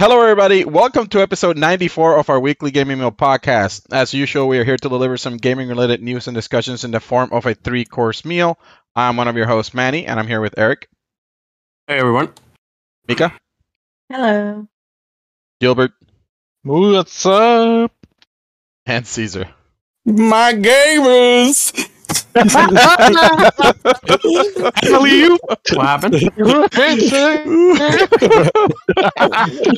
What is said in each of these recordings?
Hello, everybody. Welcome to episode 94 of our weekly Gaming Meal podcast. As usual, we are here to deliver some gaming related news and discussions in the form of a three course meal. I'm one of your hosts, Manny, and I'm here with Eric, Hey everyone. Mika, Hello. Gilbert, What's up? and Caesar. My gamers. Alley-oop. What happened?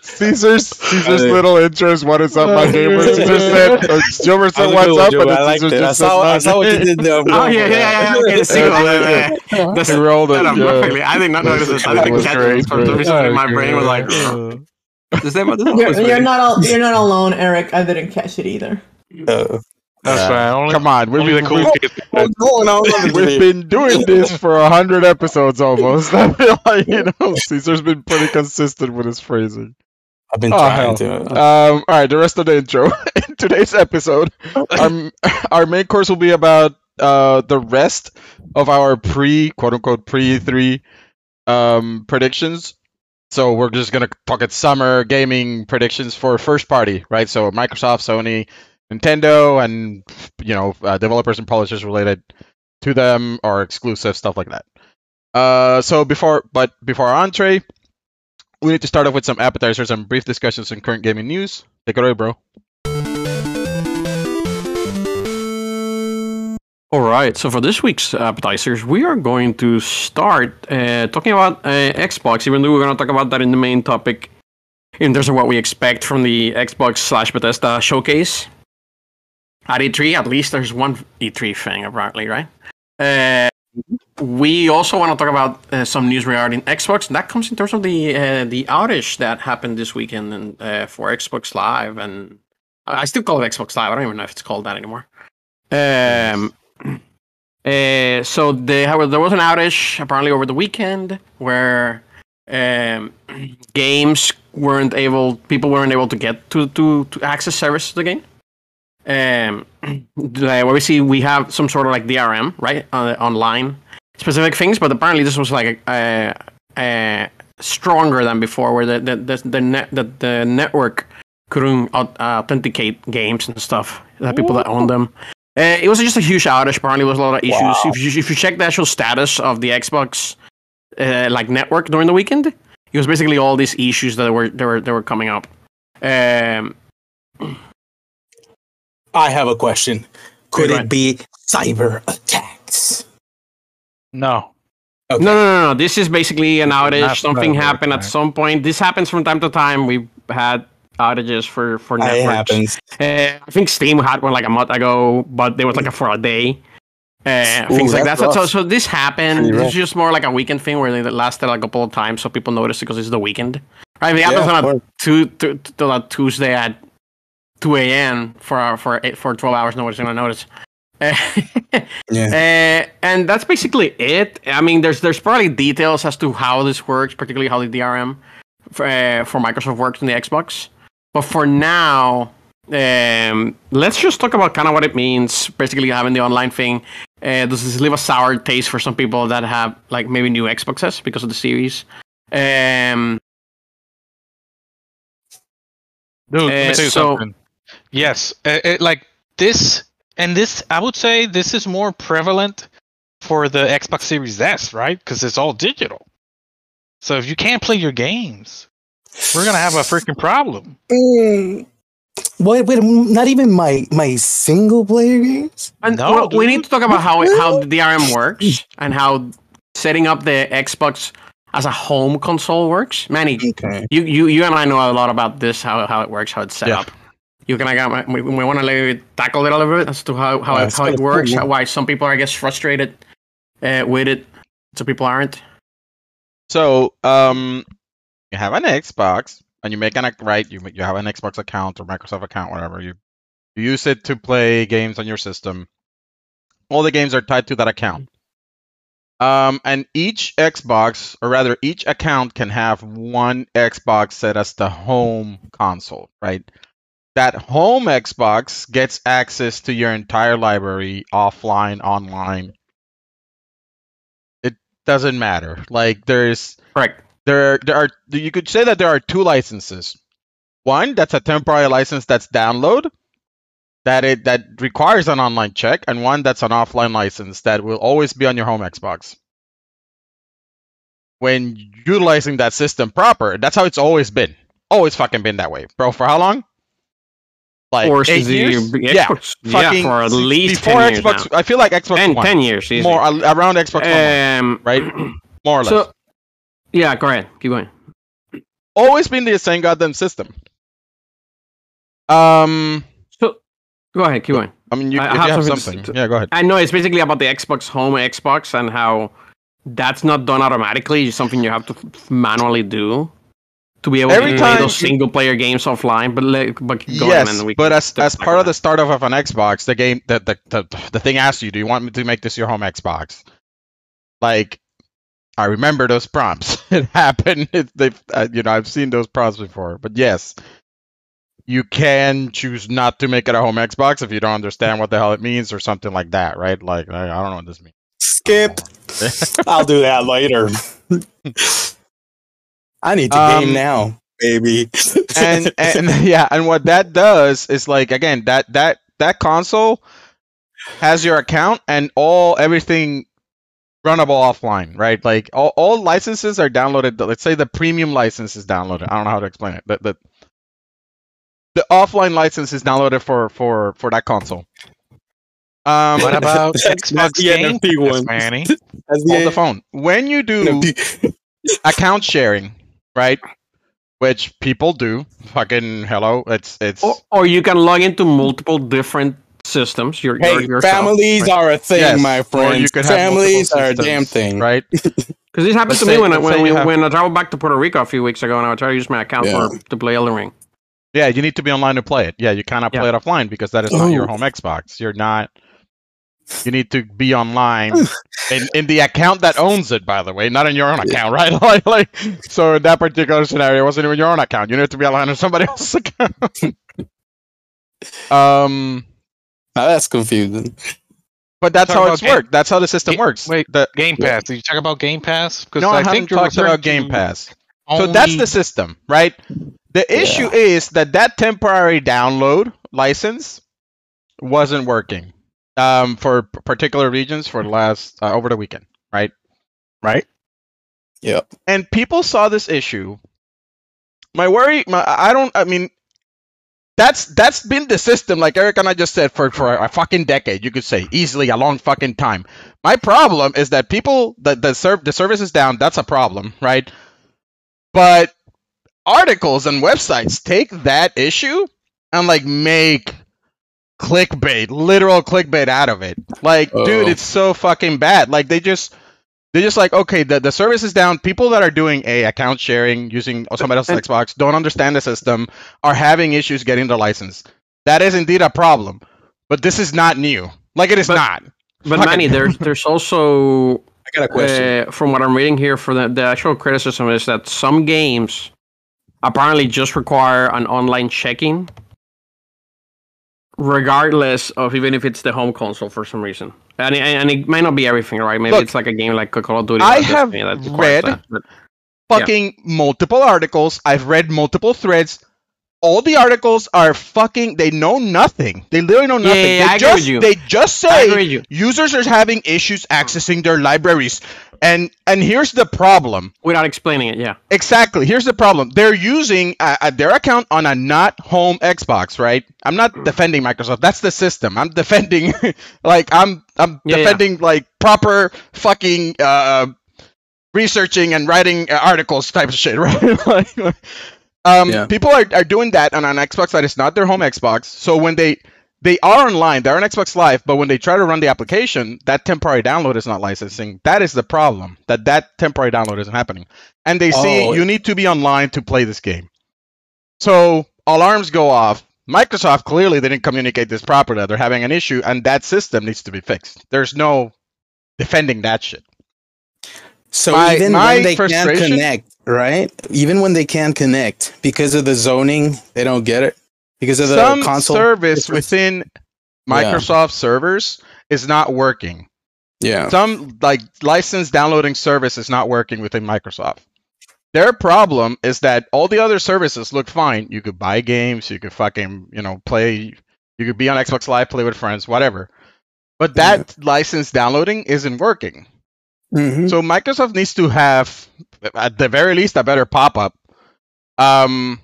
Caesar's Caesar's Uh, little intro what is up, my gamers. Caesar said, or Gilbert said, what's up, and I then Caesar just said, I saw what you did there. oh yeah, yeah, yeah. Okay, the sequel. Yeah, uh, That's He rolled it. set up yeah. perfectly. I did not notice this. I That didn't catch it. For some great. reason, my brain was like, "This name, this name You're, you're not all, you're not alone, Eric. I didn't catch it either. Uh, That's Yeah. fine. Only, Come on, we've, only the cool we've, kids. what's going on? we've been doing this for a hundred episodes almost. I feel like you know Caesar's been pretty consistent with his phrasing. I've been Oh, trying hell. to. Um, all right, the rest of the intro. In today's episode, our our main course will be about uh the rest of our pre quote unquote pre three um predictions. So we're just gonna talk at summer gaming predictions for first party, right? So Microsoft, Sony, Nintendo, and you know uh, developers and publishers related to them or exclusive stuff like that. Uh, so before, but before our entree, we need to start off with some appetizers and brief discussions on current gaming news. Take it away, bro. All right. So for this week's appetizers, we are going to start uh, talking about uh, Xbox. Even though we're going to talk about that in the main topic, in terms of what we expect from the Xbox slash Bethesda showcase at E3. At least there's one E3 thing apparently, right? Uh, we also want to talk about uh, some news regarding Xbox. That comes in terms of the uh, the outage that happened this weekend and, uh, for Xbox Live, and I still call it Xbox Live. I don't even know if it's called that anymore. Um, uh, so they there was an outage apparently over the weekend where um, games weren't able, people weren't able to get to to, to access service to the game. Um, like, where we see we have some sort of like DRM right uh, online specific things, but apparently this was like a, a, stronger than before, where the the the, the, net, the, the network couldn't au- authenticate games and stuff. The people that own them. Uh, it was just a huge outage. Apparently, was a lot of issues. Wow. If, you, if you check the actual status of the Xbox uh, like network during the weekend, it was basically all these issues that were that were that were coming up. Um, I have a question. Could Go it be cyber attacks? No. Okay. No, no, no, no. This is basically an outage. Not Something happened at some point. This happens from time to time. We've had outages for for It networks. happens. Uh, I think Steam had one like a month ago, but they was like a, for a day. Uh, Ooh, things like that. So, so, this happened. Pretty This rough. is just more like a weekend thing where they lasted a couple of times, so people noticed because it's the weekend. Right? If it Yeah, happens of on a two, two, to a Tuesday at two a.m. for for eight, for twelve hours, nobody's gonna notice. Yeah. Uh, and that's basically it. I mean, there's there's probably details as to how this works, particularly how the DRM for, uh, for Microsoft works on the Xbox. But for now, um, let's just talk about kind of what it means. Basically, having the online thing. Uh, does this leave a sour taste for some people that have like maybe new Xboxes because of the series? Um, Dude, let me tell you so- something. Yes, uh, it, like this, and this, I would say this is more prevalent for the Xbox Series S, right? Because it's all digital. So if you can't play your games, we're gonna have a freaking problem. Mm. Wait, wait, not even my my single player games? And No, well, we need to talk about how how the DRM works and how setting up the Xbox as a home console works. Manny, Okay. you, you you and I know a lot about this, how, how it works, how it's set Yeah. up. You can I got we, we want to maybe tackle it a little bit as to how how, Yeah, it, how it works, cool. how, why some people are I guess frustrated uh, with it, some people aren't. So, um, you have an Xbox, and you make an ac- right. You you have an Xbox account or Microsoft account, whatever. You you use it to play games on your system. All the games are tied to that account. Um, and each Xbox, or rather, each account can have one Xbox set as the home console, right? That home Xbox gets access to your entire library offline, online. It doesn't matter. Like there's Correct. there there are you could say that there are two licenses One that's a temporary license that's download that it that requires an online check, and one that's an offline license that will always be on your home Xbox. When utilizing that system proper, that's how it's always been. Always fucking been that way, bro. For how long? Like or eight years? yeah, yeah, fucking for at least before 10 years Xbox. now. I feel like Xbox 10, 10 years. easy. more around Xbox One, um, right? More or less. So, yeah, go ahead. Keep going. always been the same goddamn system. Um, So, go ahead. Keep going. I mean, you, I if you have have something something, to- yeah, go ahead. I know it's basically about the Xbox Home Xbox and how that's not done automatically. It's something you have to f- manually do to be able Every to play those single player games offline. But let, but go yes, and we but as as part of that. the startup of an Xbox, the game, the, the the the thing asks you, do you want me to make this your home Xbox? Like, I remember those prompts. it happened. It, they've, uh, you know, I've seen those prompts before. But yes, you can choose not to make it a home Xbox if you don't understand what the hell it means or something like that, right? Like, I, I don't know what this means. Skip. I'll do that later. I need to Um, game now, baby. and and yeah, and what that does is like again that that that console has your account and all everything runnable offline, right? Like all, all licenses are downloaded. Let's say the premium license is downloaded. I don't know how to explain it. The the, the offline license is downloaded for for for that console. Um, What about That's- Xbox that's the Game NFT Pass, one. Manny? That's on the phone. When you do NFT. account sharing, right? Which people do. Fucking hello. It's it's or, or you can log into multiple different systems. Your, your, Hey, yourself, families right? are a thing, Yes, my or friends. you could have families are a damn thing. right? Because this happened to say- me when I when, we, have- when I traveled back to Puerto Rico a few weeks ago, and I tried to use my account Yeah. for to play Elden Ring. Yeah, you need to be online to play it. Yeah, you cannot play it offline because that is not your Oh. home Xbox. You're not. You need to be online in, in the account that owns it, by the way, not in your own account, right? like, like, so in that particular scenario, it wasn't even your own account. You need to be online on somebody else's account. um, Now that's confusing. but that's how about it's game- worked. That's how the system Ga- works. wait, The- Game Pass. Did you talk about Game Pass? Because no, I, I, haven't think you're talked about Game to Pass. So that's the system, right? The issue is that that temporary download license wasn't working um, for particular regions for the last uh, over the weekend, right? right. Yeah. And people saw this issue. My worry, my, I don't. I mean, that's that's been the system, like Eric and I just said, for for a fucking decade. You could say easily a long fucking time. My problem is that people that the serv- the service is down. That's a problem, right? But articles and websites take that issue and like make clickbait, literal clickbait out of it. Like, dude, Uh-oh. it's so fucking bad. Like they just they're just like, okay, the, the service is down. People that are doing a account sharing using somebody else's And- Xbox don't understand the system, are having issues getting their license. That is indeed a problem. But this is not new. Like it is But- not. But Fucking- Manny, there's there's also I got a question. uh, from what I'm reading here for the, the actual criticism is that some games apparently just require an online checking, regardless of even if it's the home console for some reason. And, it- and it might not be everything, right? Maybe Look, it's like a game like Call of Duty. I have Destiny that requires read that, but- fucking multiple articles. I've read multiple threads. All the articles are fucking. They know nothing. They literally know nothing. yeah, yeah, they just they just say users are having issues accessing their libraries. And and here's the problem. Without explaining it, yeah. Exactly. Here's the problem. They're using uh, uh, their account on a not home Xbox, right? I'm not defending Microsoft. That's the system. I'm defending, like I'm I'm Yeah, yeah. defending like proper fucking uh, researching and writing uh, articles type of shit, right? like, um, Yeah. people are, are doing that on an Xbox that is not their home Xbox. So when they they are online, they're on Xbox Live, but when they try to run the application, that temporary download is not licensing. That is the problem. That that temporary download isn't happening, and they see Oh. you need to be online to play this game. So alarms go off. Microsoft clearly they didn't communicate this properly. They're having an issue, and that system needs to be fixed. There's no defending that shit. So my- even my when they can't connect, right? Even when they can't connect because of the zoning, they don't get it because of the Some console service within Microsoft servers is not working. Yeah. Some like license downloading service is not working within Microsoft. Their problem is that all the other services look fine. You could buy games, you could fucking, you know, play, you could be on Xbox Live, play with friends, whatever. But that license downloading isn't working. Mhm. So Microsoft needs to have, at the very least, a better pop-up. Um,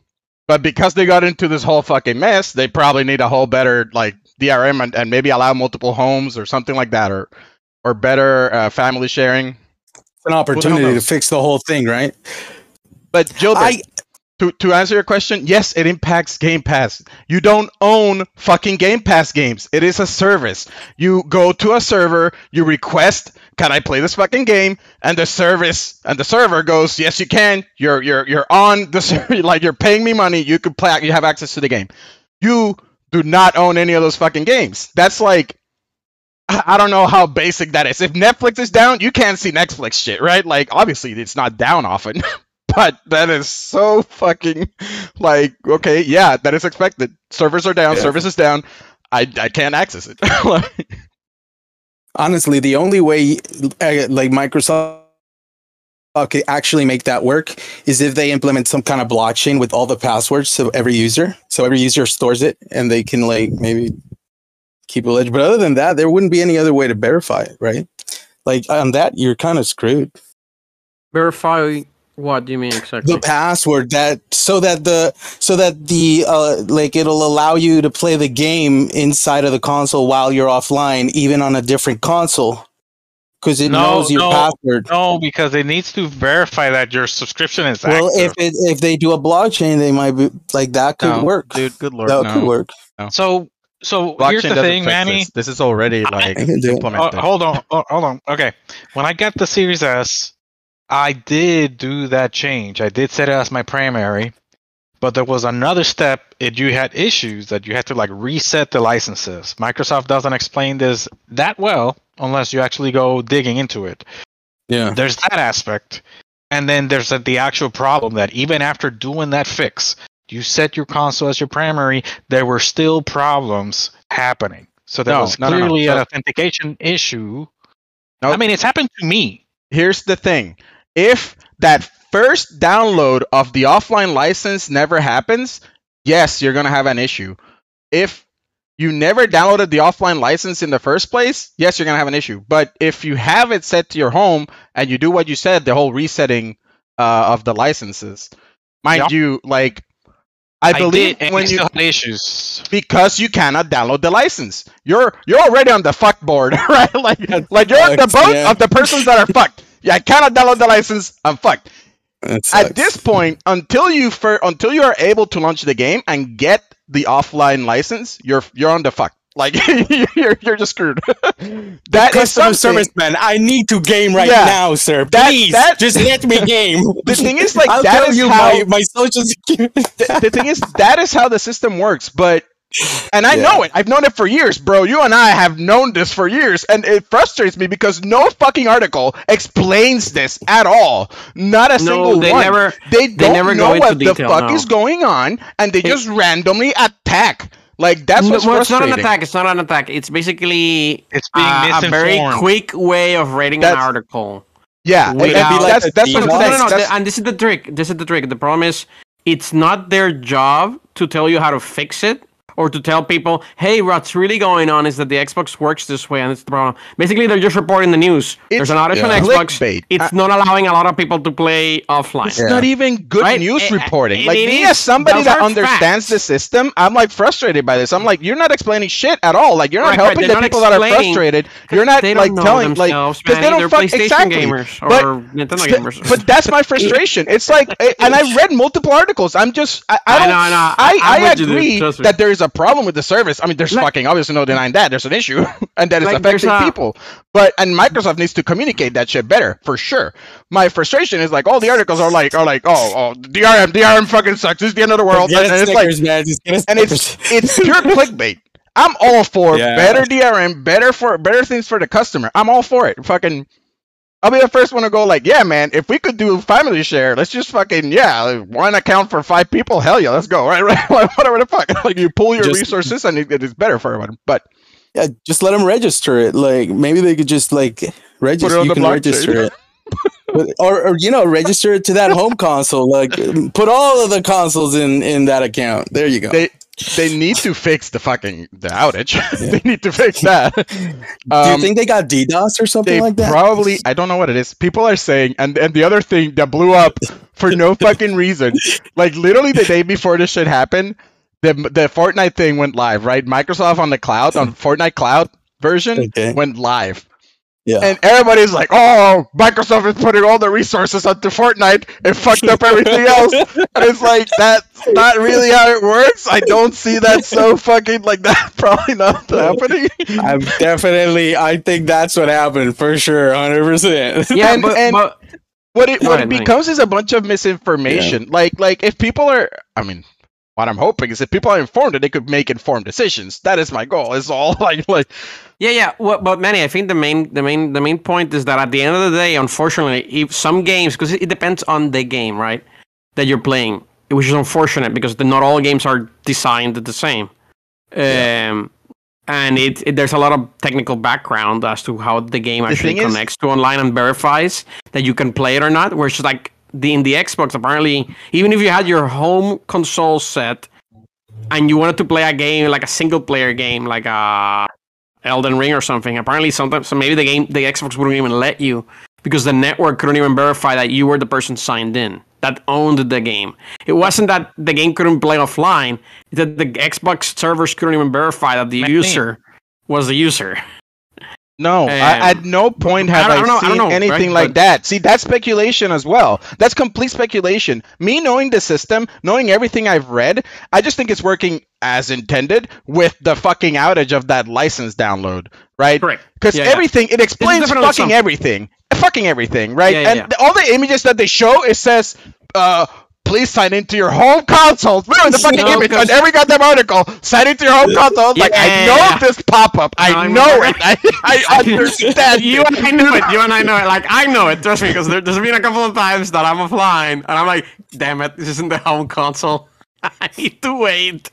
but because they got into this whole fucking mess, they probably need a whole better like DRM and, and maybe allow multiple homes or something like that, or or better uh, family sharing. It's an opportunity to fix the whole thing, right? But Gilbert, I to to answer your question, yes, it impacts Game Pass. You don't own fucking Game Pass games. It is a service. You go to a server, you request, "Can I play this fucking game?" and the service and the server goes, "Yes, you can. You're you're you're on the server. Like you're paying me money. You can play. You have access to the game. You do not own any of those fucking games. That's like." I don't know how basic that is. If Netflix is down, you can't see Netflix shit, right? Like, obviously, it's not down often, but that is so fucking like okay yeah that is expected servers are down Yeah. service is down i i can't access it honestly, the only way uh, like Microsoft could actually make that work is if they implement some kind of blockchain with all the passwords so every user, so every user stores it and they can like maybe keep a ledger. But other than that, there wouldn't be any other way to verify it, right? Like on that, you're kind of screwed. Verify what do you mean exactly? the password that so that the so that the uh like it'll allow you to play the game inside of the console while you're offline even on a different console because it No, knows your no, password No, because it needs to verify that your subscription is well active. if it if they do a blockchain they might be like that could No, work dude good lord that no. could work so, so here's the thing, fix Manny. this. this is already like I can do. Oh, hold on, oh, hold on. Okay, when I got the Series S, I did do that change. I did set it as my primary, but there was another step. If you had issues that you had to like reset the licenses. Microsoft doesn't explain this that well unless you actually go digging into it. yeah There's that aspect, and then there's uh, the actual problem that even after doing that fix, you set your console as your primary, there were still problems happening. So there No, was no, no, no. clearly an authentication issue. Nope. I mean, it's happened to me. here's the thing if that first download of the offline license never happens yes you're gonna have an issue if you never downloaded the offline license in the first place yes you're gonna have an issue but if you have it set to your home and you do what you said the whole resetting uh, of the licenses mind Yep. you like i believe did, when you still had issues. because you cannot download the license. You're you're already on the fuck board, right? Like like you're on the sucks, boat yeah. of the persons that are fucked. Yeah, I cannot download the license. I'm fucked. At this point, until you fir- until you are able to launch the game and get the offline license, you're you're on the fuck. Like you're you're just screwed. that is customer something. service man i need to game right Yeah. now sir That- please that- just let me game The thing is, like, I'll that tell is you how- my, my social security the, the thing is that is how the system works but and i Yeah. know it i've known it for years bro you and i have known this for years and it frustrates me because no fucking article explains this at all not a No, single they one never- they don't never go know into what the fuck no. is going on and they just randomly attack like that's No, what's well, it's not an attack. It's not an attack. It's basically It's being uh, a very quick way of rating an article. yeah and- Would it and be like that's that's what default? No, no, no. That's- and this is the trick. This is the trick. The problem is, it's not their job to tell you how to fix it or to tell people, "Hey, what's really going on is that the Xbox works this way, and it's the problem." Basically, they're just reporting the news. There's It's an outage on. Xbox. Clickbait. It's Uh, not allowing a lot of people to play offline. It's not even good Right? news It- reporting. it- Like it me is. as somebody that understands facts. the system, I'm like frustrated by this. I'm like, you're not explaining shit at all. Like you're not Right, right, helping they're the not people that are frustrated. You're not they don't like know telling like themselves, 'cause man. they don't They're fuck PlayStation exactly. gamers But- or Nintendo Th- gamers. But that's my frustration. It's like, and I read multiple articles. I'm just, I, I I don't, know, I know. I, I- I'm I with you, dude. agree that there is a problem with the service. I mean, there's Like- fucking obviously no denying that. There's an issue, and that it's Like, affecting a- people. But and Microsoft needs to communicate that shit better for sure. My frustration is like all the articles are like are like oh oh DRM DRM fucking sucks. It's the end of the world, Get and, us and it's like man. Just get us and it's it's pure clickbait. I'm all for Yeah. better DRM, better for better things for the customer. I'm all for it. Fucking, I'll be the first one to go like, yeah, man. If we could do family share, let's just fucking yeah, one account for five people. Hell yeah, let's go. Right, right, whatever the fuck. Like you pull your Just- resources and it, it is better for everyone. But Yeah, just let them register it. Like maybe they could just like register. You can blockchain. register it. Or, or you know, register it to that home console. Like, put all of the consoles in in that account. There you go. They they need to fix the fucking the outage. they need to fix that. Do you Um, think they got DDoS or something like that? probably I don't know what it is. People are saying and and the other thing that blew up for no fucking reason. Like literally the day before this shit happened, the the Fortnite thing went live, right? Microsoft on the cloud on Fortnite cloud version Okay. went live. Yeah. And everybody's like, "Oh, Microsoft is putting all the resources onto Fortnite and fucked up everything else." And it's like that's not really how it works. I don't see that so fucking like that. Probably not happening. I'm definitely. I think that's what happened for sure, hundred percent. Yeah, And- but, and- but what it what ahead, it becomes is a bunch of misinformation. Like like if people are, I mean, what I'm hoping is if people are informed, that they could make informed decisions. That is my goal. Is all like like Yeah, yeah. Well, but Manny, I think the main, the main, the main point is that at the end of the day, unfortunately, if some games, because it depends on the game, right, that you're playing, which is unfortunate because the, not all games are designed the same. Um, and it, it there's a lot of technical background as to how the game The actually thing is- connects to online and verifies that you can play it or not. Whereas like the in the Xbox, apparently, even if you had your home console set and you wanted to play a game like a single player game, like a Elden Ring or something. Apparently, sometimes so maybe the game, the Xbox wouldn't even let you because the network couldn't even verify that you were the person signed in that owned the game. It wasn't that the game couldn't play offline; that the Xbox servers couldn't even verify that the user was the user. No. I, at no point have I, I I seen know, anything right? like that. See, that's speculation as well. That's complete speculation. Me knowing the system, knowing everything I've read, I just think it's working as intended with the fucking outage of that license download, right? Correct. Because Yeah, yeah. everything it explains fucking something. everything, fucking everything, right? Yeah, yeah, and yeah. all the images that they show, it says, uh, "Please sign into your home console." Literally, the fucking No, image on every goddamn article. Sign into your home console. Like I Yeah. know this pop up. I No, know it. I, I understand. you and I know it. You and I know it. Like I know it. Trust me, because there, there's been a couple of times that I'm offline and I'm like, "Damn it, this isn't the home console. I need to wait."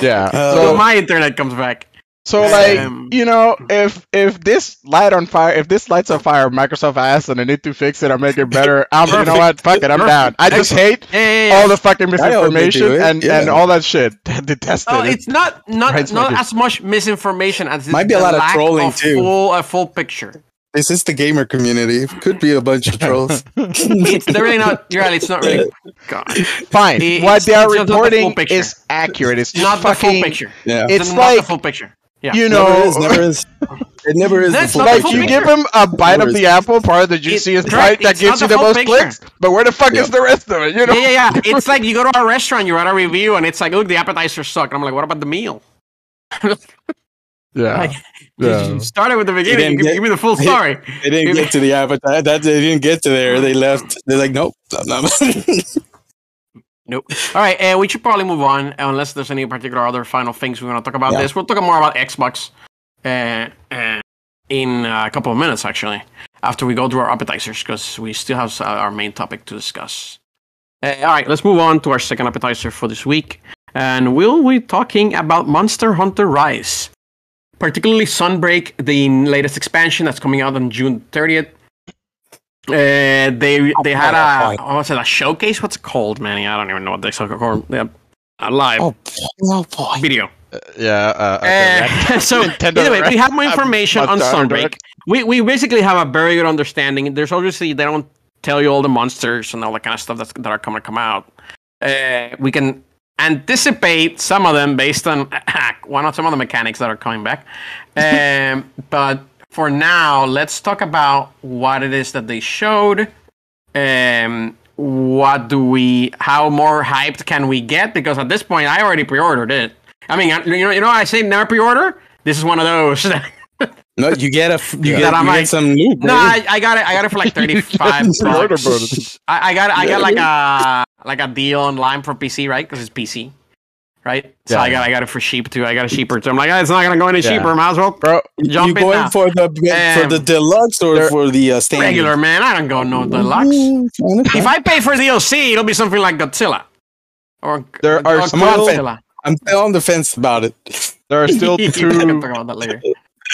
Yeah. Uh, So, my internet comes back. So like um, you know, if if this light on fire, if this light's on fire, Microsoft asked and they need to fix it or make it better. I'm, you know what? Fuck it. I'm down. I just hate Yeah, yeah, yeah. all the fucking hope they do misinformation it, and and all that shit. Detest Oh, it. it's not not Right, not as much misinformation as Might be a lot of trolling, of too. Full a full picture. Is this is the gamer community. Could be a bunch of trolls. It's they're really not. You're right. It's not really. God, Fine. It's- what they are it's just not the reporting picture. is accurate. It's not the full fucking. picture. Yeah. It's not like the full picture. Yeah. you never know, is, never is. It never is. No, the full like you picture. give him a bite of the apple, part of the juiciest right, bite that it's gives you the the most picture. clicks. But where the fuck Yeah. is the rest of it? You know? Yeah, yeah, yeah. It's like you go to a restaurant, you write a review, and it's like, look, the appetizers suck. And I'm like, what about the meal? Yeah. Like, Yeah. you started with the beginning. didn't Give, get- give me the full story. They didn't get to the appetite. That they didn't get to there. They left. They're like, nope. no, no. Nope. All right, uh, we should probably move on unless there's any particular other final things we want to talk about Yeah. this. We'll talk more about Xbox uh, uh, in a couple of minutes, actually, after we go through our appetizers, because we still have our main topic to discuss. Uh, all right, let's move on to our second appetizer for this week. And we'll be talking about Monster Hunter Rise, particularly Sunbreak, the latest expansion that's coming out on June 30th. Uh, they they had a boy. what was it a showcase? What's it called, Manny? I don't even know what they called. Yeah, a live oh, oh boy. video. Yeah. Uh, okay, Uh, yeah. so Nintendo anyway, we have more information on Monster Sunbreak. We we basically have a very good understanding. There's obviously they don't tell you all the monsters and all that kind of stuff that's, that are coming to come out. Uh, we can anticipate some of them based on one of some of the mechanics that are coming back. Um, but for now, let's talk about what it is that they showed. Um, what do we? How more hyped can we get? Because at this point, I already pre-ordered it. I mean, I- you know, you know, I say never pre-order. This is one of those. No, you get a You Yeah. get, you like- get some loot. No, I, I got it. I got it for like thirty five bucks. I, I got I got like a like a deal online for PC, right? Because it's PC, right? So Yeah. I got I got it for cheap too. I got it cheaper too. I'm like, "Ah, it's not gonna go any Yeah. cheaper. Might as well Bro, jump you in going now. for the for the deluxe or for the uh, standard? regular man. I don't go no deluxe. If. I pay for DLC, it'll be something like Godzilla. Or There are or still- Godzilla. I'm still on the fence about it. there are still two talk about that later.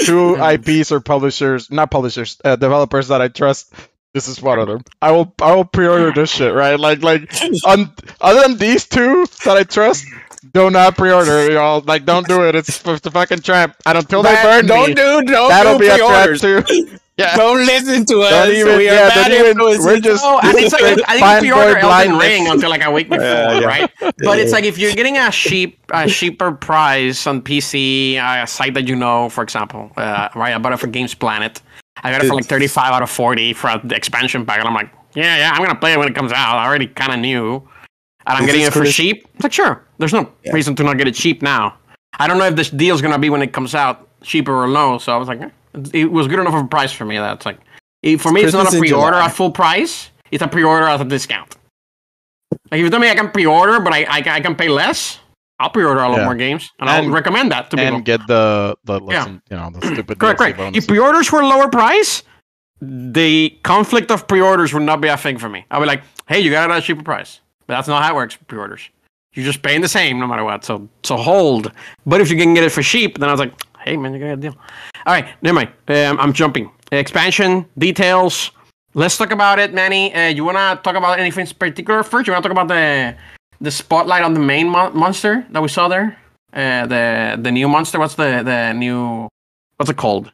two. IPs or publishers, not publishers, uh, developers that I trust This is one of them. I will I will pre-order this shit, right? Like like on other than these two that I trust, do not pre-order, y'all. Like don't do it. It's for the fucking trap. And until they Man, burn don't me, do don't that'll do be a trap too. Yeah. Don't listen to us. Don't even- we are yeah, bad don't even- we're just- Oh, and it's like I think Fine if you order boy Elden. Ring until like a week before, Yeah, yeah. right? But it's like if you're getting a cheap, a cheaper price on PC, uh, a site that you know, for example, uh, right? I bought it for Games Planet. I got it for like 35 out of 40 for the expansion pack, and I'm like, yeah, yeah, I'm gonna play it when it comes out. I already kind of knew, and I'm Is getting it for cheap. It's like sure, there's no Yeah. reason to not get it cheap now. I don't know if this deal's gonna be when it comes out cheaper or low. So I was like, eh, it was good enough of a price for me. That's like, it, for me, it's not a pre-order at full price. It's a pre-order at a discount. Like if you tell me I can pre-order, but I, I, I can pay less, I'll pre-order a lot Yeah. more games, and, And- I'll recommend that to people. and get the the Yeah. you know, the stupid Correct, correct. bonuses. If pre-orders were lower price, the conflict of pre-orders would not be a thing for me. I'll be like, hey, you got it at a cheaper price. But that's not how it works. Pre-orders, you're just paying the same no matter what. So so hold. But if you can get it for cheap, then I was like, hey man, you got a deal. All right, never mind. Um, I'm jumping. Expansion details. Let's talk about it, Manny. Uh, you wanna talk about anything in particular first? You wanna talk about the the spotlight on the main mon- monster that we saw there? Uh, the the new monster. What's the the new? What's it called?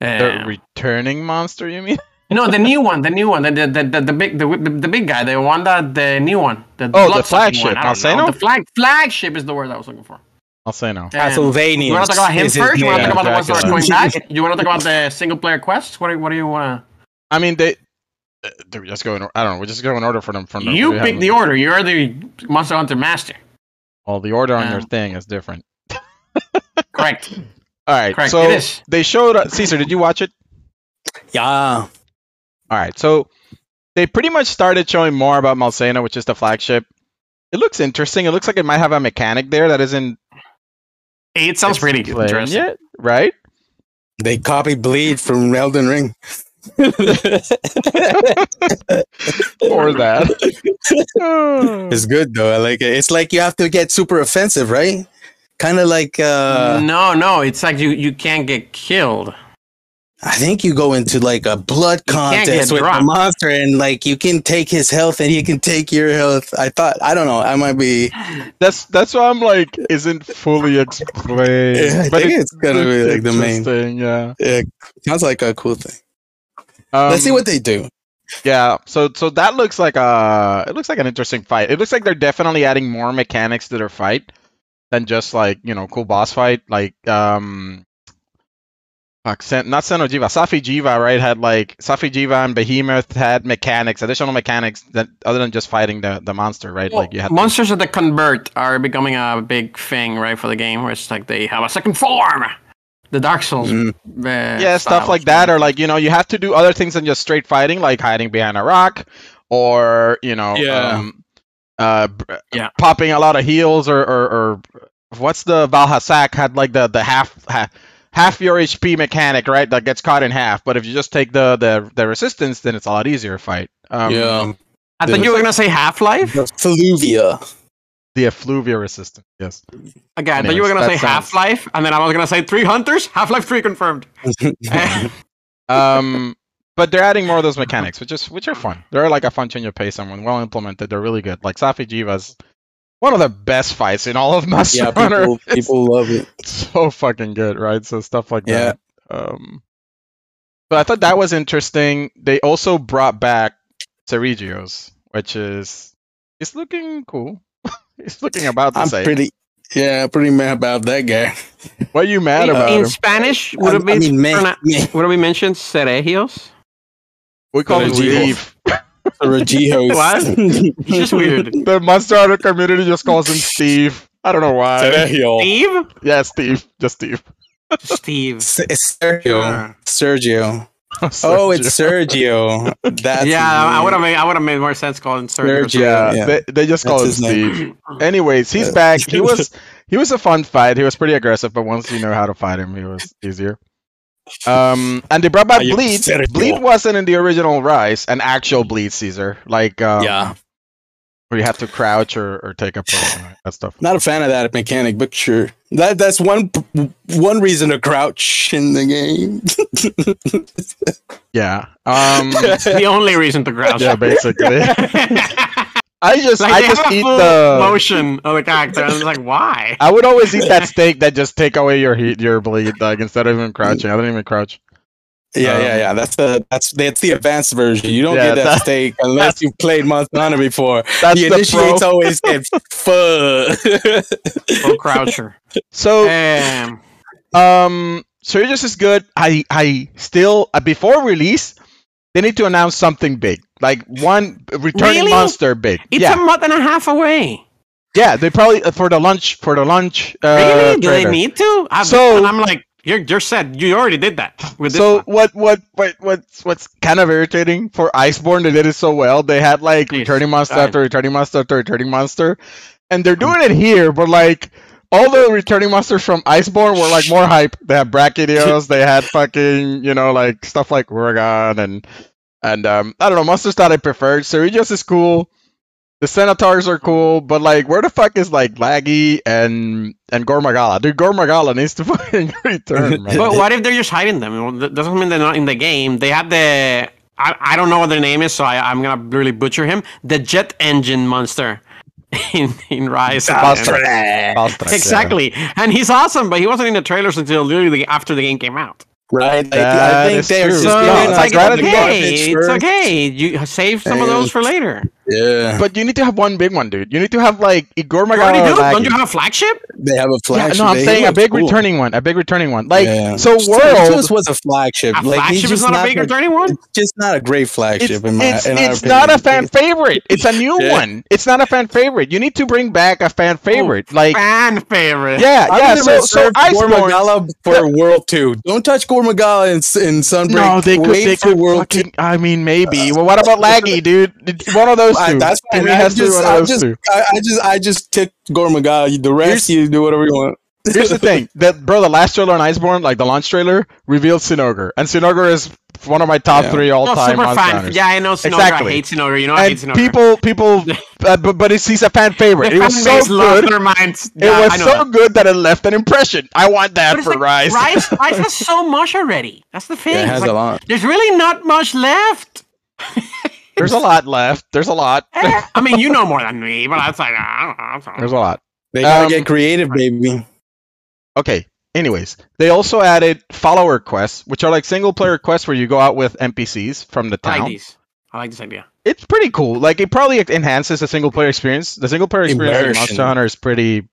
the Uh, returning monster, you mean? no, the new one, the new one, the the the, the, the big the, the the big guy, the one that the new one, the Oh, the flagship, one. I don't know. Alceno? The flag flagship is the word I was looking for. I'll say no. Um, Castlevania. You want to talk about him is first? You want to talk about the ones that are Dracula. going back? You want to talk about the single player quests? What do what do you want to? I mean, they. uh, Do we just go in? I don't know. We just go in order for them from to? the. You we pick the order. You're the Monster Hunter master. Well, the order on your Um, thing is different. Correct. All right. Correct. So it is. they showed uh, Caesar. Did you watch it? Yeah. All right. So they pretty much started showing more about Malzeno, which is the flagship. It looks interesting. It looks like it might have a mechanic there that isn't It sounds pretty explained interesting. yet, right? They copy Bleed from Elden Ring. Or that. It's good though. I like it. It's like you have to get super offensive, right? Kind of like uh no, no, it's like you you can't get killed. I think you go into like a blood You can't get contest with the dropped. monster and like you can take his health and he can take your health. I thought I don't know. I might be That's that's why I'm like isn't fully explained. Yeah, I but think it it's gonna be, like, the main- thing. Yeah. yeah, sounds like a cool thing. Um, Let's see what they do. Yeah, so so that looks like a it looks like an interesting fight. It looks like they're definitely adding more mechanics to their fight than just like you know cool boss fight. Like um, fuck, Sen- not Xeno'jiiva, Safi Jiva, right? Had like Safi'jiiva and Behemoth had mechanics, additional mechanics that other than just fighting the the monster, right? like you had to- monsters that convert are becoming a big thing, right, for the game. Where it's like they have a second form. The Dark Souls. Mm. uh, yeah, stuff like that, or like you know you have to do other things than just straight fighting, like hiding behind a rock, or you know, Yeah. um, uh, Yeah. popping a lot of heals, or or, or what's the Vaal Hazak had like the the half half half your HP mechanic, right? That gets cut in half. But if you just take the the the resistance, then it's a lot easier to fight. Um, I thought you were gonna say Half Life. The Fluvia. the effluvia resistance, yes. Okay, I thought you were gonna say sounds- Half Life, and then I was gonna say Three Hunters. Half Life Three confirmed. um, but they're adding more of those mechanics, which is which are fun. They're like a fun change of pace and when well implemented, they're really good. Like Safi'jiiva's one of the best fights in all of Monster yeah, Hunter. people people love it. so fucking good, right? So stuff like Yeah. that. Um, but I thought that was interesting. They also brought back Seregios, which is it's looking cool. it's looking about the I'm same. pretty yeah, pretty mad about that guy. what are you mad in, about in him? Spanish, would I, it be I mean, man, prona- man, would it be mentioned Seregios? We call him Seregios. Steve. Regios. What? It's just weird. The Monster Hunter community just calls him Steve. I don't know why. Sergio. Steve. Yeah, Steve. Just Steve. Steve. S- It's Sergio. Yeah. Sergio. Oh, it's Sergio. That's yeah, his I would have made I would have made more sense calling Sergio. Sergio. Yeah, Yeah. They, they just call him That's his name. Steve. Anyways, he's Yeah. back. He was he was a fun fight. He was pretty aggressive, but once you know how to fight him, he was easier. Um, and they brought back Bleed. Bleed wasn't in the original Rise, an actual Bleed Caesar, like um, yeah. where you have to crouch or, or take a potion, right? that stuff. Not a fan of that mechanic, but sure. That that's one one reason to crouch in the game. Yeah. Um. the only reason to crouch. yeah, basically. I just, Like I just eat the. motion of the character. I was like, why? I would always eat that steak that just take away your heat, your bleed, like instead of even crouching. I don't even crouch. yeah, Um, yeah, yeah. That's the that's that's the advanced version. You don't Yeah, get that, that- steak unless you've played Monster Hunter before. That's the the initiates pro. always get fuck. Full croucher. So, Um, um, Surges is good. I, I still uh, before release, they need to announce something big, like one returning Really? monster big. it's yeah, a month and a half away. yeah. They probably uh, for the lunch for the lunch. Uh, really? Do they need to? I, So- I'm like, you're you're set. You already did that with So one. what what what what's what's kind of irritating for Iceborne? They did it so well. They had like Jeez. returning monster after returning monster after returning monster, and they're doing it here. But like all the returning monsters from Iceborne were like more hype. They had Brachydios. they had fucking you know like stuff like Uragaan and and um I don't know monsters that I preferred. Cerritos is cool. The Centaurs are cool, but like, where the fuck is like Laggy and and Gore Magala? Dude, Gore Magala needs to fucking return, man. But what if they're just hiding them? Well, That doesn't mean they're not in the game. They have the I, I don't know what their name is, so I, I'm gonna really butcher him. The jet engine monster in in Rise. Valstrax. And- Valstrax, yeah. Exactly, and he's awesome, but he wasn't in the trailers until literally after the game came out. Right? Like, That I think they're just So Yeah, giving it's like, it's okay, it's first. okay. You save some of those for later. Yeah, But you need to have one big one, dude. You need to have like Igor You already Magala. Do. Don't you have a flagship? they have a Yeah, flagship. no, I'm They saying a big cool. returning one. A big returning one. Like Yeah. so, Cerritos world. was a flagship. A like, he's flagship is just not a big the- returning one. It's just not a great It's, flagship in my. it's, in our it's not a fan favorite. It's a new Yeah. one. It's not a fan favorite. You need to bring back a fan oh, favorite. like Fan favorite. yeah, I yeah. So so reserve Gore Magala for World Two. Don't touch Gore Magala in, in Sunbreak. No, they could. Wait They could World Two. fucking. I mean, maybe. Well, what about Laggy, dude? One of those I, two. that's Give fine. I has to be just, one of I just, two. I, I just, I just took Gore Magala. The rest, you do whatever you want. Here's the thing, that bro, the last trailer on Iceborne, like the launch trailer, revealed Zinogre, and Zinogre is one of my top Yeah. three all No, time super monster fan. hunters. Yeah, I know Zinogre. Exactly. I hate Zinogre. You know I hate and Zinogre. people, people, uh, but, but it's, he's a fan favorite. The It was so base lost good. their minds. It Yeah, I was so that. good that it left an impression. I want that But for like, Rise. Rise, Rise has so much already. That's the thing. Yeah, it has like, a lot. There's really not much left. There's a lot left. There's a lot. I mean, you know more than me, but that's like, I don't know. I'm sorry. There's a lot. They gotta Um, get creative, baby. Okay. Anyways, they also added follower quests, which are like single player quests where you go out with NPCs from the town. I like town. these. I like this idea. It's pretty cool. Like it probably enhances the single player experience. The single player experience in Immersion. Monster Hunter is pretty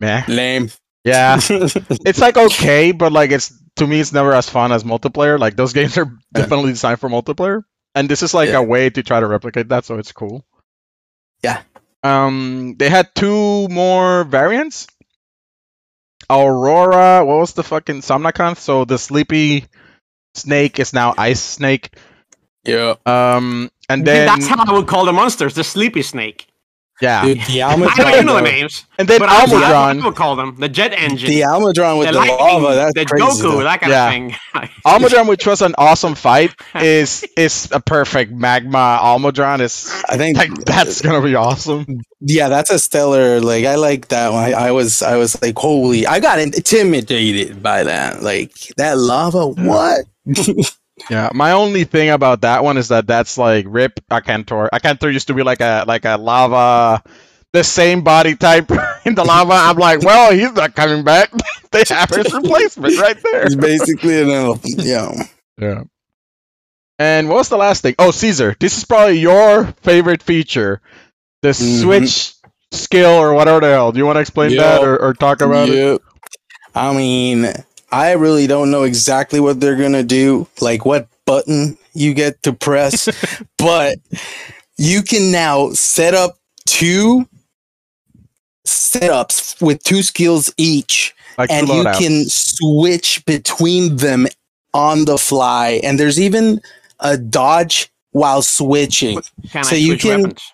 meh. Lame. Yeah. it's like okay, but like it's to me it's never as fun as multiplayer. Like those games are definitely designed for multiplayer, and this is like Yeah. a way to try to replicate that, so it's cool. Yeah. Um, they had two more variants. Aurora, what was the fucking Somnacanth? So the sleepy snake is now ice snake. yeah. Um, and then that's how I would call the monsters, the sleepy snake. Yeah, Dude, the I know you Almudron. know the names, and then but that's what I Almudron. would call them. The jet engine, The Almudron with the the, lightning, lava. That's the crazy. Goku, though. that kind Yeah. of thing. Almudron, which was an awesome fight, is is a perfect magma. Almudron. is I think like that's gonna be awesome. yeah, that's a stellar. Like I like that one. I, I was I was like, holy! I got intimidated by that. Like that lava. What? Yeah, my only thing about that one is that that's like Rip Akantor. Akantor used to be like a like a lava, the same body type in the lava. I'm like, well, he's not coming back. they have his replacement right there. It's basically an elephant. Yeah. Yeah. And what was the last thing? Oh, Caesar. This is probably your favorite feature, the Mhm. switch skill or whatever the hell. Do you want to explain Yeah. that or, or talk about it? I mean, I really don't know exactly what they're gonna do, like what button you get to press, but you can now set up two setups with two skills each, Like and you loadouts. can switch between them on the fly. And there's even a dodge while switching. Can So I you switch can- weapons?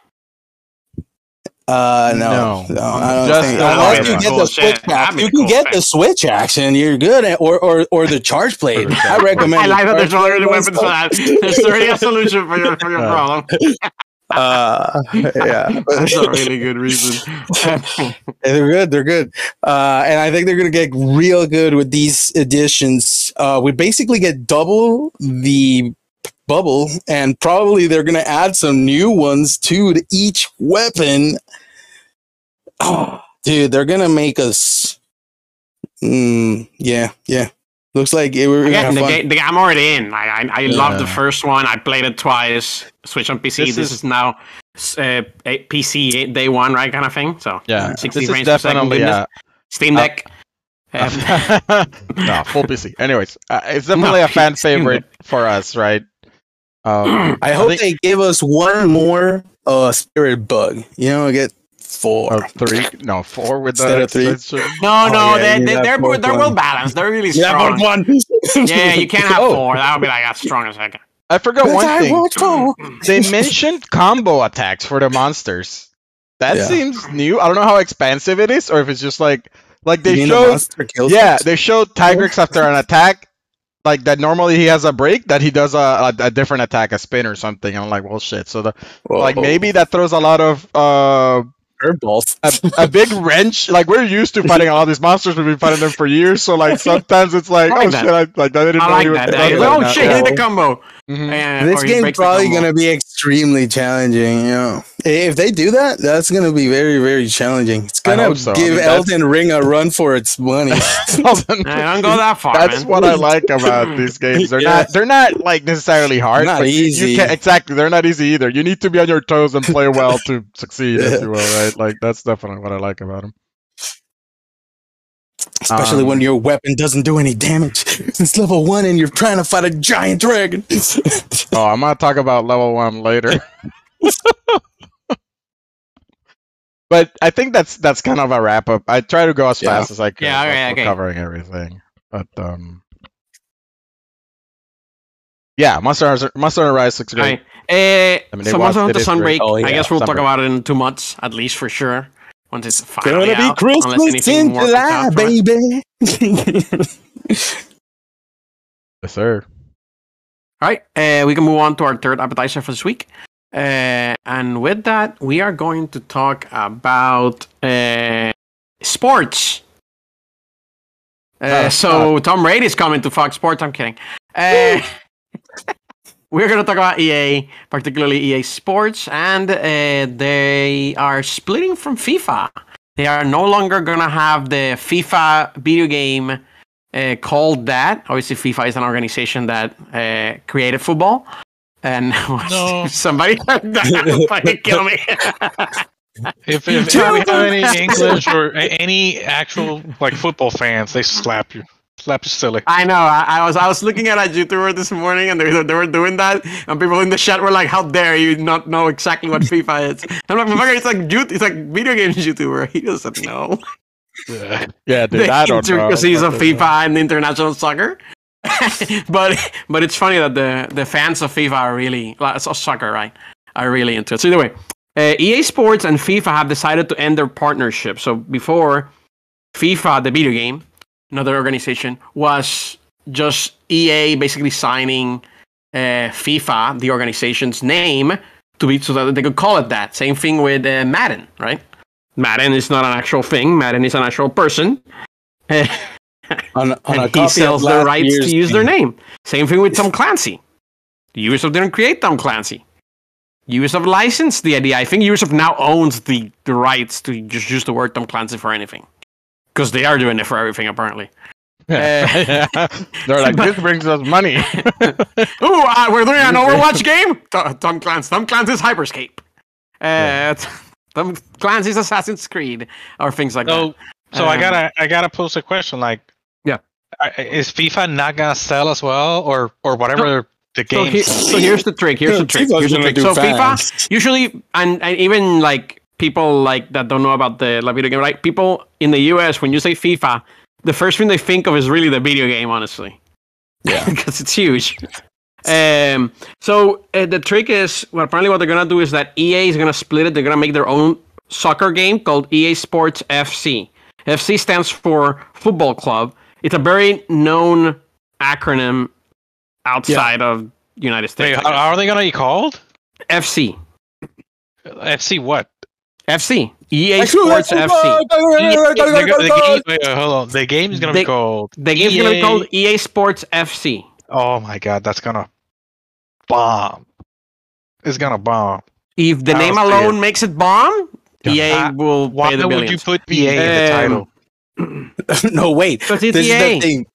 Uh, no, No. no, I don't Just think. the Unless you get Cool the switch That'd action, you can cool get thing. the switch action. You're good at, or or or the charge blade. I recommend. I like that there's already weapons for that. There's already a solution for your for your Yeah. problem. Uh, yeah, That's a really good reason. they're good. They're good, uh, and I think they're gonna get real good with these additions. Uh, we basically get double the bubble, and probably they're gonna add some new ones too to each weapon. Oh, dude, they're gonna make us. Mm, yeah, yeah. Looks like it, we're gonna Again, have the fun. game, the, I'm already in. I, I, I love the first one. I played it twice. Switch on PC. This, This is, is- now uh, a- PC day one, right? Kind of thing. So Yeah, 60 this is frames per second definitely goodness. a, Steam Uh, Deck. Um, no full PC. Anyways, uh, it's definitely a fan favorite for us, right? Um, I hope think- they give us one more uh spirit bug. You know, get four. Oh, three, no, four with Instead the of three? extension. no, Oh, no, yeah, they, you they, have they're both they're well balanced. They're really strong. but one. Yeah, you can't have Oh. four. That would be like as strong as. I can. I forgot But one I thing. want four. They mentioned combo attacks for the monsters. That Yeah. seems new. I don't know how expansive it is, or if it's just like like they mean the showed. Yeah, us? they showed Tigrex after an attack, like that. Normally he has a break that he does a, a, a different attack, a spin or something. And I'm like, well, shit. So the like maybe that throws a lot of uh curveballs. a, a big wrench. Like we're used to fighting all these monsters. We've been fighting them for years. So like sometimes it's like, I like oh that. shit, I like I didn't I know like you were that. doing oh that. shit, did the combo. Mhm. Uh, this game's probably gonna be extremely challenging. You know, if they do that, that's gonna be very, very challenging. It's gonna hope so. I give mean, Elden Ring a run for its money. I don't go that far, That's man. what I like about these games. They're Yeah. not they're not like necessarily hard. Not but you- You, easy. exactly. They're not easy either. You need to be on your toes and play well to succeed, if you will, right? Like that's definitely what I like about them. Especially Um, when your weapon doesn't do any damage. It's level one and you're trying to fight a giant dragon. Oh, I'm gonna talk about level one later. but I think that's that's kind of a wrap up. I try to go as Yeah. fast as I can. Yeah, okay, while okay. Covering everything, but um, yeah, Monster Hunter, Monster Hunter Rise looks great. Right. Uh, I mean, so was- Monster it Hunter. Sunbreak, Oh, I guess we'll talk about it in two months, at least for sure. Once it's finally Gonna be out, unless Christmas in July, out from it. baby. Yes, sir. All right, uh, we can move on to our third appetizer for this week. Uh, and with that, we are going to talk about uh, sports. Uh, Ah, so Tom Brady is coming to Fox Sports. I'm kidding. We're going to talk about EA, particularly EA Sports, and uh, they are splitting from FIFA. They are no longer going to have the FIFA video game uh, called that. Obviously, FIFA is an organization that uh, created football. And No. somebody fucking kill me. If, if, if you have any English or any actual like football fans, they slap you, slap silly. I know. I, I was I was looking at a YouTuber this morning, and they, were- they were doing that, and people in the chat were like, "How dare you not know exactly what FIFA is?" I'm like, "Motherfucker, it's like you- it's like video games YouTuber. He doesn't know Yeah. Yeah, dude, the I don't know. intricacies of Fucking- FIFA and international soccer." but but it's funny that the the fans of FIFA are really like, so soccer, right? Are really into it. So anyway, uh, EA Sports and FIFA have decided to end their partnership. So before FIFA, the video game, another organization, was just EA basically signing uh, FIFA, the organization's name, to be so that they could call it that. Same thing with uh, Madden, right? Madden is not an actual thing. Madden is an actual person. On, on a and he sells the rights to use their name. Same thing with Tom Clancy. Ubisoft didn't create Tom Clancy. Ubisoft licensed the idea. I think Ubisoft now owns the, the rights to just use the word Tom Clancy for anything. Because they are doing it for everything, apparently. Yeah. They're like, this brings us money. Ooh, uh, we're doing an Overwatch game? T- Tom Clancy. Tom Clancy's Hyperscape. Uh, Tom Clancy's Assassin's Creed. Or things like So, so I Um, gotta, I gotta pose a question. Like, Yeah. Is FIFA not gonna sell as well, or or whatever the that. So, game? so here's the trick. Here's the trick. Here's the trick. So fans. FIFA usually and, and even like people like that don't know about the like, video game right people in the us when you say fifa the first thing they think of is really the video game honestly Yeah. because it's huge um so uh, the trick is well apparently what they're gonna do is that ea is gonna split it they're gonna make their own soccer game called ea sports fc fc stands for football club it's a very known acronym outside of united states guess. how are they gonna be called? fc FC what? FC. EA Sports FC. The game, wait, hold on. The game is gonna They- be called. The game's gonna be called EA Sports FC. Oh my god, that's gonna bomb. It's gonna bomb. If the I'll name say alone makes it bomb, EA Uh, will Why pay the would you billions. put EA in the Um, title? no, wait. Because it's This is the thing.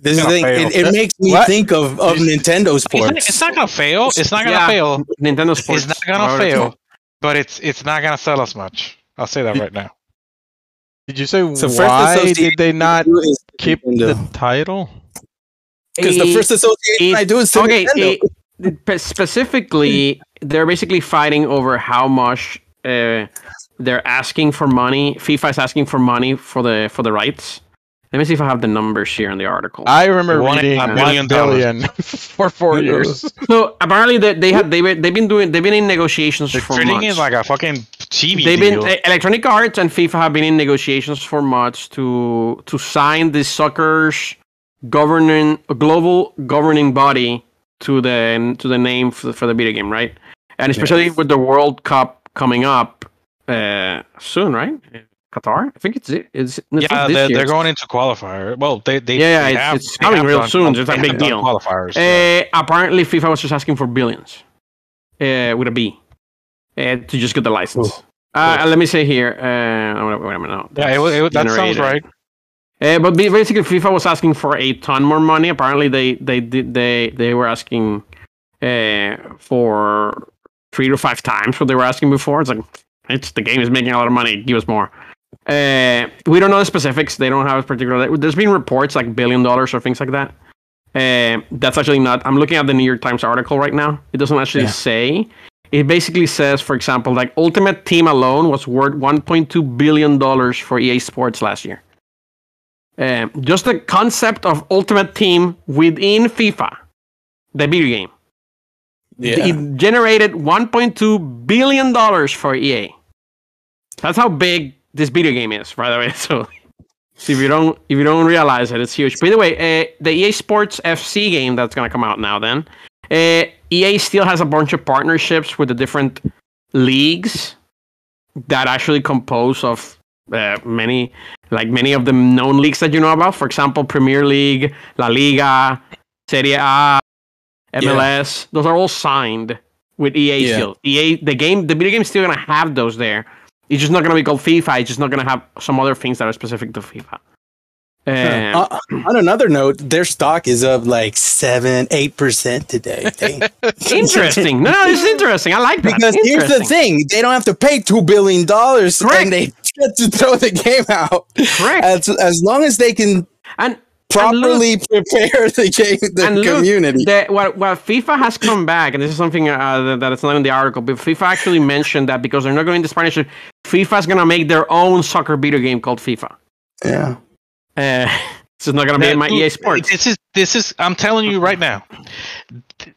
This is the thing. fail. It, it makes me What? think of, of Nintendo It's not, Sports. it's not gonna fail. It's not gonna Yeah. fail. Nintendo Sports. It's not gonna fail. Called. But it's it's not gonna sell as much. I'll say that right now. Did you say So why did they not keep Nintendo. the title? Because the first association it- I do is to okay, Nintendo. it- specifically, they're basically fighting over how much uh, they're asking for money. FIFA is asking for money for the for the rights. Let me see if I have the numbers here in the article. I remember One reading and a one billion dollars. for four years. so apparently, they, they had they were, they've been doing they've been in negotiations They're for treating months. it like a fucking TV They've been deal. uh, Electronic Arts and FIFA have been in negotiations for months to to sign the soccer's governing global governing body to the to the name for the, for the video game, right? And especially with the World Cup coming up uh, soon, right? Qatar, I think it's it. It's, it's yeah, they're, they're going into qualifier. Well, they they Yeah, they it's- have, it's coming real done- soon. It's a big deal. Qualifiers. yeah. Uh, apparently, FIFA was just asking for billions uh, with a B uh, to just get the license. Uh, let me say here. Uh, wait, a minute. no, yeah, it, it, that sounds right. Uh, but basically, FIFA was asking for a ton more money. Apparently, they they did they they were asking uh, for three to five times what they were asking before. It's like it's the game is making a lot of money. Give us more. Uh, we don't know the specifics. They don't have a particular. There's been reports like billion dollars or things like that. Uh, that's actually not. I'm looking at the New York Times article right now. It doesn't actually Yeah. say. It basically says, for example, like Ultimate Team alone was worth 1.2 billion dollars for EA Sports last year. Um, just the concept of Ultimate Team within FIFA, the video game, Yeah. it generated 1.2 billion dollars for EA. That's how big this video game is, by the way. So, so if you don't if you don't realize it, it's huge. By the way, uh, the EA Sports FC game that's gonna come out now, then uh, EA still has a bunch of partnerships with the different leagues that actually compose of uh, many like many of the known leagues that you know about. For example, Premier League, La Liga, Serie A, MLS. Those are all signed with EA Yeah. still. EA, the game, the video game is still gonna have those there. It's just not gonna be called FIFA. It's just not gonna have some other things that are specific to FIFA. Um, Uh, on another note, their stock is up like seven, eight percent today. Interesting. No, no, this is interesting. I like that. because here's the thing: they don't have to pay two billion dollars, and they get to throw the game out. Correct. As as long as they can And properly prepare the game, the and look, community. the, what, what FIFA has come back, and this is something uh, that, that is not in the article, but FIFA actually mentioned that because they're not going to Spanish, FIFA is going to make their own soccer video game called FIFA. yeah. Uh, this is not going to be in my Dude, EA Sports. This is this is. I'm telling you right now,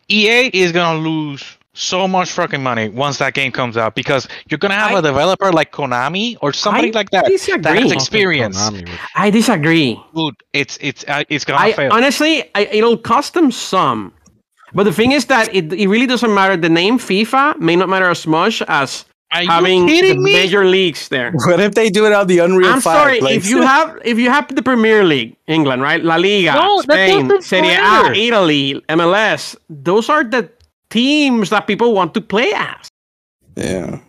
EA is gonna lose so much fucking money once that game comes out because you're gonna have a I- developer like Konami or somebody I like that that disagree. has experience. Konami was- I disagree. Dude, it's it's uh, it's gonna I fail. honestly, I, it'll cost them some. But the thing is that it, it really doesn't matter. The name FIFA may not matter as much as Are you having the me? major leagues there. What if they do it on the Unreal I'm 5? sorry like- if you have if you have the Premier League, England, right? La Liga, No, Spain, Serie A. Italy, MLS. Those are the teams that people want to play as. yeah.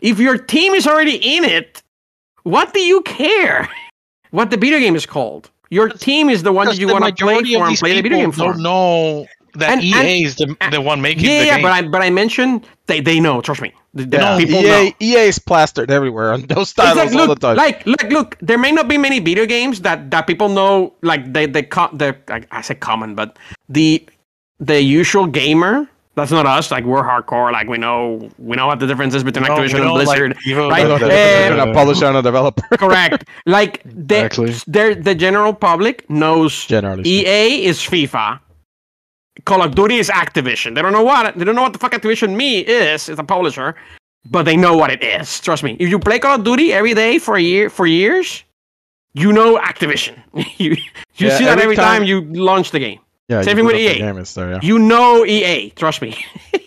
If your team is already in it, what do you care what the video game is called? Your team is the one that you want to play for and play the video game people for. don't know that And- EA and- is the, the one making yeah, the yeah, game. but I but I mentioned they they know. Trust me, the, the Yeah, people EA, know. EA is plastered everywhere on those It's titles like, all look, the time. like, look, look. There may not be many video games that that people know. Like they, they, co- the I, I say common, but the the usual gamer. That's not us. Like we're hardcore. Like we know we know what the difference is between No, we Activision and don't like Blizzard. Evo- right? I don't know, Eh, they're a publisher and a developer. Correct. Like they, Exactly. the general public knows Generally. EA is FIFA. Call of Duty is Activision. They don't know what they don't know what the fuck Activision me is. It's a publisher, but they know what it is. Trust me. If you play Call of Duty every day for a year for years, you know Activision. you you Yeah, see that every every time, time- you launch the game. Yeah, Same you thing with put up the EA. Game is there, yeah. You know EA. Trust me.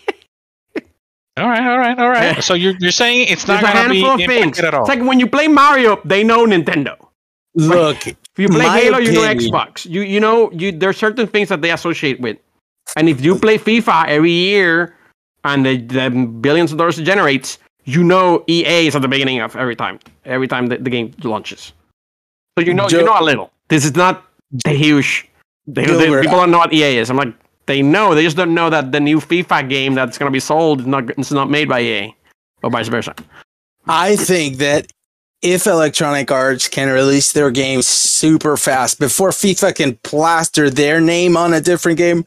All right, all right, all right. So you're you're saying it's not a gonna be handful of things. at all. It's like when you play Mario, they know Nintendo. Look, If you play My Halo, you know Xbox. You you know you there's certain things that they associate with. And if you play FIFA every year and the, the billions of dollars it generates, you know EA is at the beginning of every time. Every time the, the game launches. So you know you know a little. This is not the huge they, they- people don't know what EA is. I'm like they know, they just don't know that the new FIFA game that's gonna be sold is not it's not made by EA. Or vice versa. I think that if Electronic Arts can release their game super fast before FIFA can plaster their name on a different game,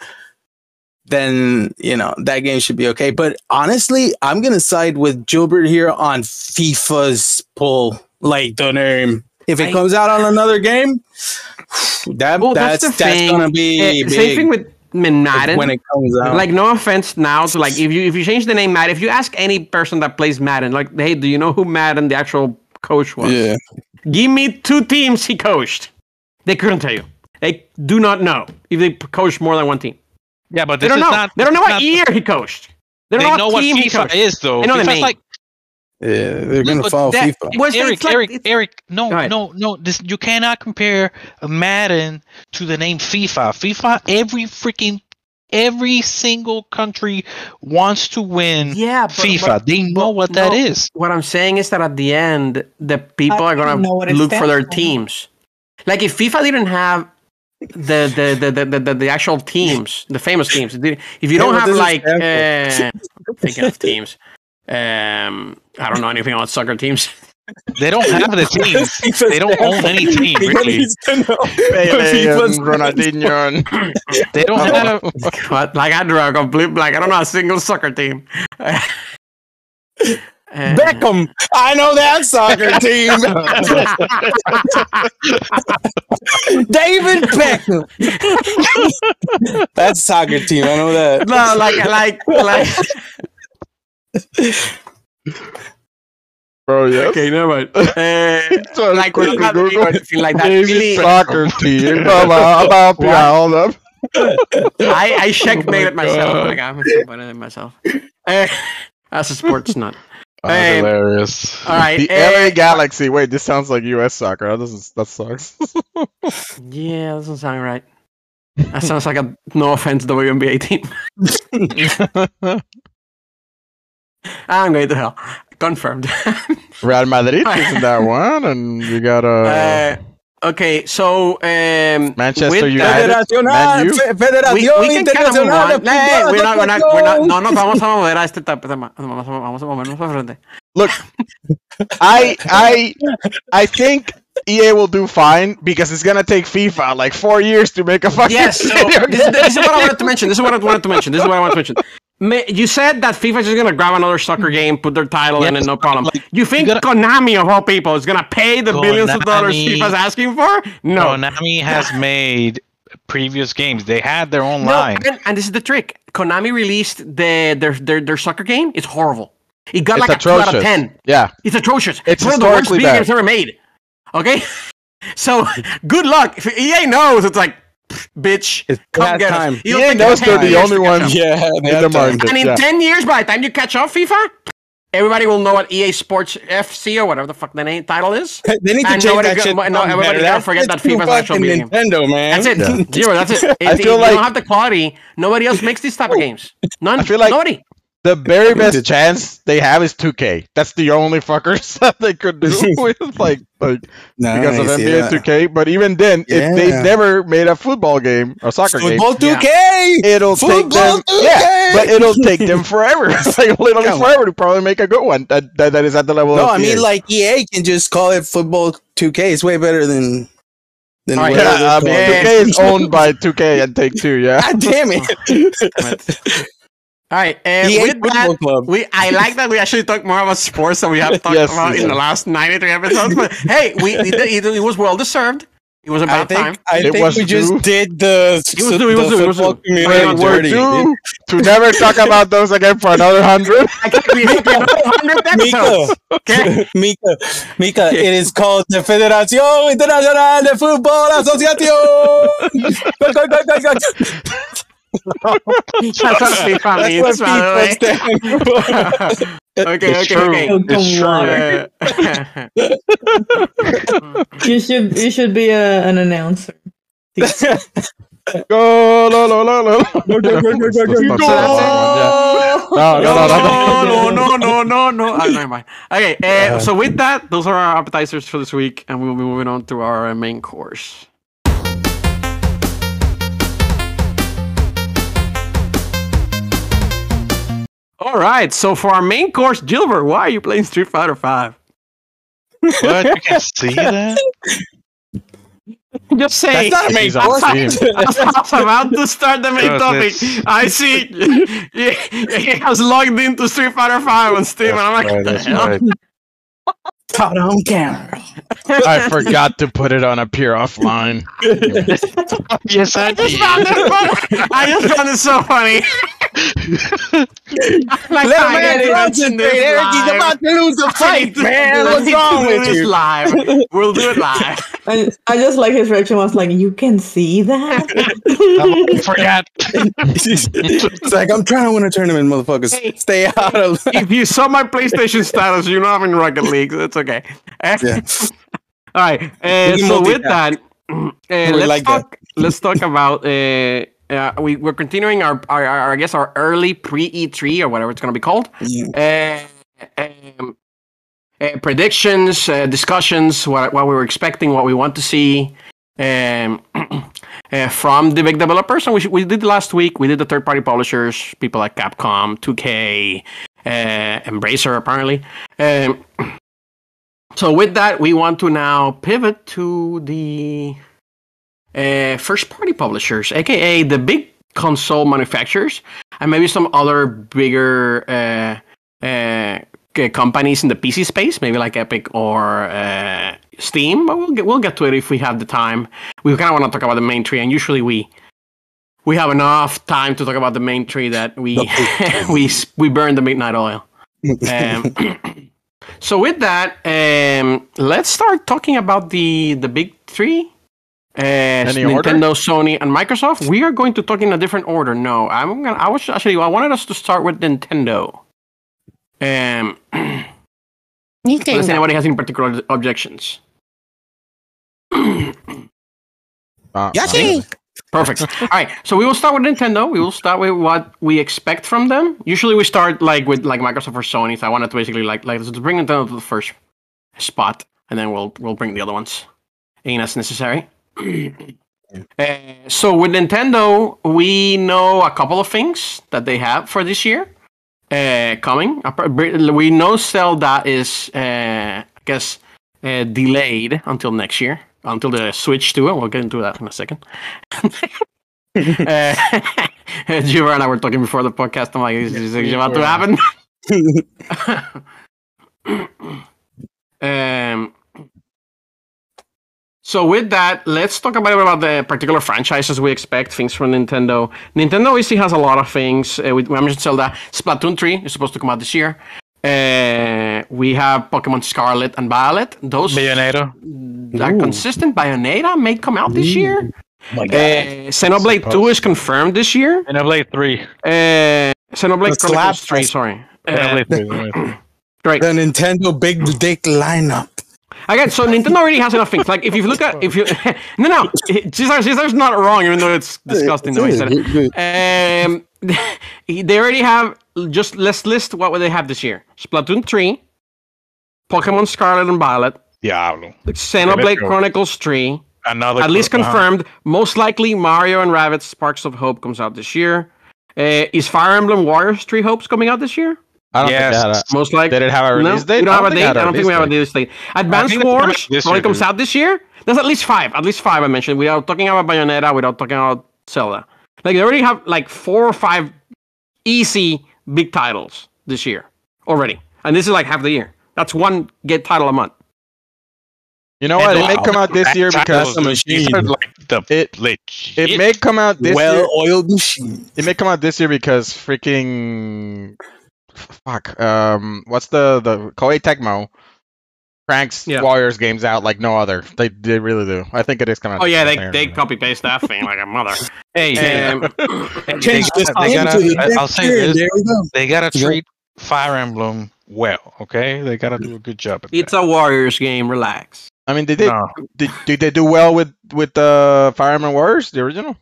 then you know that game should be okay. But honestly, I'm gonna side with Gilbert here on FIFA's pull, like the name. If it I- comes out on another game, that Well, that's that's that's, gonna be Eh, big same thing with Madden. when it comes out. like no offense now to like if you if you change the name Madden, if you ask any person that plays Madden, like hey, do you know who Madden the actual coach was? yeah, Give me two teams he coached. They couldn't tell you. They do not know if they p- coached more than one team. Yeah, but They don't is know. not. they don't know this what is year he coached. They They don't know know what what team he FIFA coached. is, though. I know the FIFA's name. like yeah, they're gonna but follow that- FIFA. Well, it's- Eric, like- Eric, Eric. No, no, no. This you cannot compare Madden to the name FIFA. FIFA. Every freaking every single country wants to win Yeah, but- FIFA. but- they know but what that no. is. What I'm saying is that at the end, the people I are gonna know what it look for their for. teams. Like if FIFA didn't have the the the the, the, the, the actual teams, the famous teams. If you don't what have like stand uh, thinking of teams. Um, I don't know anything about soccer teams. They don't have the teams. they don't own any team really. Pele and Ronaldinho. and- They don't have. What? Like I drew a complete blank. I don't know a single soccer team. Beckham, I know that soccer team. David Beckham. That's soccer team. I know that. no, like like like. Bro, yeah. Okay, never mind. Uh, So like we're quickly not doing Google anything like that. David Really, soccer team. Blah, blah, blah, blah, hold up. I, I checkmated my myself. God. Like, I'm disappointed in myself. Uh, as a sports nut. Oh, Hey. hilarious. All right, The eh, LA Galaxy. Wait, this sounds like U.S. soccer. That doesn't. That sucks. Yeah, that doesn't sound right. That sounds like a no offense WNBA team. I'm going to hell. Confirmed. Real Madrid is in that one, and you got uh, uh, okay, so um, Manchester United. that- Man U. Fe- Federación we, we can kind of move Internacional on. de Eh, Fútbol we're not, we're not, we're not, Asociación. no nos vamos a mover a este tap- tema. Vamos a, vamos a movernos para frente. Look, I I I think EA will do fine because it's gonna take FIFA like four years to make a fucking Yes, so this, this is what I wanted to mention. This is what I wanted to mention. This is what I wanted to mention. Ma- You said that FIFA is just gonna grab another soccer mm. game, put their title in, Yes, and no problem. like, You think gotta- Konami of all people is gonna pay the billions of dollars Konami- FIFA's asking for? No. Konami has made previous games. They had their own No, line. and, and this is the trick. Konami released the their their, their soccer game. It's horrible. It got It's like a two out of ten. Yeah, It's atrocious. It's one of the worst historically video bad. games ever made. Okay, so good luck. If EA knows, it's like, pff, bitch, It's come that get time. us. It'll EA take knows they're the only ones. Yeah, in the market. And in yeah. 10 years, by the time you catch up, FIFA, everybody will know what EA Sports FC or whatever the fuck the name title is. They need to And change nobody that go- shit. no, everybody better. gotta forget that FIFA's actual fucking game. Nintendo, man. That's it. Zero. That's it. If, if feel you like- don't have the quality, nobody else makes these type of games. None. I feel like- nobody. The very best chance they have is 2K. That's the only fuckers that they could do with like like because of Nice, NBA yeah. 2K. But even then, if they've never made a football game or soccer game, Football Yeah. 2K. it'll take them. 2K! Yeah, but it'll take them forever. It's like literally Come on. forever to probably make a good one that that, that is at the level. Of No, I mean like EA can just call it Football 2K. It's way better than than All right, yeah, I mean, 2K is owned by 2K and Take Two. Yeah, God damn it! All right. Uh, with that, Club. we I like that we actually talked more about sports than we have talked Yes, about in the last 93 episodes. But hey, we it, it, it was well deserved. It was I about think time. I It think was we just did the, It was due, it was due, it was football due. community We're we're dirty. due to never talk about those again for another hundred. I can't be another 100 episodes. Mika, Okay. Mika, Mika, it is called the Federación Internacional de Fútbol Asociación. That's actually funny. That's it's funny. okay, it's okay, true. okay. It's true. you should you should be a, an announcer. Go, no, no, no, no. No, no, no, no, no, no, no, ah, no. Okay, eh, uh, so with that, those are our appetizers for this week, and we'll be moving on to our uh, main course. All right, so for our main course, Gilbert, why are you playing Street Fighter Five? But you can see that. Just say. That's not a main course. I was about to start the main topic. I see. he has logged into Street Fighter Five on Steam, and I'm like, Right, what the that's hell? right. Caught on camera. I forgot to put it on a peer offline. Yes, I I just did. found it. I just found it so funny. Like, Little I man, concentrate, Eric. He's about to lose the fight, man. What's need to wrong do with this you? Live. We'll do it live. I, I just like his reaction was like, you can see that. I forgot. it's like I'm trying to win a tournament, motherfuckers. Hey. Stay out of. if you saw my PlayStation status, you know I'm in Rocket League. So it's okay. Yeah. All right. Uh, so with that, uh, let's like that. talk. Let's talk about. Uh, uh, we we're continuing our, our, our I guess our early pre E3 or whatever it's gonna be called. Yeah. Uh, um, uh, predictions, uh, discussions, what what we were expecting, what we want to see. Um, uh, from the big developers, and we, we did last week. We did the third-party publishers, people like Capcom, 2K, uh, Embracer, apparently. Um, so with that, we want to now pivot to the uh, first-party publishers, aka the big console manufacturers, and maybe some other bigger uh, uh, companies in the PC space, maybe like Epic or uh, Steam. But we'll get we'll get to it if we have the time. We kind of want to talk about the main tree, and usually we we have enough time to talk about the main tree that we we we burn the midnight oil. Um, so with that, um, let's start talking about the the big three. Uh, Any order? Nintendo, Sony, and Microsoft. We are going to talk in a different order. No, I'm gonna. I was actually. I wanted us to start with Nintendo. Um, unless anybody has any particular objections. Uh, Yoshi! Perfect. All right, so we will start with Nintendo. We will start with what we expect from them. Usually, we start like with like Microsoft or Sony. So I wanted to basically like like let's bring Nintendo to the first spot, and then we'll we'll bring the other ones in as necessary. Uh, so with Nintendo, we know a couple of things that they have for this year uh, coming. We know Zelda is, uh, I guess, uh, delayed until next year, until the Switch 2. and We'll get into that in a second. uh, Jiva and I were talking before the podcast. I'm like, is this we about to happen? um, so with that, let's talk about about the particular franchises we expect, things from Nintendo. Nintendo obviously has a lot of things. Uh, we, we mentioned Zelda. Splatoon 3 is supposed to come out this year. Uh, we have Pokemon Scarlet and Violet. Those Bayonetta. are Ooh. consistent. Bayonetta may come out this year. my Uh, Xenoblade 2 is confirmed this year. And I played three. Uh, Xenoblade The Chronicles 3, sorry. And I Uh, three. I three. great. The Nintendo Big Dick lineup. Again, so Nintendo already has enough things. Like if you look at if you no no Cesar Cesar's not wrong even though it's disgusting the way he said it. Um, they already have just let's list what would they have this year: Splatoon three, Pokemon Scarlet and Violet, Diablo. Xenoblade go. Chronicles three, Another. at least cro- uh-huh. confirmed. Most likely, Mario and Rabbids Sparks of Hope comes out this year. Uh, is Fire Emblem Warriors Three Hopes coming out this year? I don't Yes. think that. Uh, most likely. Did it have a No, release date? we don't have a date. I don't think we have a release release date. Advance think they come out Wars this probably comes out this year. There's at least five. At least five I mentioned without talking about Bayonetta, without talking about Zelda. Like they already have like four or five easy big titles this year already, and this is like half the year. That's one get title a month. You know what? It may come out this year because is- these machine. like the It- legit. it may come out this year. Well-oiled machine. It may come out this year because freaking fuck. Um, what's the the Koei Tecmo cranks Yeah. Warriors games out like no other. They they really do. I think it is kind of. Oh yeah, they they copy paste that thing like a mother. Hey, Um, they, Change this gotta- they gotta, I- I'll say this: There we go. they gotta treat Fire Emblem well. Okay, they gotta do a good job. At it's a Warriors game. Relax. I mean, they did, No. did. Did they do well with with the uh, Fire Emblem Warriors, the original?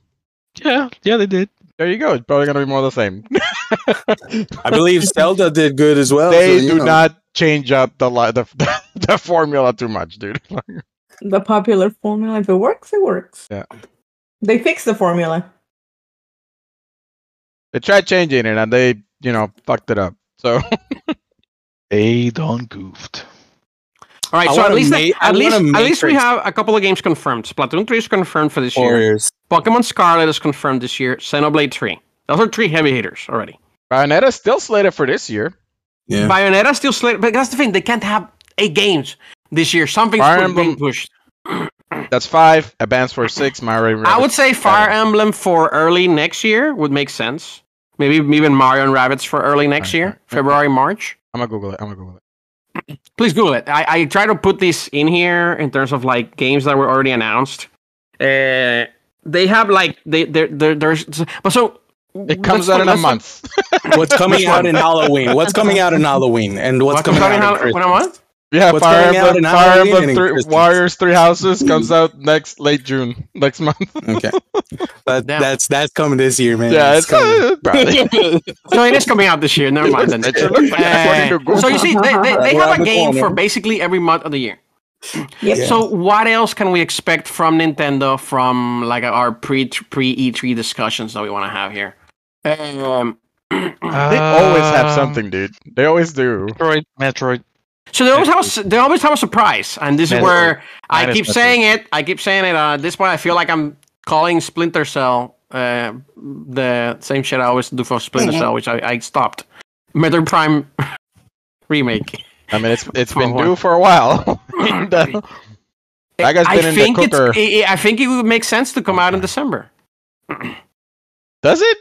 Yeah, yeah, they did. There you go. It's probably gonna be more of the same. I believe Zelda did good as well. they so, do know. not change up the li- the the formula too much, dude. The popular formula, if it works, it works. Yeah. They fixed the formula. they tried changing it and they, you know, fucked it up. So They done goofed. All right, I so at least ma- at least at least we have a couple of games confirmed. Splatoon 3 is confirmed for this year. Pokemon Scarlet is confirmed this year. Xenoblade 3. Those are three heavy hitters already. Bayonetta's still slated for this year. Yeah. Bayonetta still slated, but that's the thing. They can't have eight games this year. Something's Fire pu- Emblem- being pushed. That's five. Advance for six. Mario. I would say Fire seven. Emblem for early next year would make sense. Maybe even Mario and Rabbids for early next Right, year, right, right. February, March. I'm gonna Google it. I'm gonna Google it. Please Google it. I, I try to put this in here in terms of like games that were already announced. Uh, they have like they there there there's but so It comes out in a month. What's coming out in Halloween? What's coming out in Halloween? And what's, What's coming coming out in out? Christmas? When I what? Yeah, What's Fire coming out Emblem, Fire Halloween Emblem three, Warriors Three Houses comes out next late June next month. Okay, that, Damn. that's that's coming this year, man. yeah, it's coming. uh, probably. So it is coming out this year. Never mind. Then. It should look like according to Uh, so you see, they, they, they have a game for basically every month of the year. Yep. Yeah. So what else can we expect from Nintendo from like our pre pre E3 discussions that we want to have here? Um, They always have something, dude. They always do. Metroid, Metroid. So they always have a, s- they always have a surprise, and this is Metroid. where I keep Metroid. saying it. I keep saying it. Uh, at this point, I feel like I'm calling Splinter Cell uh, the same shit I always do for Splinter. Cell, which I, I stopped. Metroid Prime remake. I mean, it's it's For been due for a while. And, uh, That guy's I been in the think it's- cooker. I I think it would make sense to come out in December. Does it?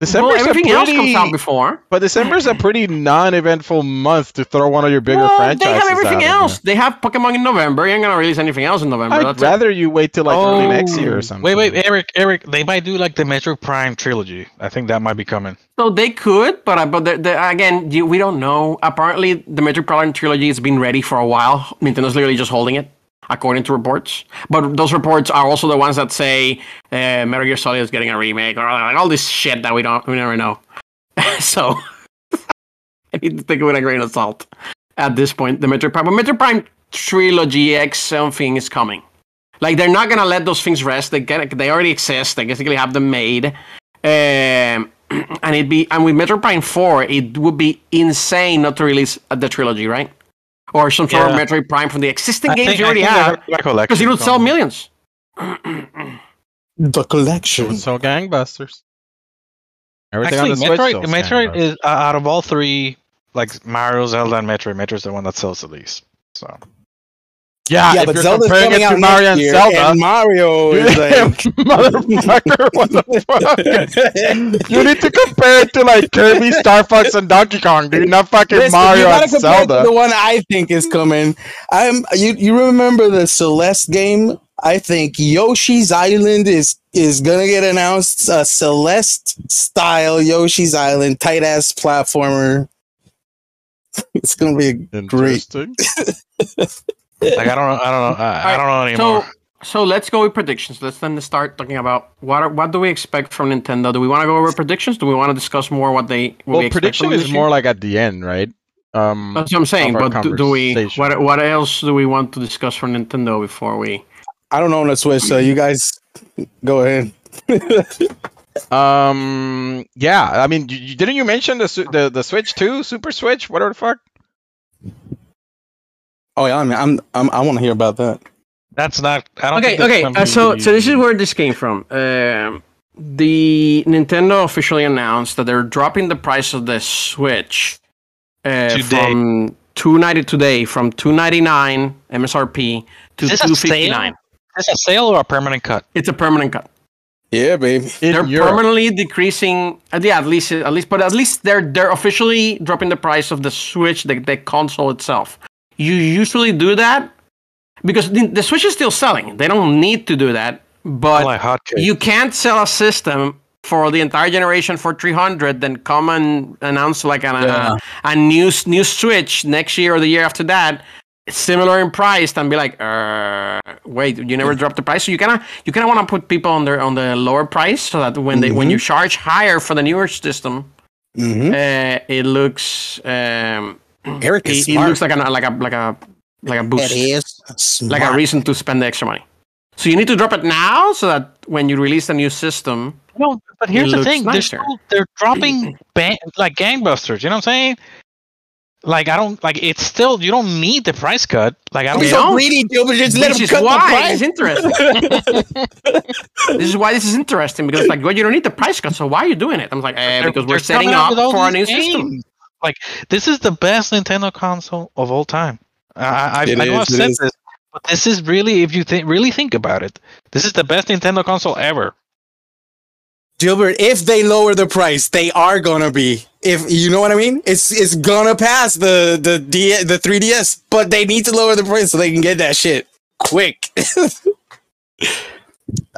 December's well, everything a else comes pretty, out before. but December's a pretty non-eventful month to throw one of your bigger well, franchises. they have everything out else. They have Pokemon in November. You ain't gonna release anything else in November. I'd That's it. rather you wait till like early oh. next year Oh, or something. Wait, wait, Eric, Eric. They might do like the Metroid Prime trilogy. I think that might be coming. So they could, but I- but the, the, again, you, we don't know. Apparently, the Metroid Prime trilogy has been ready for a while. Nintendo's literally just holding it, according to reports. But those reports are also the ones that say uh, Metal Gear Solid is getting a remake or like all this shit that we don't we never know. so I need to take it with a grain of salt at this point. The Metroid Prime, but Metroid Prime trilogy X something is coming. Like they're not gonna let those things rest. They get they already exist. They basically have them made. Um, and it'd be and with Metroid Prime Four, it would be insane not to release the trilogy, right? Or some sort of Metroid Prime from the existing I games think- you already have, a collection because it would sell millions. The collection. So gangbusters. Everything Actually, on the Metroid, sells Metroid gangbusters. is uh, out of all three, like Mario, Zelda, and Metroid. Metroid's the one that sells the least. So yeah, yeah, if but you're Zelda's comparing coming it out to Mario next and Zelda, and Mario is like. motherfucker, what the fuck? You need to compare it to like Kirby, Star Fox, and Donkey Kong, dude. Not fucking Listen, Mario and compare it to Zelda. the one I think is coming. I'm you. You remember the Celeste game? I think Yoshi's Island is is gonna get announced. A Celeste style Yoshi's Island tight ass platformer. It's gonna be great. Interesting. like I don't know, I don't know, I, I don't know anymore. So, so let's go with predictions. Let's then start talking about what are, what do we expect from Nintendo? Do we want to go over predictions? Do we want to discuss more what they what we Well, expect prediction from is more like at the end, right? Um, That's what I'm saying. But do, do we what what else do we want to discuss from Nintendo before we? I don't own a Switch, so you guys go ahead. um, yeah. I mean, you, you- didn't you mention the the the Switch too? Super Switch, whatever the fuck. Oh yeah, I mean, I'm, I'm I want to hear about that. That's not. I don't. Okay, think okay. Uh, so so this is where this came from. Um, the Nintendo officially announced that they're dropping the price of the Switch uh, Today. from two ninety today from two ninety nine MSRP to Is this a two fifty nine. Is this a sale or a permanent cut? It's a permanent cut. Yeah, baby. In they're Europe. permanently decreasing. Uh, yeah, at least at least, but at least they're they're officially dropping the price of the Switch, the, the console itself, you usually do that because the, the Switch is still selling. They don't need to do that, but like hotcakes. you can't sell a system for the entire generation for 300 then come and announce like an, Yeah. a, a new new switch next year or the year after that similar in price and be like uh, wait you never dropped the price so you kind of you kind of want to put people on the on the lower price so that when they when you charge higher for the newer system Mhm. uh, it looks um, Eric is it, it smart. looks like a like a like a like a boost is like a reason to spend the extra money so you need to drop it now so that when you release a new system No, but here's the looks thing: they're still, they're dropping ban- like gangbusters. You know what I'm saying? Like I don't like it's still you don't need the price cut. Like I don't. They He's so don't. greedy, Gilbert. Just let Which him is cut the why price. it's interesting. this is why this is interesting because like, well, you don't need the price cut, so why are you doing it? I'm like, eh, because we're setting coming up for a new these system. Games. Like this is the best Nintendo console of all time. I, I, It I know I've said is. this, but this is really, if you think really think about it, this is the best Nintendo console ever. Gilbert, if they lower the price, they are gonna be. If you know what I mean, it's it's gonna pass the the D, the 3DS, but they need to lower the price so they can get that shit quick.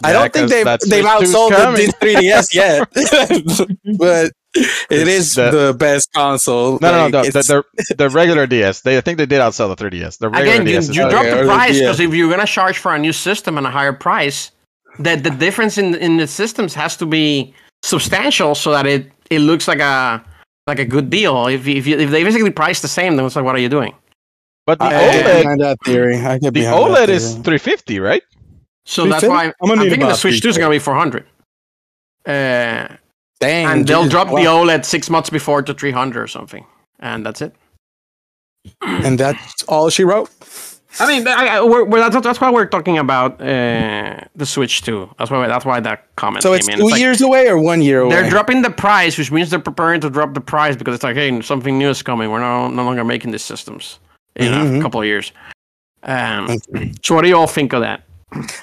I Yeah, don't think they've they've outsold coming. the 3DS yet, but it is the- the best console. No, no, Like, no. The, it's- the, the, the regular DS. They I think they did outsell the 3DS. The regular Again, DS. is you better. drop the price because if you're gonna charge for a new system and a higher price, that the difference in in the systems has to be substantial so that it it looks like a like a good deal. If if, you, if they basically price the same, then it's like, what are you doing? But the I I get OLED, behind that theory. I get the behind that OLED is 350, right? So that's why I'm I'm, thinking the Switch 2 is gonna be 400. Uh, Dang, and they'll drop wow. the OLED six months before to 300 or something, and that's it. and that's all she wrote. I mean, I, I, we're, we're, that's, that's why we're talking about uh, the Switch 2. That's why that's why that comment So came it's two years away or one year away. They're dropping the price, which means they're preparing to drop the price because it's like, hey, something new is coming. We're no, no longer making these systems in Mhm. a couple of years. Um, so, what do you all think of that?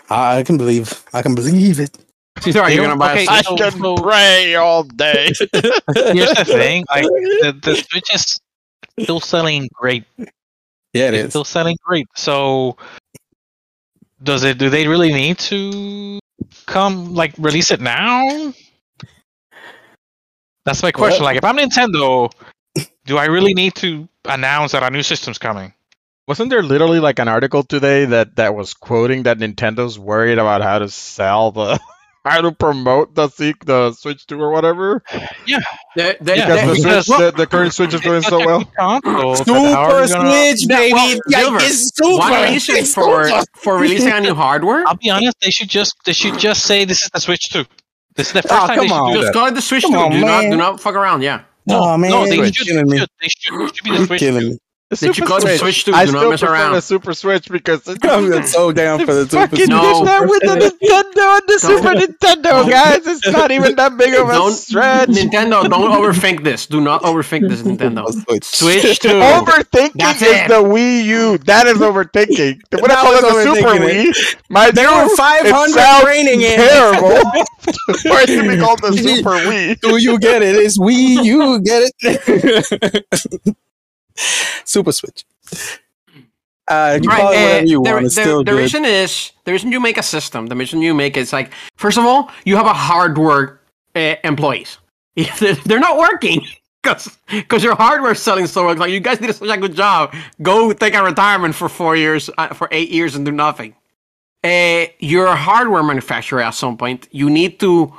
I can believe. I can believe it. Caesar, are you don't- going to buy okay, a I Switch? so- can so- pray all day. Here's the thing: like the, the Switch is still selling great. Yeah, it It's is. still selling great. So, does it? Do they really need to come like release it now? That's my question. Well- like, if I'm Nintendo, do I really need to announce that a new system's coming? Wasn't there literally like an article today that that was quoting that Nintendo's worried about how to sell the how to promote the seek the Switch 2 or whatever They, they, because Yeah, the, because- Switch, the, the current Switch is doing so well. Console, Super but how are you gonna- Switch, baby. well, yeah, it's super. one reason It's for super. for releasing a new hardware I'll be honest. They should just they should just say this is the Switch 2. This is the first Oh, time come they should on. do Just that. call it the Switch Come 2. on, do not do not fuck around. Yeah. Oh man, no, they you're should, killing should- They should. Should be the Switch. killing me. The They should Super call it Switch. Switch 2. I Do not mess around. the Super Switch because it's I'm so down for the super fucking Switch. No. that with the Nintendo and the Super Nintendo, guys. It's not even that big of a Don't stretch. Nintendo, don't overthink this. Do not overthink this, Nintendo. Switch. Switch 2. Overthinking That's is it. the Wii U. That is overthinking. What would have That called it the Super overthinking Wii. My There were 500 it training in. terrible for it to be called the Super Wii. Do you get it? It's Wii U. Get it? Super Switch. Uh, you call it uh, whatever you the, want. It's the- still the good. reason is the reason you make a system. The reason you make it's like first of all, you have a hardware uh, employees. If they're, they're not working because because your hardware selling so well, like you guys did such a good job. Go take a retirement for four years, uh, for eight years, and do nothing. Uh, you're a hardware manufacturer at some point. You need to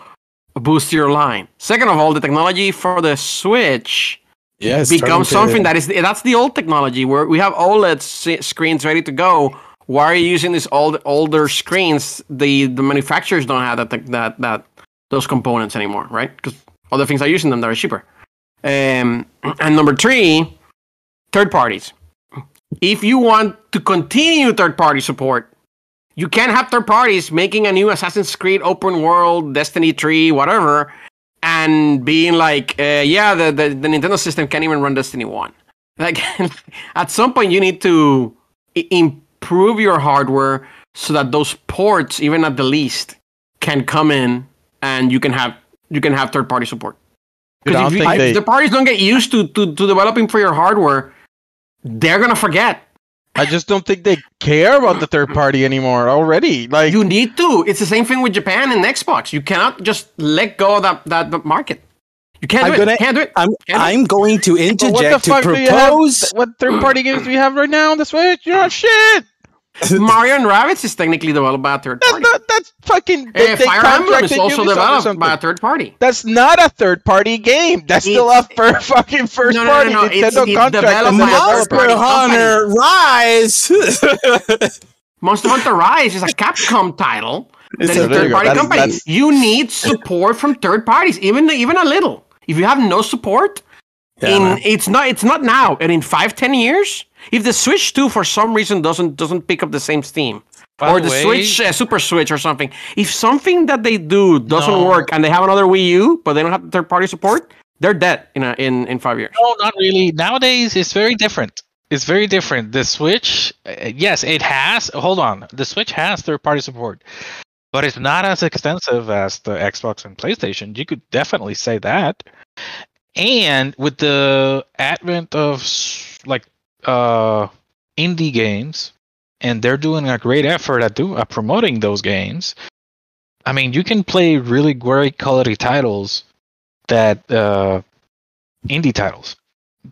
boost your line. Second of all, the technology for the Switch yeah, it's becomes starting to- something that is that's the old technology where we have OLED screens ready to go. Why are you using these old older screens? The the manufacturers don't have that that that those components anymore, right? Because other things are using them that are cheaper. Um, and number three, third parties. If you want to continue third party support, you can't have third parties making a new Assassin's Creed open world, Destiny 3, whatever, and being like, uh, yeah, the, the, the Nintendo system can't even run Destiny 1. Like, at some point, you need to i- improve your hardware so that those ports, even at the least, can come in and you can have you can have third party support. Because if, they- if the parties don't get used to, to, to developing for your hardware, they're gonna forget. I just don't think they care about the third party anymore already. Like You need to. It's the same thing with Japan and Xbox. You cannot just let go of that that, that market. You can't I'm do gonna- it. Can't do it. I'm Can't do it. I'm going to but what the interject to fuck have? propose. What third party games do we have right now on the Switch? You're not shit. Mario and Rabbids is technically developed by a third That's party. not. That's fucking. Eh, Fire Emblem is also Ubisoft developed by a third party. That's not a third party game. That's still a It's- fir- fucking first No, no, no, party no, it's- Nintendo it's contract. developed by a Monster third party Monster company. Hunter Rise. Monster Hunter Rise is a Capcom title that is So a there you third go. party That's- company. that's- You need support from third parties, even even a little. If you have no support, Yeah, in man. it's not it's not now, and in five ten years, if the Switch Two for some reason doesn't doesn't pick up the same steam, By or the way- Switch uh, Super Switch or something, if something that they do doesn't No. work and they have another Wii U but they don't have third party support, they're dead in a, in in five years. No, not really. Nowadays, it's very different. It's very different. The Switch, uh, yes, it has. Hold on, the Switch has third-party support, but it's not as extensive as the Xbox and PlayStation. You could definitely say that. And with the advent of like uh, indie games, and they're doing a great effort at do at promoting those games. I mean, you can play really great quality titles that uh, indie titles.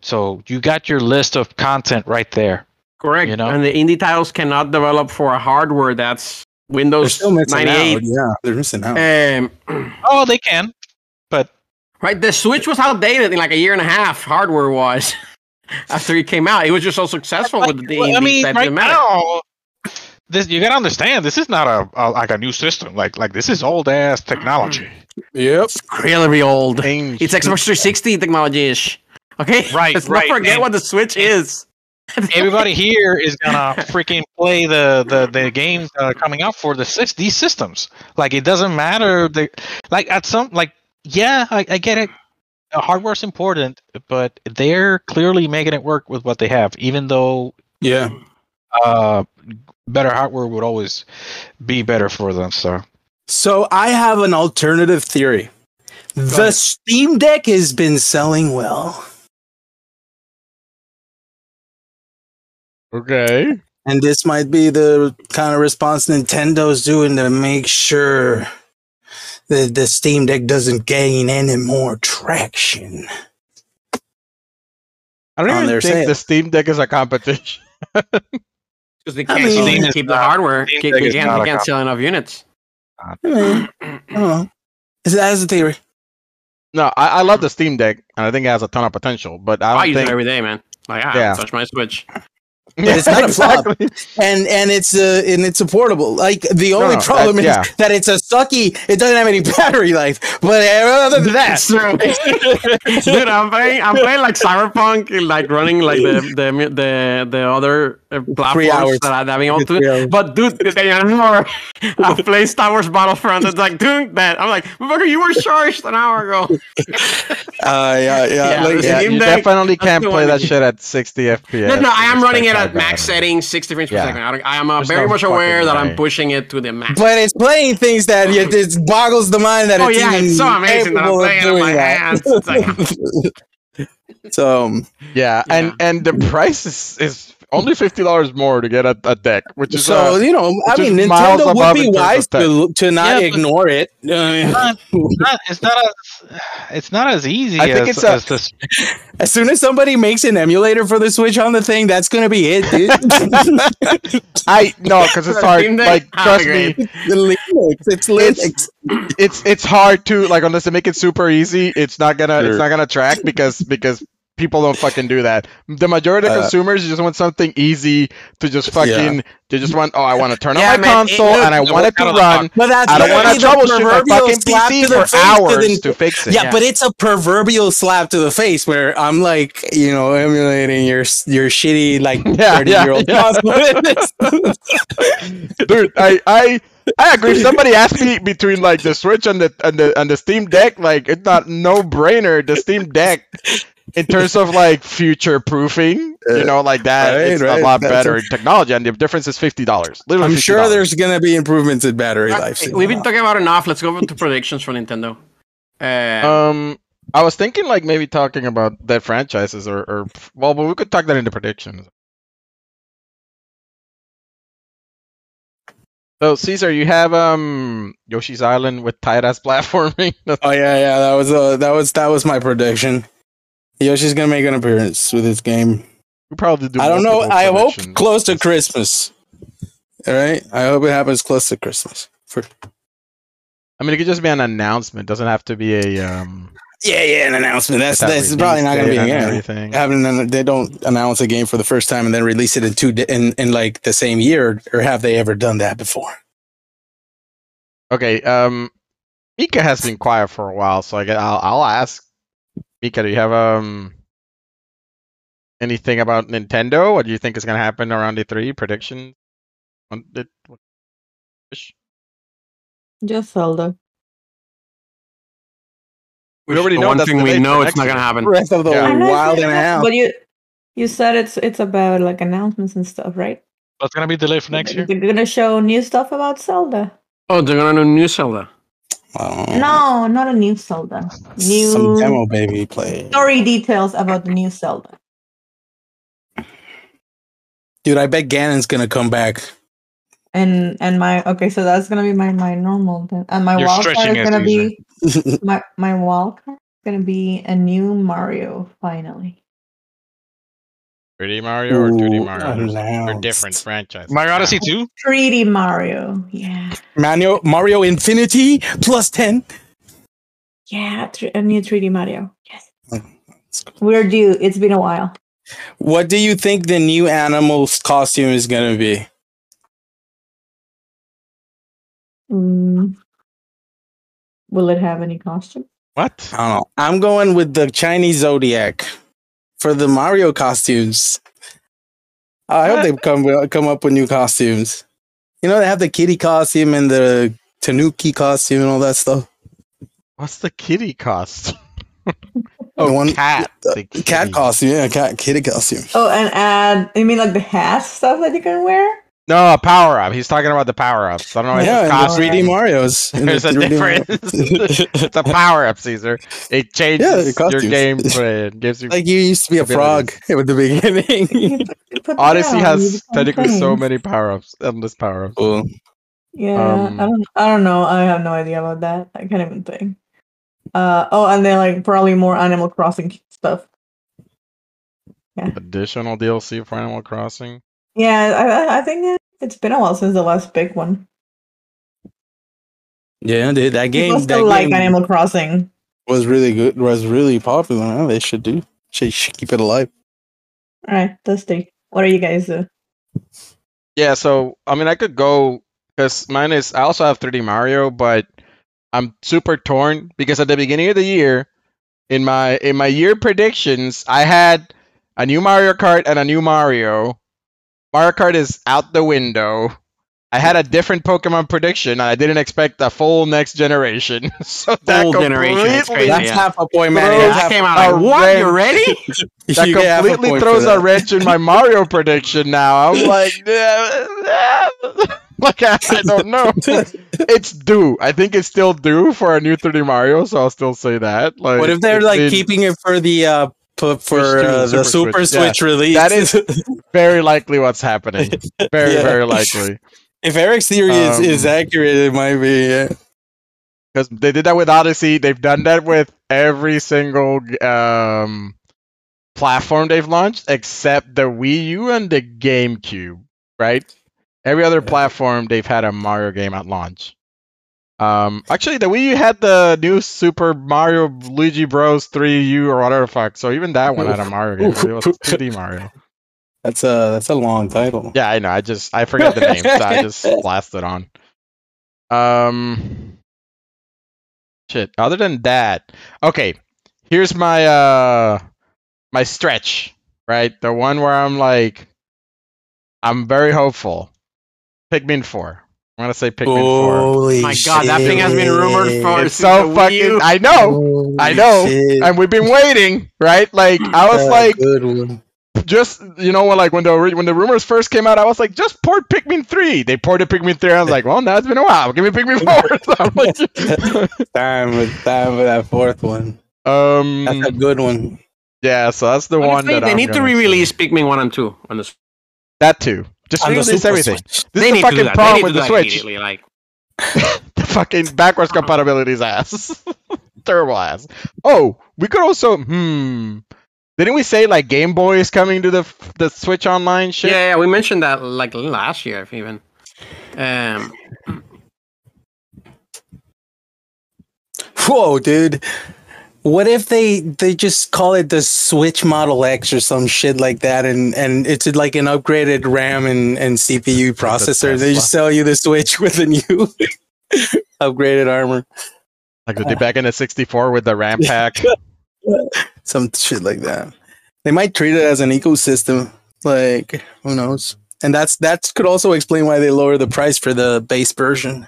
So you got your list of content right there. Correct. You know? And the indie titles cannot develop for a hardware that's They're Windows still missing 98. out. Yeah, they're missing out. Um, Oh, they can, but right, the Switch was outdated in like a year and a half, hardware wise. After it came out, it was just so successful with the Well, indie I mean, that right didn't now, this you gotta understand. This is not a, a like a new system. Like like this is old ass technology. Yep. Really old. Games. It's Xbox 360 technology ish. Okay, Right, Let's right, not forget and- what the Switch is. Everybody here is gonna freaking play the, the, the games that are coming out for the sys- these systems. Like it doesn't matter. The like at some like yeah, I, I get it. Uh, Hardware's important, but they're clearly making it work with what they have. Even though Yeah. uh, better hardware would always be better for them. So So I have an alternative theory. The ahead. Steam Deck has been selling well. Okay. And this might be the kind of response Nintendo's doing to make sure that the Steam Deck doesn't gain any more traction. I don't even think sale. the Steam Deck is a competition. Because they can't mean- keep- Steam keep is the not- hardware. Steam They can't, they can't sell enough units. I mean, I don't know. Is that as a theory? No, I, I love the Steam Deck, and I think it has a ton of potential. But I I don't use think it every day, man. Like, ah, Yeah. touch my Switch. It's not a flop. and and it's uh and it's portable. Like the only no, problem that- is yeah. that it's a sucky. It doesn't have any battery life. But uh, other than that, That's true. Dude, I'm playing. I'm playing like Cyberpunk, like running like the the the, the other platforms hours. that I'm having on Three hours. But dude, they are more. I play Star Wars Battlefront. It's like doing that. I'm like, motherfucker, you were charged an hour ago. uh, yeah, yeah, Yeah, like, Yeah, you Deck, definitely can't play that that- shit at 60 FPS. No, no, I am running it at max bad. settings, 60 frames per Yeah. second. I, I am uh, very no much aware fucking that I'm pushing it to the max. but it's playing things that it, it boggles the mind that oh it's yeah, even it's so amazing that I'm capable of playing it in doing my that. hands. It's like, so um, Yeah, and and the price is is only fifty dollars more to get a, a deck, which is so uh, you know, I mean, is Nintendo would be wise to to not Yeah, ignore it. I mean, not, not, it's not as it's not as easy I think as, it's a- as this. as soon as somebody makes an emulator for the Switch on the thing, that's gonna be it, dude. I no, because it's hard. Steam Like trust me, The Linux, it's Linux. it's it's hard to like unless they make it super easy. It's not gonna Sure. it's not gonna track because because people don't fucking do that. The majority of Uh, consumers just want something easy to just fucking. They just want oh I want to turn Yeah, on my man, console look, and I want it to work out of the run. But that's I don't want to troubleshoot my proverbial fucking slap PC to the for face to hours the- to fix it. Yeah, Yeah. but it's a proverbial slap to the face where I'm like, you know, emulating your your shitty like Yeah, 30 yeah, year old yeah. console. dude i i i agree if somebody asked me between like the switch and the and the and the steam deck like it's not no brainer the steam deck in terms of like future proofing you know like that Right, it's right. a lot That's better a- in technology and the difference is $50 I'm sure $50. there's gonna be improvements in battery life. We've been talking about enough. Let's go to predictions for Nintendo. Uh, um i was thinking like maybe talking about their franchises or, or well but we could talk that into predictions So Caesar, you have um Yoshi's Island with tight ass platforming. Oh yeah, yeah. That was uh, that was that was my prediction. Yoshi's gonna make an appearance with this game. we probably do. I don't know. I hope close to Christmas. All right. I hope it happens close to Christmas. For I mean, it could just be an announcement. It Doesn't have to be a um. yeah, yeah, an announcement. That's that's probably not gonna be a game. everything. Having they don't announce a game for the first time and then release it in two di- in in like the same year, or have they ever done that before? Okay. Um, Mika has been quiet for a while, so I guess I'll I'll ask. Mika, do you have um anything about Nintendo? What do you think is gonna happen around the three predictions? What- Just Zelda. We already The know one that's thing we know it's not gonna happen. Breath of the Yeah. I Wild and a half. But you, you said it's it's about like announcements and stuff, right? That's gonna be delayed for next year. They're gonna show new stuff about Zelda. Oh, they're gonna do new Zelda. Oh, No, not a new Zelda. some New demo baby play. story details about the new Zelda. Dude, I bet Ganon's gonna come back. And and my okay, so that's gonna be my my normal then. And my You're wild card is gonna be my my wild card is gonna be a new Mario finally. 3D Mario or 2D Mario? They're different franchises. Mario Odyssey 2? 3D Mario, yeah, Mario Mario Infinity plus ten. yeah, thr- a new 3D Mario. Yes, Let's go. we're due. It's been a while. What do you think the new animal's costume is gonna be? Mm. Will it have any costume? What? I don't know. I'm going with the Chinese Zodiac for the Mario costumes. I hope they come come up with new costumes. You know, they have the kitty costume and the Tanuki costume and all that stuff. What's the kitty cost? The oh, one- cat. the The Cat costume, yeah, cat kitty costume. Oh, and add. You mean like the hat stuff that you can wear? No, power up. He's talking about the power ups. I don't know. yeah, if and it's the 3D Mario's. in the There's a 3D difference. it's a power up, Caesar. It changes Yeah, the your game gameplay. It gives you. like you used to be a frog at the beginning. You put that Odyssey on, you has become technically so many power ups, endless power ups. cool. Yeah, Um, I don't. I don't know. I have no idea about that. I can't even think. Uh oh, and then like probably more Animal Crossing stuff. Additional DLC for Animal Crossing. Yeah, I I- I think it- it's been a while since the last big one. Yeah, dude, that game, People that still like game Animal Crossing. was really good. Was really popular. Huh? They should do. Should, should keep it alive. All right, let's see. What are you guys do? Yeah, so I mean, I could go because mine is. I also have 3D Mario, but I'm super torn because at the beginning of the year, in my in my year predictions, I had a new Mario Kart and a new Mario. Mario Kart is out the window. I had a different Pokemon prediction, and I didn't expect a full next generation. so that Full generation, completely—that's yeah. half a point, man. Yeah, That's that came out like, what? wrench. You ready? that you get a completely throws for a wrench in my Mario prediction now. I'm like, like I, I don't know. It's due. I think it's still due for a new 3D Mario, so I'll still say that. Like, What if they're like keeping it for the uh pu- for uh, the Super Super Switch, Switch, release? That is- very likely what's happening. Very, Yeah. very likely. if Eric's theory is, Um, is accurate, it might be. Yeah. Because they did that with Odyssey. They've done that with every single um, platform they've launched, except the Wii U and the GameCube. Right? Every other Yeah. platform they've had a Mario game at launch. Um, actually, the Wii U had the new Super Mario Luigi Bros. 3U or whatever the fuck. So even that one had a Mario game. It was 2D Mario. That's a that's a long title. Yeah, I know. I just I forget the name, so I just blasted on. Um, shit. Other than that, okay. Here's my uh my stretch. Right, the one where I'm like, I'm very hopeful. Pikmin four. I'm gonna say Pikmin four. Holy My God, that thing has been rumored for It's so the Wii fucking. U. I know, I know, and we've been waiting. Right, like I was like, good one. just you know when like when the when the rumors first came out, I was like, just port Pikmin three. They ported Pikmin three. I was like, well, now it's been a while. Give me Pikmin four. So I'm like, time with time for that fourth one. um, That's a good one. yeah. So that's the one that they I'm need to re-release say. Pikmin one and two on this. that too. Just On the release Super everything. Switch. This they is need the fucking problem they with the to do that Switch. Like, the fucking backwards compatibility's ass. Terrible ass. Oh, we could also hmm. Didn't we say like Game Boy is coming to the the Switch Online shit? yeah, yeah, we mentioned that like last year, even. Um, Whoa, dude. What if they they just call it the Switch Model X or some shit like that, and and it's like an upgraded RAM and and CPU processor? They just sell you the Switch with a new upgraded armor, Like they did back in the 64 with the RAM pack. some shit like that. They might treat it as an ecosystem. Like who knows? And that's that could also explain why they lower the price for the base version.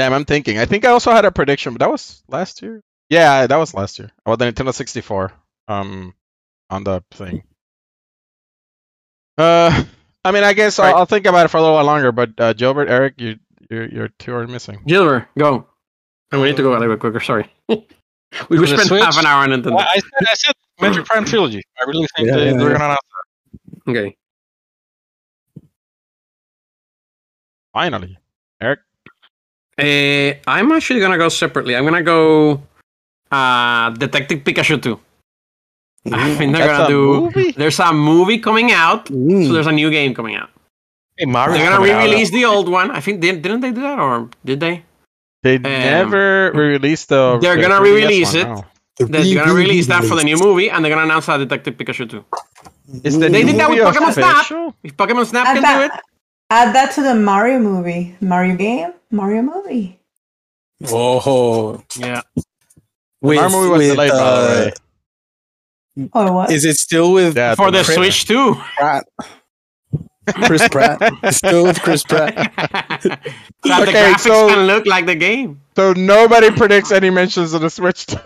Damn, I'm thinking. I think I also had a prediction, but that was last year. Yeah, that was last year. Well, the Nintendo 64. Um, on the thing. Uh, I mean, I guess Right. I'll, I'll think about it for a little while longer. But uh, Gilbert, Eric, you you're, you're two are missing. Gilbert, go. And we need to go a little bit quicker. Sorry. we For the spent Switch? half an hour on it. I, I said, I said Metroid Prime Trilogy. I really think Yeah, they, yeah, they're yeah. gonna announce that. Okay. Finally, Eric. Uh, I'm actually gonna go separately. I'm gonna go uh, Detective Pikachu 2. I think they're That's gonna a do. movie? There's a movie coming out, so Mm. there's a new game coming out. Hey, Mario. They're gonna re-release the old one. I think did, didn't they do that or did they? They never re-released the. They're the gonna re-release it. no. They're gonna release that for the new movie, and they're gonna announce that Detective Pikachu 2. Is the They did that movie with Pokemon Snap. official? If Pokemon Snap Add can do it, add that to the Mario movie. Mario game, Mario movie. Oh, yeah. with, Our movie was with, delayed, by the uh, way. Oh, what? Is it still with Yeah, For the Chris- Switch too. Pratt? Chris Pratt. Still with Chris Pratt. so the Okay, graphics so- can look like the game. So nobody predicts any mentions of the Switch 2.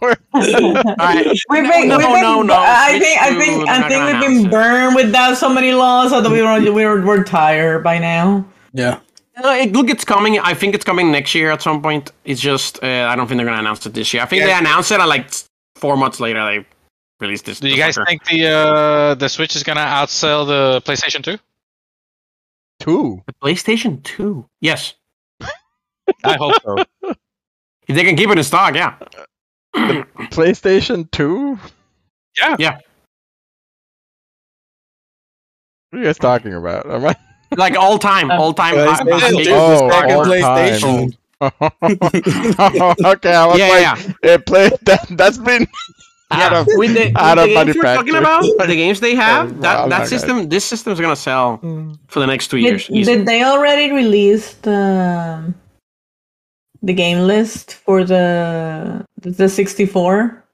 We're- Alright. We've been, no, we've been, no, no. I think, I think, I think we've been it. burned with that so many laws that we were, we were, we're tired by now. yeah. Uh, it, look, it's coming. I think it's coming next year at some point. It's just uh, I don't think they're gonna announce it this year. I think Yeah. they announced it and like four months later they released this. Do you guys think the uh, the Switch is gonna outsell the PlayStation 2? Two. the PlayStation Two? Yes, I hope so. if they can keep it in stock, yeah. PlayStation 2? Yeah. Yeah. What are you guys talking about? Am I- like all time, all time. PlayStation high- high- two. Oh, all PlayStation. time. okay, I was yeah, like, yeah. it played that, that's been out yeah. of with the, out with of the games we're talking about, the games they have, wow, that, okay. that system, this system's gonna sell for the next two years. Did, did they already release the the game list for the the 64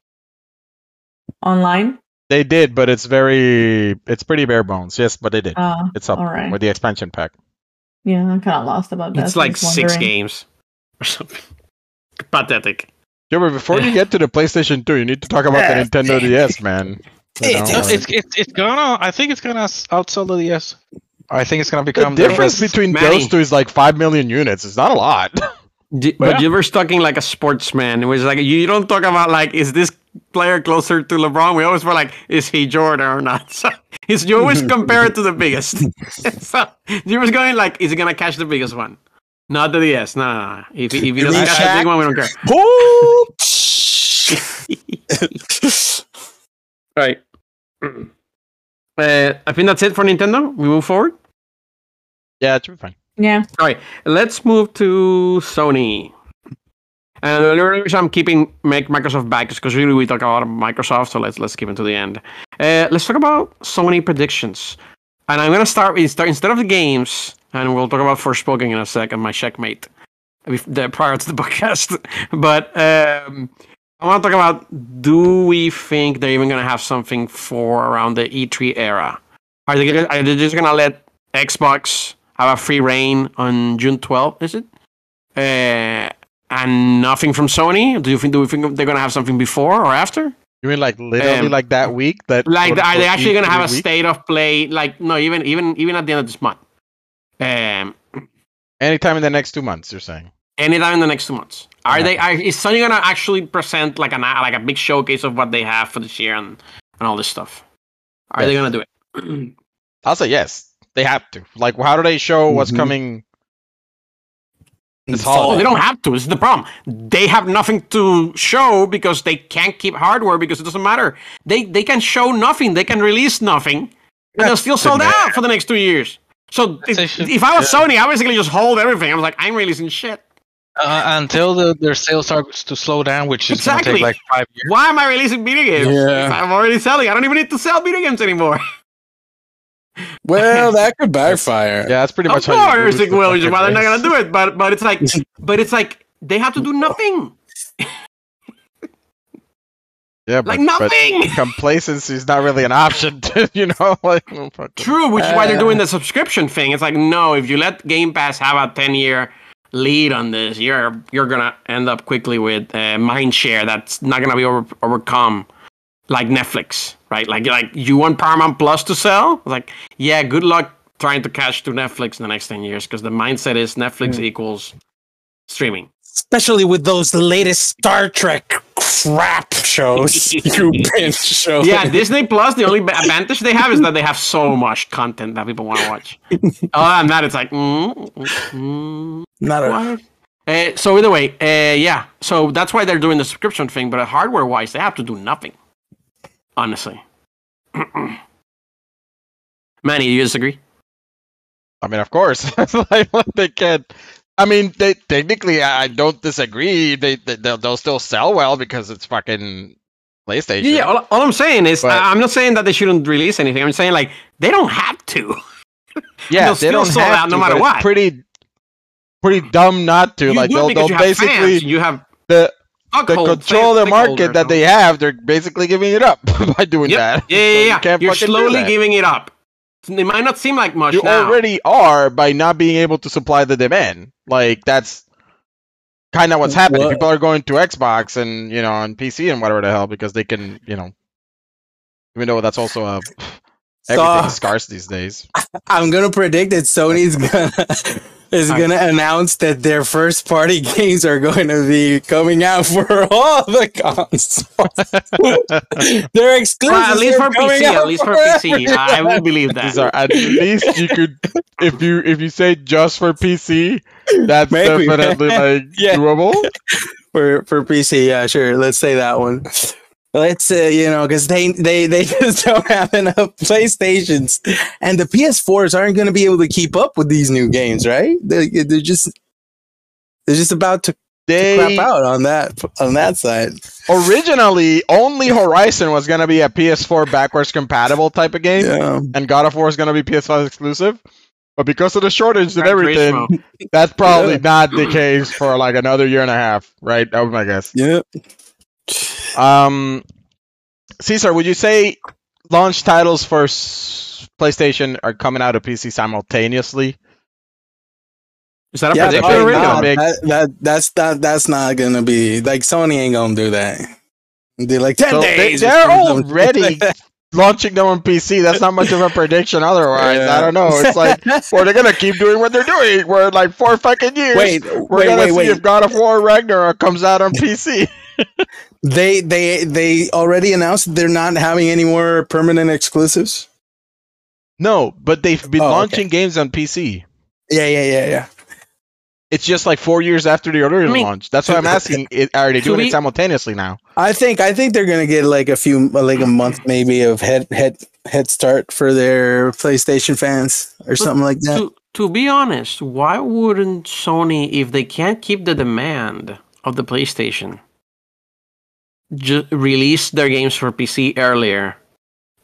online? They did, but it's very it's pretty bare bones. Yes, but they did. Uh, It's up all right. with the expansion pack. yeah, I'm kind of lost about that. it's like six games or something. Pathetic. Gilbert, before you get to the PlayStation 2, you need to talk about the Nintendo DS, man. You know, It's- No, it's, it's it's gonna. I think it's gonna s- outsell the DS. I think it's gonna become the difference best- between Manny. those two is like five million units. It's not a lot. Di- Well, but yeah. you were talking like a sportsman. It was like you don't talk about like is this player closer to LeBron? We always were like, is he Jordan or not? So it's you always compare it to the biggest. so you was going like, is he gonna catch the biggest one? Not the DS. No, no, no. If, if he You doesn't mean catch the big one, we don't care. right. Uh, I think that's it for Nintendo. We move forward. yeah, it should be fine. Yeah. All right, let's move to Sony. And the only reason I'm keeping make Microsoft back is because really we talk a lot of Microsoft, so let's let's keep it to the end. Uh, let's talk about Sony predictions, and I'm gonna start with instead of the games, and we'll talk about Forspoken in a second, my checkmate, prior to the podcast. but um, I want to talk about: Do we think they're even gonna have something for around the E3 era? Are they gonna, are they just gonna let Xbox have a free reign on June 12th, is it? Uh, and nothing from Sony? Do you think do we think they're gonna have something before or after? You mean like literally Um, like that week? That Like, quote, are they actually gonna have a E3 week? state of play? Like, no, even even even at the end of this month. Um, anytime in the next two months? You're saying? anytime in the next two months. Are Yeah. they? Are, is Sony gonna actually present like an like a big showcase of what they have for this year and and all this stuff. Are they gonna do it? I'll say yes. They have to. Like, how do they show what's Mhm. coming? This Fall. Well, holiday. they don't have to. This is the problem. They have nothing to show because they can't keep hardware because it doesn't matter. They they can show nothing. They can release nothing, and they'll still sold out for the next two years. So if, should- if I was Sony, I basically just hold everything. I was like, I'm releasing shit. Uh, until the, their sales starts to slow down, which is going to Exactly. take like five years. Why am I releasing video games? Yeah. I'm already selling. I don't even need to sell video games anymore. Well, that could backfire. Yeah, that's pretty of much how course lose it the will. fucking Well, they're not gonna do it. But but it's like but it's like they have to do nothing. Yeah, but, Like but nothing. complacency is not really an option. To, you know, like oh. True, which is why they're Uh, doing the subscription thing. It's like no, if you let Game Pass have a ten year lead on this, you're you're gonna end up quickly with uh, mind share that's not gonna be over, overcome, like Netflix, right? Like like you want Paramount Plus to sell? Like yeah, good luck trying to catch to Netflix in the next ten years because the mindset is Netflix equals streaming. Especially with those latest Star Trek crap shows. you binge show. Yeah, Disney Plus. The only advantage they have is that they have so much content that people want to watch. Other than that, it's like, mm, mm, mm, Not a. Uh, so either way, uh, yeah. So that's why they're doing the subscription thing. But hardware wise, they have to do nothing. Honestly, Manny, do you disagree? I mean, of course, like they can't. I mean, they technically, I don't disagree. They, they they'll, they'll still sell well because it's fucking PlayStation. Yeah. All, all I'm saying is, But- I'm not saying that they shouldn't release anything. I'm saying like they don't have to. yeah, they'll they still don't sell have out no to, matter what. It's pretty, pretty dumb not to. You like they'll, they'll basically. You have the the control the market stakeholders, that they have. They're basically giving it up by doing Yep. that. Yeah, yeah, So you yeah. can't You're slowly giving it up. It might not seem like much You now. already are by not being able to supply the demand. Like that's kind of what's happening. What- People are going to Xbox and you know on PC and whatever the hell because they can you know, even though that's also a everything's So- scarce these days. I'm gonna predict that Sony's gonna is gonna announce that their first party games are going to be coming out for all the consoles. Their exclusives Well, at least for PC. At least for PC. I will believe that. These are at least you could if you if you say just for PC, that's Maybe. definitely like Yeah. doable. for for PC. Yeah, sure. Let's say that one. Let's uh, you know because they they they just don't have enough PlayStations, and the PS4s aren't going to be able to keep up with these new games, right? They, they're just they're just about to They crap out on that on that side. originally only Horizon was gonna be a PS4 backwards compatible type of game. Yeah. and God of War is going to be PS5 exclusive. But because of the shortage and everything, that's probably Yeah. not the case for like another year and a half, right? That was my guess. Yeah. Um, Caesar, would you say launch titles for s- PlayStation are coming out of PC simultaneously? Is that a Yeah, prediction probably already? not. big- that, that that's that that's not gonna be like Sony ain't gonna do that. They're like ten So days. they're already launching them on PC. That's not much of a prediction otherwise. Yeah. I don't know. It's like, or they're going to keep doing what they're doing. We're like four fucking years. wait, We're wait, gonna wait, see wait. if God of War Ragnarok comes out on PC. They they they already announced they're not having any more permanent exclusives. No, but they've been Oh, okay. launching games on PC. Yeah, yeah, yeah, yeah. It's just like four years after the original I mean, launch. That's why I'm asking: it, Are they doing be- it simultaneously now? I think I think they're gonna get like a few like a month maybe of head head head start for their PlayStation fans or something like that. To, to be honest, why wouldn't Sony, if they can't keep the demand of the PlayStation, ju- release their games for PC earlier?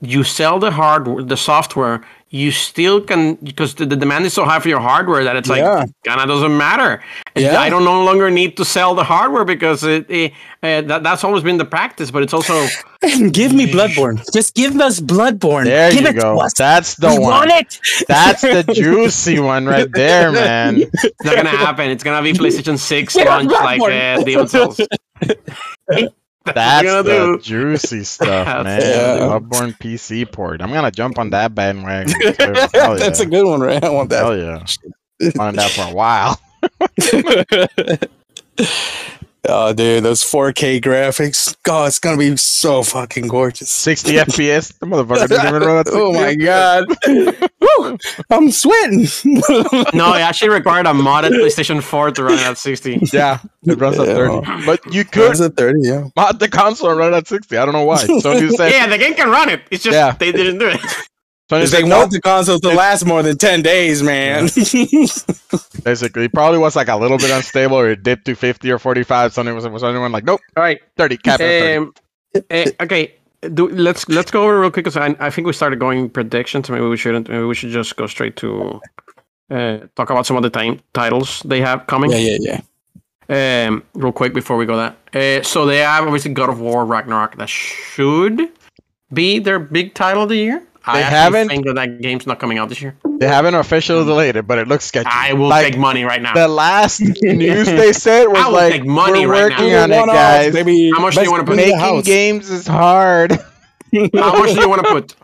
You sell the hardware, the software. You still can because the, the demand is so high for your hardware that it's like Yeah. kind of doesn't matter. Yeah. I don't no longer need to sell the hardware because it, it uh, that, that's always been the practice. But it's also give me Bloodborne. Just give us Bloodborne. There give you it go. to us. That's the we one. want it. That's the juicy one right there, man. it's not gonna happen. It's gonna be PlayStation Six launch like Bloodborne. uh, Demon Souls. That's the do. juicy stuff, Yeah. man. Yeah. Bloodborne PC port. I'm gonna jump on that bandwagon. too. That's yeah. a good one, right? I want Hell that. yeah. Wanted that for a while. Oh, dude, those 4K graphics. God, it's gonna be so fucking gorgeous. 60 FPS. The motherfucker didn't even run at 60 oh my god. Woo, I'm sweating. No, it actually required a modded PlayStation 4 to run at 60. Yeah, it runs at 30. But you could Could at 30, yeah. mod the console and run at 60. I don't know why. Sony said, Yeah, the game can run it. It's just Yeah. they didn't do it. Sony they want the console to last more than 10 days, man. Basically, it probably was like a little bit unstable or it dipped to 50 or 45. Sony was, was anyone like, nope, All right. 30, cap it at 30. Um, eh, okay. Do, let's let's go over real quick because I, I think we started going predictions. Maybe we shouldn't. Maybe we should just go straight to uh, talk about some of the time titles they have coming. yeah, yeah, yeah. Um, real quick before we go that. Uh, so they have obviously God of War Ragnarok that should be their big title of the year. I They haven't- think that that game's not coming out this year. They haven't officially delayed it, but it looks sketchy. I will like, take money right now. The last news they said was I will like, take money we're right now. working on it, One-off, guys. baby. How much do you wanna put- in the Making games is hard. How much do you want to put?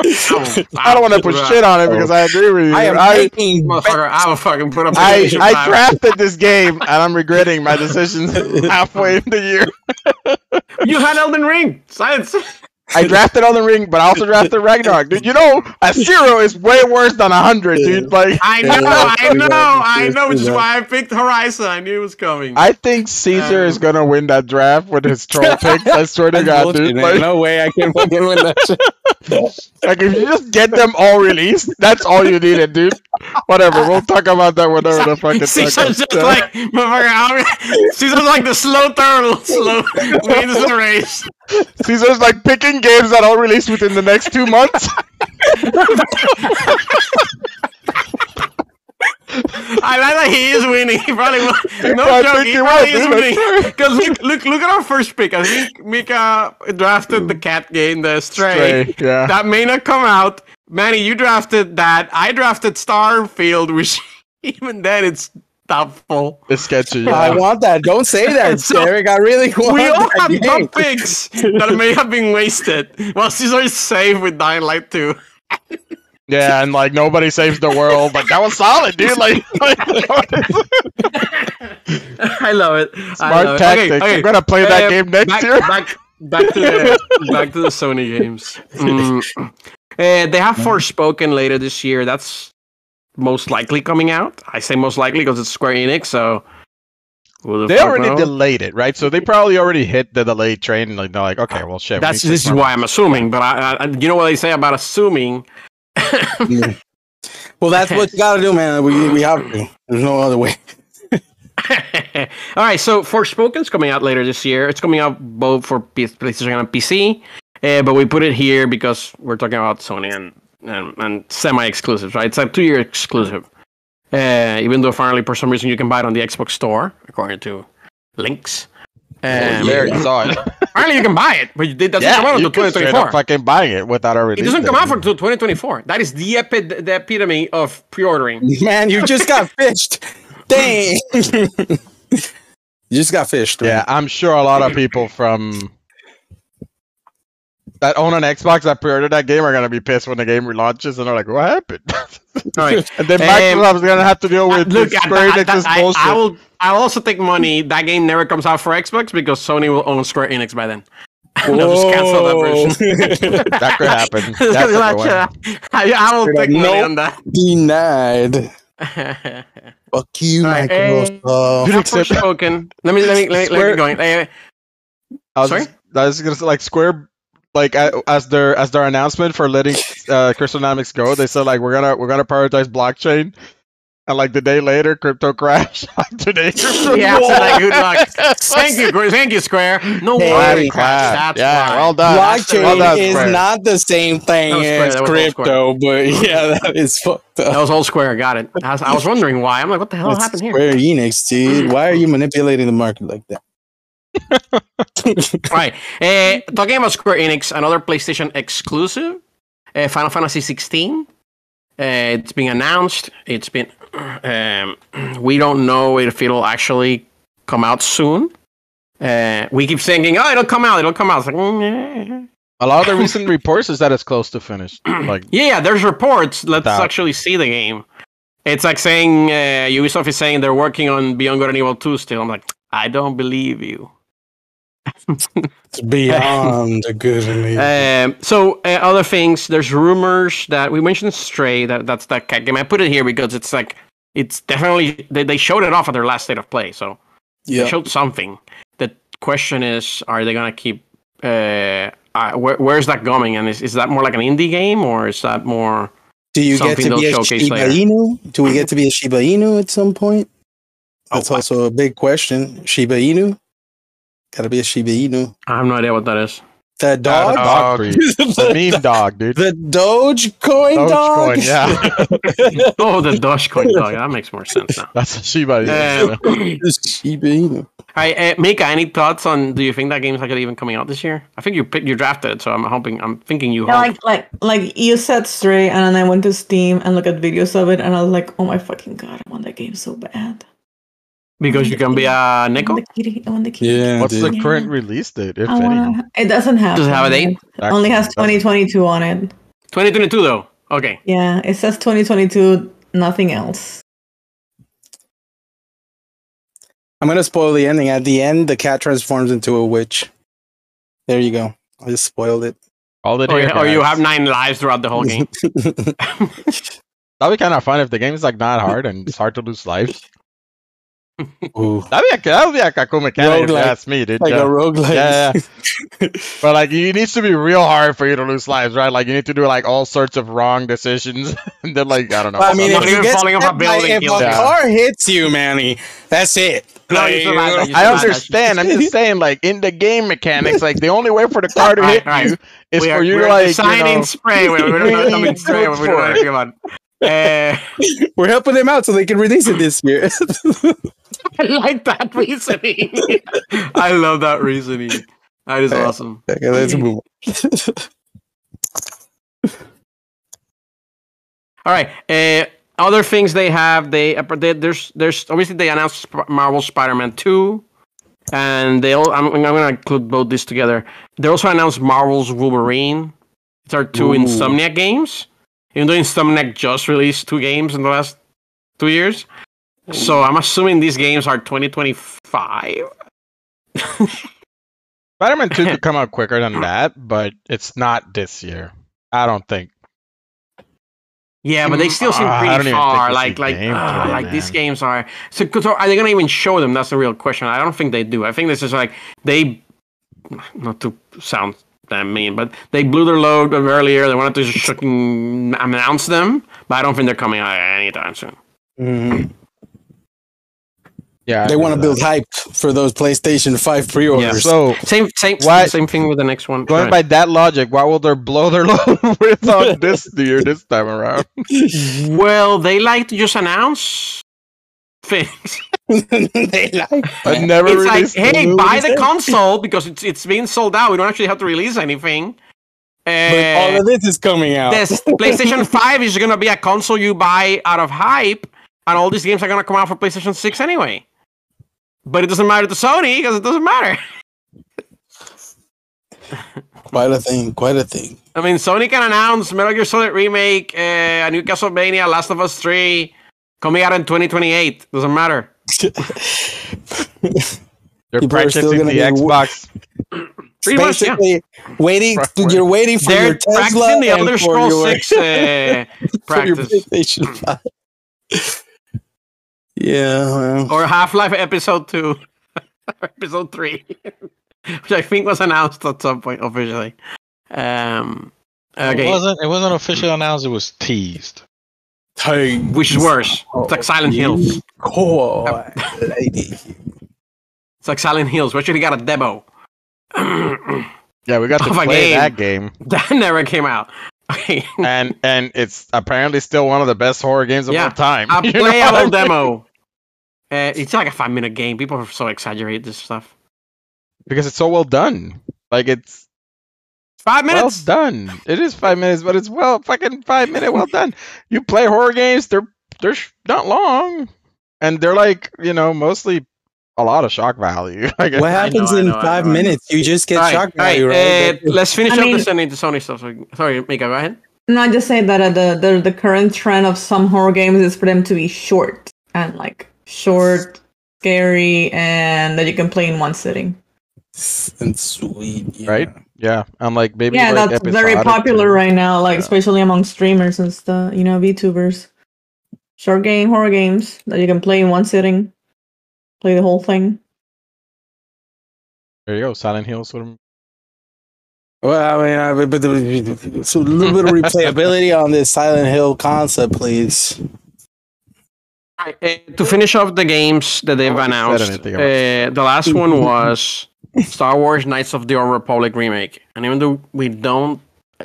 I, I don't want to put shit on it because I agree with you. I am I, making Motherfucker, I will fucking put up. I, PlayStation I drafted this game and I'm regretting my decisions halfway in the year. You had Elden Ring. Science. I drafted Elden Ring, but I also drafted Ragnarok. Dude, you know, a zero is way worse than a hundred, dude. Like, I know, Yeah, I know, I know, which is why I picked Horizon. I knew it was coming. I think Caesar is Um, gonna win that draft with his troll picks. I swear to That's God, dude. Like, no way I can fucking win that shit. Like, if you just get them all released, that's all you needed, dude. Whatever, we'll talk about that whenever the fucking time Caesar's just like, motherfucker, I'm- Caesar's like the slow turtle, slow wins the race. Caesar's like picking games that all release within the next two months. I like that he is winning. He probably will. No I joke, think he he probably will, is dude, winning. Because look, look, look at our first pick. I think Mika drafted the cat game, the Stray. Stray, yeah. That may not come out. Manny, you drafted that. I drafted Starfield, which even then it's doubtful. It's sketchy. I want that. Don't say that, So- Derek. I really want We all that have game. top picks that may have been wasted. Well, Caesar is safe with Dying Light 2. Yeah, and like nobody saves the world. Like that was solid, dude. Like, like I love it. Smart love it. tactics. Okay, okay. I'm gonna play that Uh, game next back, year. Back, back to the back to the Sony games. Mm. Uh, they have Forspoken later this year. That's most likely coming out. I say most likely because it's Square Enix. So the They already knows? delayed it, right? So they probably already hit the delayed train. Like they're like, okay, well, shit. That's this is why I'm assuming. But I, I, you know what they say about assuming. Well, that's what you gotta do, man. We, we have to. There's no other way. All right, so Forspoken's coming out later this year. It's coming out both for PlayStation and PC, uh, but we put it here because we're talking about Sony and and, and semi-exclusives, right? It's a two-year exclusive. Uh, even though finally, for some reason, you can buy it on the Xbox Store, according to links. They already saw it. Apparently, you can buy it, but it doesn't come yeah, out until can straight 2024. fucking buying it without a It doesn't come out for until 2024. That is the, epi- the epitome of pre-ordering. Man, you just got fished. Dang. you just got fished. man. Yeah, I'm sure a lot of people from that own an Xbox that pre-ordered that game are gonna be pissed when the game relaunches, and they're like, "What happened?" All right. and then Um, Microsoft's gonna have to deal with Look, this Square that, Enix's I, bullshit. I will. I'll also take money. That game never comes out for Xbox because Sony will own Square Enix by then. They'll just cancel that version. version. that could happen. That's a good one. I, I will Straight take up, money nope. on that. Denied. Fuck you, Alright, Microsoft. Dude, except- Forspoken. Let me let me let me, let me going. Uh, I was, Sorry? just- I was gonna say like Square, like as their as their announcement for letting uh, Crystal Dynamics go, they said like we're gonna we're gonna prioritize blockchain, and like the day later, crypto crash. like today, crypto yeah, so like, good luck. Thank you, thank you, Square. No Hey, worry, Crash. That's yeah, why. well done. Blockchain well done, is Square. not the same thing That was Square, as that was all crypto, but yeah, that is fucked That was all Square. Got it. I was, I was wondering why. I'm like, what the hell That's happened here? Square Enix, dude. Why are you manipulating the market like that? right. Uh, talking about Square Enix, another PlayStation exclusive, uh, Final Fantasy 16. Uh, it's been announced. It's been. Um, we don't know if it'll actually come out soon. Uh, we keep thinking, oh, it'll come out. It'll come out. It's like, mm. A lot of the recent reports is that it's close to finished. Like yeah, yeah, there's reports. Let's That- actually see the game. It's like saying uh, Ubisoft is saying they're working on Beyond Good and Evil 2 still. I'm like, I don't believe you. It's beyond a good and evil. Um, so uh, other things, there's rumors that we mentioned Stray. That that's that cat game. I put it here because it's like it's definitely they, they showed it off at their last state of play. So they yeah. showed something. The question is, are they gonna keep? Uh, uh, where, where's that going? And is, is that more like an indie game or is that more? Do you get to be a Shiba later. Inu? Do we get to be a Shiba Inu at some point? Oh, That's what? also a big question. Shiba Inu? Gotta be a Shiba Inu. I have no idea what that is. The dog? dog Dog. breed. The meme dog, dude. The Dogecoin dog? Dogecoin, yeah. Oh, the Dogecoin dog. That makes more sense now. That's a Shiba. Inu. The Shiba Inu. Hi, uh, Mika. Any thoughts on? Do you think that game's actually even coming out this year? I think you picked, you drafted it, so I'm hoping. I'm thinking you. Yeah, hope. like like like you said Stray, and then I went to Steam and looked at videos of it, and I was like, oh my fucking god, I want that game so bad. Because you can be a Nico. want the kitty. I the kitty. Yeah, What's the current release date, if wanna, it doesn't have. Does it have a date? It only has 2022 on it. 2022 though. Okay. Yeah, it says 2022, nothing else. I'm gonna spoil the ending. At the end, the cat transforms into a witch. There you go. I just spoiled it. All the oh, Or, or oh, you have nine lives throughout the whole game. That'd be kind of fun if the game is like not hard and it's hard to lose lives. Ooh, That'd be a that'd be a cool mechanic if you Roguelike. ask me, dude. like yeah. a roguelike. Yeah, but like it needs to be real hard for you to lose lives, right? Like you need to do like all sorts of wrong decisions, and then like I don't know. Well, I mean, if you even falling off a building if kills a you. car hits you, Manny, that's it. No, Like, you still have that, I still have that. understand. I'm just saying, like in the game mechanics, like the only way for the car to Alright, hit alright. you is we for are, you we're to like you designing know, spray. We're, we're not coming spray. When We're Look not for it. anything about. Uh, We're helping them out so they can release it this year. I like that reasoning. I love that reasoning. That is Okay. awesome. okay, let's move. on. All right. Uh, other things they have, they, they there's there's obviously they announced Marvel Spider-Man two, and they all I'm, I'm gonna include both these together. They also announced Marvel's Wolverine. These are two Ooh. Insomniac games. Even though Insomniac just released two games in the last two years, so I'm assuming these games are 2025. Spider-Man Two could come out quicker than that, but it's not this year. I don't think. Yeah, but they still seem Ah, pretty don't even think far. Like, like, ah, like these games are. So, are they gonna even show them? That's the real question. I don't think they do. I think this is like they, not to sound that mean, but they blew their load earlier. They wanted to just announce them, but I don't think they're coming out anytime soon. Mhm. Yeah, I They want to build hype for those PlayStation 5 pre-orders. So Same, same, Why- same thing with the next one. Going ahead. by that logic, why will they blow their load with on this year this time around? well, they like to just announce things. they like I never it's like, hey, buy the console because it's it's being sold out. We don't actually have to release anything. But Uh, all of this is coming out. this PlayStation 5 is going to be a console you buy out of hype, and all these games are going to come out for PlayStation 6 anyway. But it doesn't matter to Sony because it doesn't matter. quite a thing. Quite a thing. I mean, Sony can announce Metal Gear Solid Remake, uh, a new Castlevania, Last of Us 3 coming out in 2028. Doesn't matter. They're People are still practicing gonna the Xbox. Pretty much, yeah. Basically, waiting. Right. You're waiting for your They're Tesla practicing the and Elder for Scrolls your, 6 uh, for your practice. PlayStation 5. yeah. Well, Or Half Life Episode 2. episode 3. Which I think was announced at some point officially. Um, okay. It wasn't. It wasn't officially announced. It was teased. Hey, Which is worse. It's like Silent Hills. Cool. lady. It's like Silent Hills. We actually got a demo. Yeah, we got to Of a play game. that game, never came out. And and it's apparently still one of the best horror games of Yeah, all time. a You know playable I mean? demo. Uh, it's like a five minute game. People are so exaggerate this stuff. because it's so well done. Like it's Five minutes. well minutes. done. It is five minutes, but it's well fucking five minute well done. You play horror games; they're they're sh- not long, and they're like you know mostly a lot of shock value. I guess. What happens I in know, I five know, I minutes? You just get All right, shock all right, value, right? uh, let's finish I up mean- the sending to Sony stuff. So- Sorry, Mika, go ahead. No, I just say that uh, the, the the current trend of some horror games is for them to be short and like short scary, and that you can play in one sitting. And sweet, yeah. Right? Yeah, I'm like maybe yeah, like that's very popular right now, like Yeah. especially among streamers and stuff, you know, VTubers. Short game horror games that you can play in one sitting. Play the whole thing. There you go, Silent Hill sort of. Well, I mean, I, but the, so a little bit of replayability on this Silent Hill concept, please. Uh, to finish off the games that they've Oh, you said announced, uh, the last one was Star Wars Knights of the Old Republic remake. And even though we don't,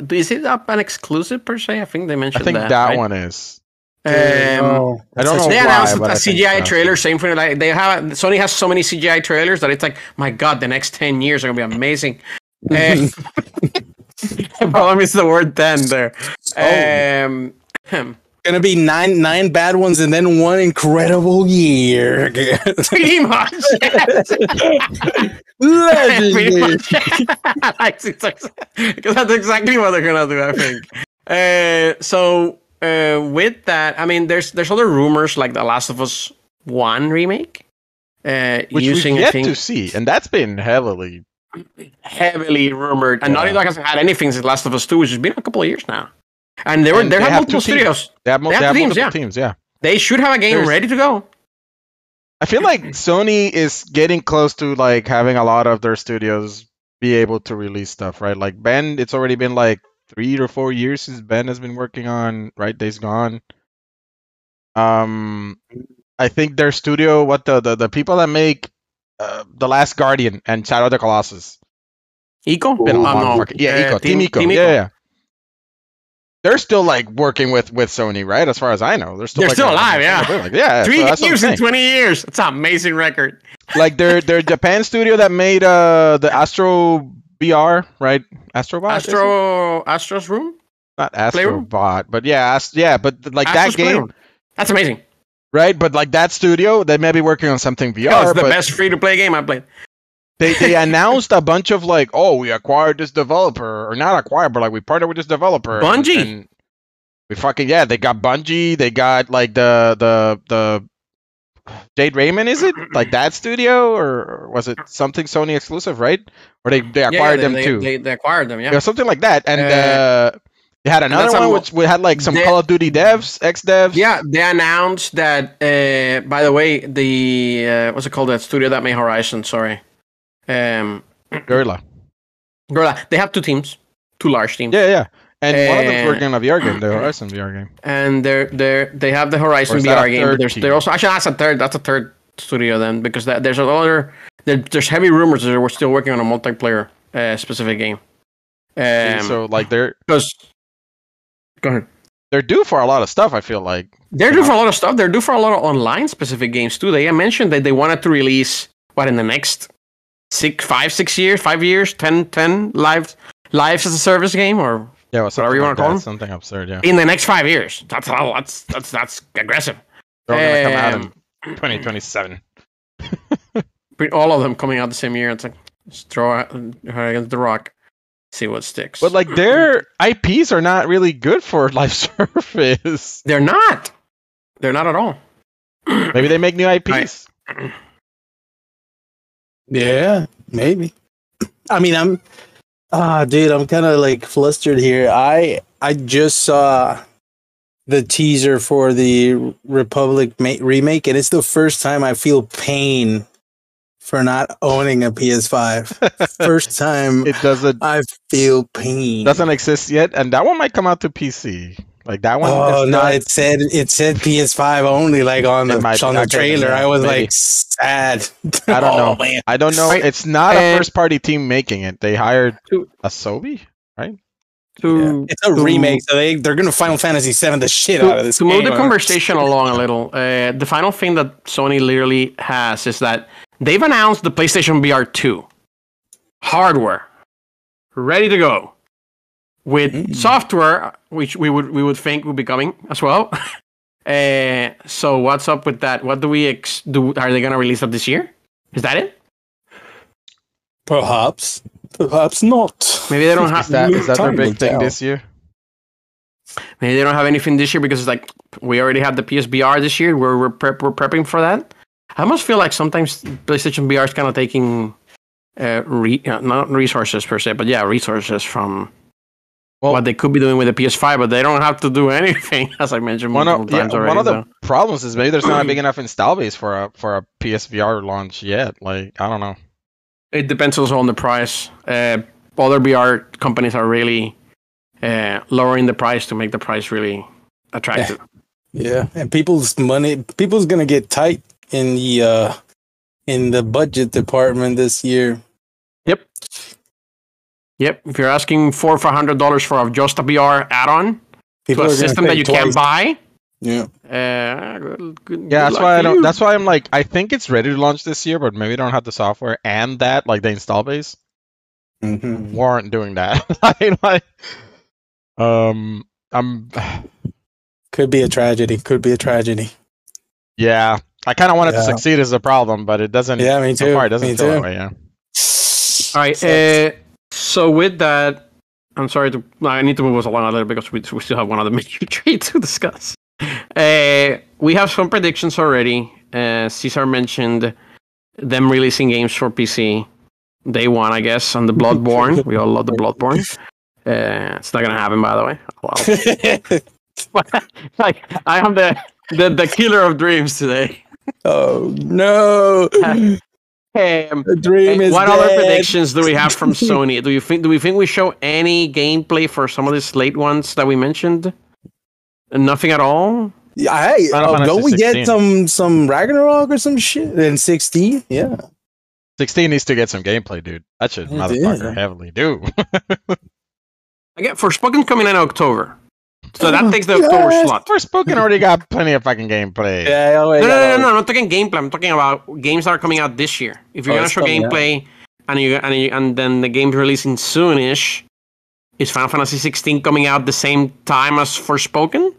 is it up an exclusive per se? I think they mentioned. That. I think that. that, right? one is. Um, Oh, I don't know they why, announced a I CGI so. trailer. Same thing. Like they have, Sony has so many CGI trailers that it's like, my god, the next ten years are gonna be amazing. Uh, problem is the word "ten" there. Oh. Um, Gonna be nine nine bad ones and then one incredible year. pretty much. yes. Pretty much. Like, it's like- because that's exactly what they're gonna do. I think. Uh, so uh, with that, I mean, there's there's other rumors like the Last of Us One remake, uh, Which using we've yet think to see, and that's been heavily. heavily rumored, and Naughty Yeah. Dog hasn't had anything since Last of Us Two, which has been a couple of years now. And they were And they, they have have multiple studios. They have, mul- They they have have teams, multiple yeah. teams, yeah. They should have a game There's- ready to go. I feel like Sony is getting close to like having a lot of their studios be able to release stuff, right? Like Bend, it's already been like three or four years since Bend has been working on right Days Gone. Um, I think their studio, what the the, the people that make uh, the Last Guardian and Shadow of the Colossus, Ico? been Oh, no. Yeah, Uh, Ico, Team, Ico, yeah, yeah. They're still like working with with Sony, right? As far as I know, they're still They're like, still alive, yeah. they're like, yeah. Three so games in 20 years. That's an amazing record. like their their Japan studio that made uh the Astro VR, right? Astrobot. Astro Astro's Room? not Playroom? Astrobot, but yeah, Ast- yeah, but like Astro's that game, Playroom. That's amazing. right? But like that studio, they may be working on something VR. Yeah, it's the best free to play game I played. They they announced a bunch of like, oh, we acquired this developer, or not acquired, but like we partnered with this developer. and- Bungie. and we fucking yeah, they got Bungie. They got like the the the. Jade Raymond, is it like that studio, or was it something Sony exclusive, right? Or they, they Yeah, acquired they, them they, too? They, they acquired them, yeah. Yeah, something like that. And Uh, uh, they had another one which we had like some Call of Duty devs, ex devs. Yeah, they announced that. Uh, by the way, the uh, what's it called? That studio that made Horizon. Sorry, um, Guerrilla. Guerrilla. They have two teams, two large teams, Yeah, yeah. And one of them's Uh, working on a VR game, the Horizon VR game. and they're they they have the Horizon VR game. But there's they're also actually that's a third. That's a third studio then because that, there's another. There, there's heavy rumors that we're still working on a multiplayer uh, specific game. Um, so like they're because go ahead. they're due for a lot of stuff. I feel like. They're due for a lot of stuff. They're due for a lot of online specific games too. They mentioned that they wanted to release what in the next six, five, six years, five years, 10, 10 live lives as a service game, or Yeah, well, Whatever you wanna call that, them. Something absurd. Yeah. in the next five years. That's how. That's that's that's aggressive. They're all gonna come out Um, in 2027. All of them coming out the same year. It's like just throw it her against the rock, see what sticks. But like their IPs are not really good for live service. they're not. They're not at all. Maybe they make new IPs. Yeah, maybe. I mean, I'm ah, dude, I'm kind of like flustered here. I I just saw the teaser for the Republic ma- remake, and it's the first time I feel pain for not owning a PS5. first time It doesn't I feel pain. doesn't exist yet, and that one might come out to PC. Like that one. Oh no! not- It said it said PS5 only, like on the might on the trailer. I was maybe. like sad. I don't Oh, know. man. I don't know. It's not a first party team making it. They hired To- Asobi. To, It's a to- remake, so they they're gonna Final Fantasy VII the shit to, out of this. to move the conversation along a little, uh, the final thing that Sony literally has is that they've announced the PlayStation VR 2 hardware ready to go with Mm. software, which we would we would think would be coming as well. uh, so what's up with that? What do we ex- do? Are they gonna release that this year? Is that it? Perhaps, perhaps not. Maybe they don't have. Is that is that their big thing tell. this year? Maybe they don't have anything this year because it's like we already have the PSVR this year. We're we're, prep, we're prepping for that. I almost feel like sometimes PlayStation VR is kind of taking uh, re- uh, not resources per se, but yeah, resources from Well- what they could be doing with the PS5, but they don't have to do anything, as I mentioned One multiple of, yeah, times already. one of the problems is maybe there's not a big enough install base for a for a PSVR launch yet. Like I don't know. It depends also on the price. Uh, other VR companies are really uh, lowering the price to make the price really attractive. Yeah, and people's money, people's gonna get tight in the uh in the budget department this year. Yep. If you're asking four or five hundred dollars for a just a VR add-on People to a system that you twice. can't buy, Yeah, uh, good, good, Yeah, good that's why I don't. You. That's why I'm like, I think it's ready to launch this year, but maybe they don't have the software and that, like the install base, Mhm. warrant doing that. like, like, um, I'm, could be a tragedy. Could be a tragedy. yeah, I kind of want it to succeed as a problem, but it doesn't. Yeah, me too. So too. far, it doesn't me feel too. that way. Yeah. All right. Uh, so with that, I'm sorry to. I need to move us along a little bit because we, we still have one other major trade to discuss. Uh, we have some predictions already. Uh, Cesar mentioned them releasing games for PC day one, I guess, on the Bloodborne. we all love the Bloodborne. Uh, it's not gonna happen, by the way. Well, like I am the, the the killer of dreams today. oh no! Um, The dream is what other predictions do we have from Sony? Do you think do we think we show any gameplay for some of these late ones that we mentioned? Nothing at all. Yeah, Hey, Final oh, don't we 16. get some some Ragnarok or some shit in sixteen? Yeah. 16 needs to get some gameplay, dude. That should It motherfucker did. heavily do. Again, Forspoken coming in October, so that takes the October Yes. slot. Forspoken already got plenty of fucking gameplay. Yeah. oh, No, no, no, no, no. I'm not talking gameplay. I'm talking about games that are coming out this year. If you're Oh, gonna show coming out. gameplay, and you and you, and then the game's releasing soonish, is Final Fantasy 16 coming out the same time as Forspoken?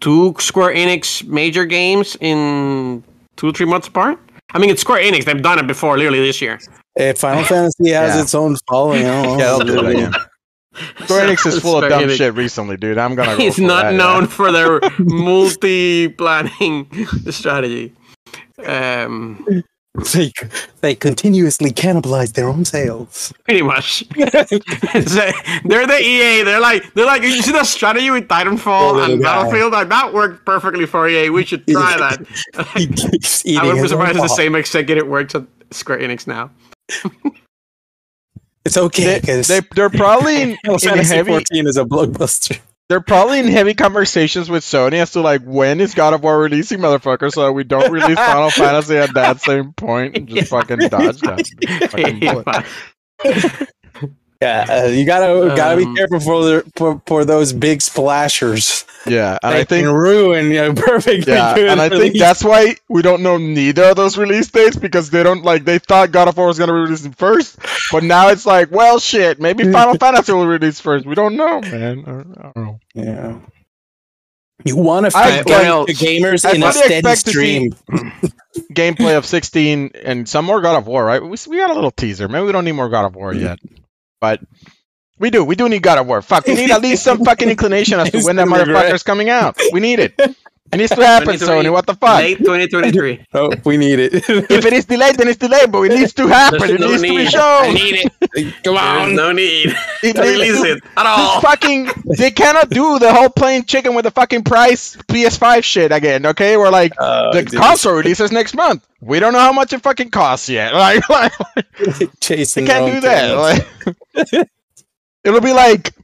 Two Square Enix major games in two three months apart. I mean, it's Square Enix. They've done it before, literally this year. If Final Fantasy has Yeah. its own following, I don't know. Yeah, they'll do it again. Square Enix is full of dumb Enix. shit recently, dude. I'm gonna. Go It's for not that, yeah. known for their multi-planning strategy. Um, They, they continuously cannibalize their own sales. pretty much. It's they're the EA. They're like they're like you see the strategy with Titanfall Yeah, and yeah. Battlefield. Like that worked perfectly for EA. We should try that. He keeps eating I wouldn't be surprised if the pop. same executive works at Square Enix now. It's okay They, because they, they're probably in, in heavy. 14 is a blockbuster. They're probably in heavy conversations with Sony as to like when is God of War releasing, motherfucker, so we don't release Final Fantasy at that same point. and Just fucking dodge that. Fucking. Yeah, uh, you gotta gotta Um, be careful for, the, for for those big splashers. Yeah, and I think ruin a perfectly yeah, and I think that's why we don't know neither of those release dates because they don't like they thought God of War was gonna be releasing first, but now it's like, well, shit, maybe Final Fantasy will release first. We don't know, man. I don't- I don't know. Yeah. You want to the gamers I in a steady expect to see- stream. Gameplay of 16 and some more God of War, right? We, we got a little teaser. Maybe we don't need more God of War yet, but we do. We do need God of War. Fuck, we need at least some fucking inclination as to when that motherfucker's coming out. We need it. It needs to happen, Sony. What the fuck? Late 2023. Oh, we need it. If it is delayed, then it's delayed, but it needs to happen. There's It no needs to be need. I shown. need it. Come There's on. no need It to release it at all. This fucking they cannot do the whole plain chicken with the fucking price PS5 shit again, okay? We're like Oh, the dude. console releases next month. We don't know how much it fucking costs yet. Like, like Chasing they can't do that. Like, it'll be like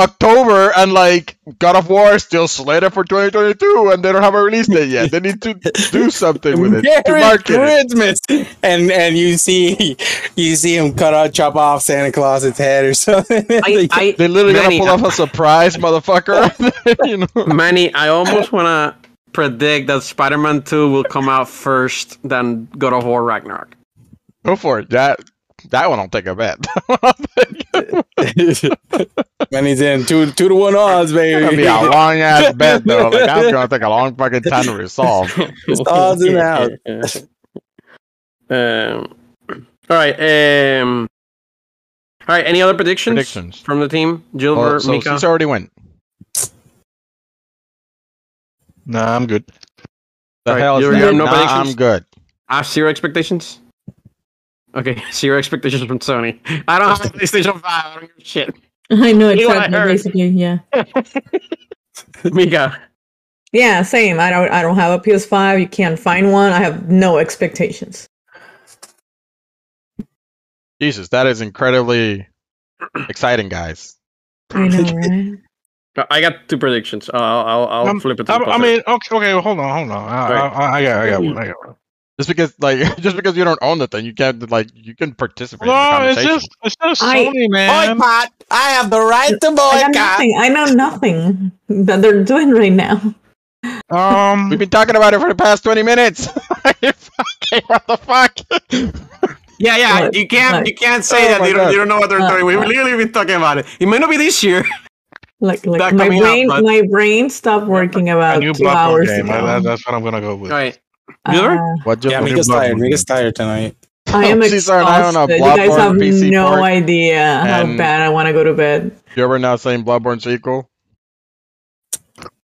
October and like God of War is still slated for 2022 and they don't have a release date yet. They need to do something with it to Merry market it. And and you see you see him cut out, chop off Santa Claus's head or something. I, I, They literally Manny, gonna pull off a surprise, motherfucker. you know. Manny, I almost want to predict that Spider-Man 2 will come out first than God of War Ragnarok. Go for it. That that one I'll take a bet. and he's in two two to one odds, baby. It's gonna be a long ass bet though. Like that's gonna take a long fucking time to resolve. Just odds and outs. um, all right. Um, all right. Any other predictions, Predictions. from the team? Jill Well, or so Mika? Caesar already went. Nah, I'm good. The Alright, hell is you- that? you have no Nah, predictions? I'm good. I have zero expectations. Okay, so your expectations from Sony. I don't have a PlayStation 5. I don't give a shit. I know You know I exactly. heard? Basically, yeah, Mika. yeah, same. I don't. I don't have a PS5. You can't find one. I have no expectations. Jesus, that is incredibly exciting, guys. I know, right? I got two predictions. I'll, I'll, I'll Um, flip it to I, the I mean, okay, okay, hold on, hold on. I, Right. I, I got, I got one. I got one. Just because, like, just because you don't own the thing, you can't, like, you can participate No, in the it's just, it's just I- man. Boycott! I have the right to boycott. nothing. I know nothing that they're doing right now. Um, We've been talking about it for the past 20 minutes. You what the fuck? yeah, yeah. What? You can't, What? you can't say Oh that you don't, you don't know what they're Uh, doing. We've uh. literally been talking about it. It might not be this year. Like, like my coming out, brain, but- my brain stopped working about new two hours game. ago. That's what I'm gonna go with. All right. Bueller? Uh, What you, Yeah, what Mika's Bloodborne tired. game. Mika's tired tonight. I am Caesar I on a exhausted. You guys have PC no port, idea how bad I want to go to bed. you ever now saying Bloodborne sequel?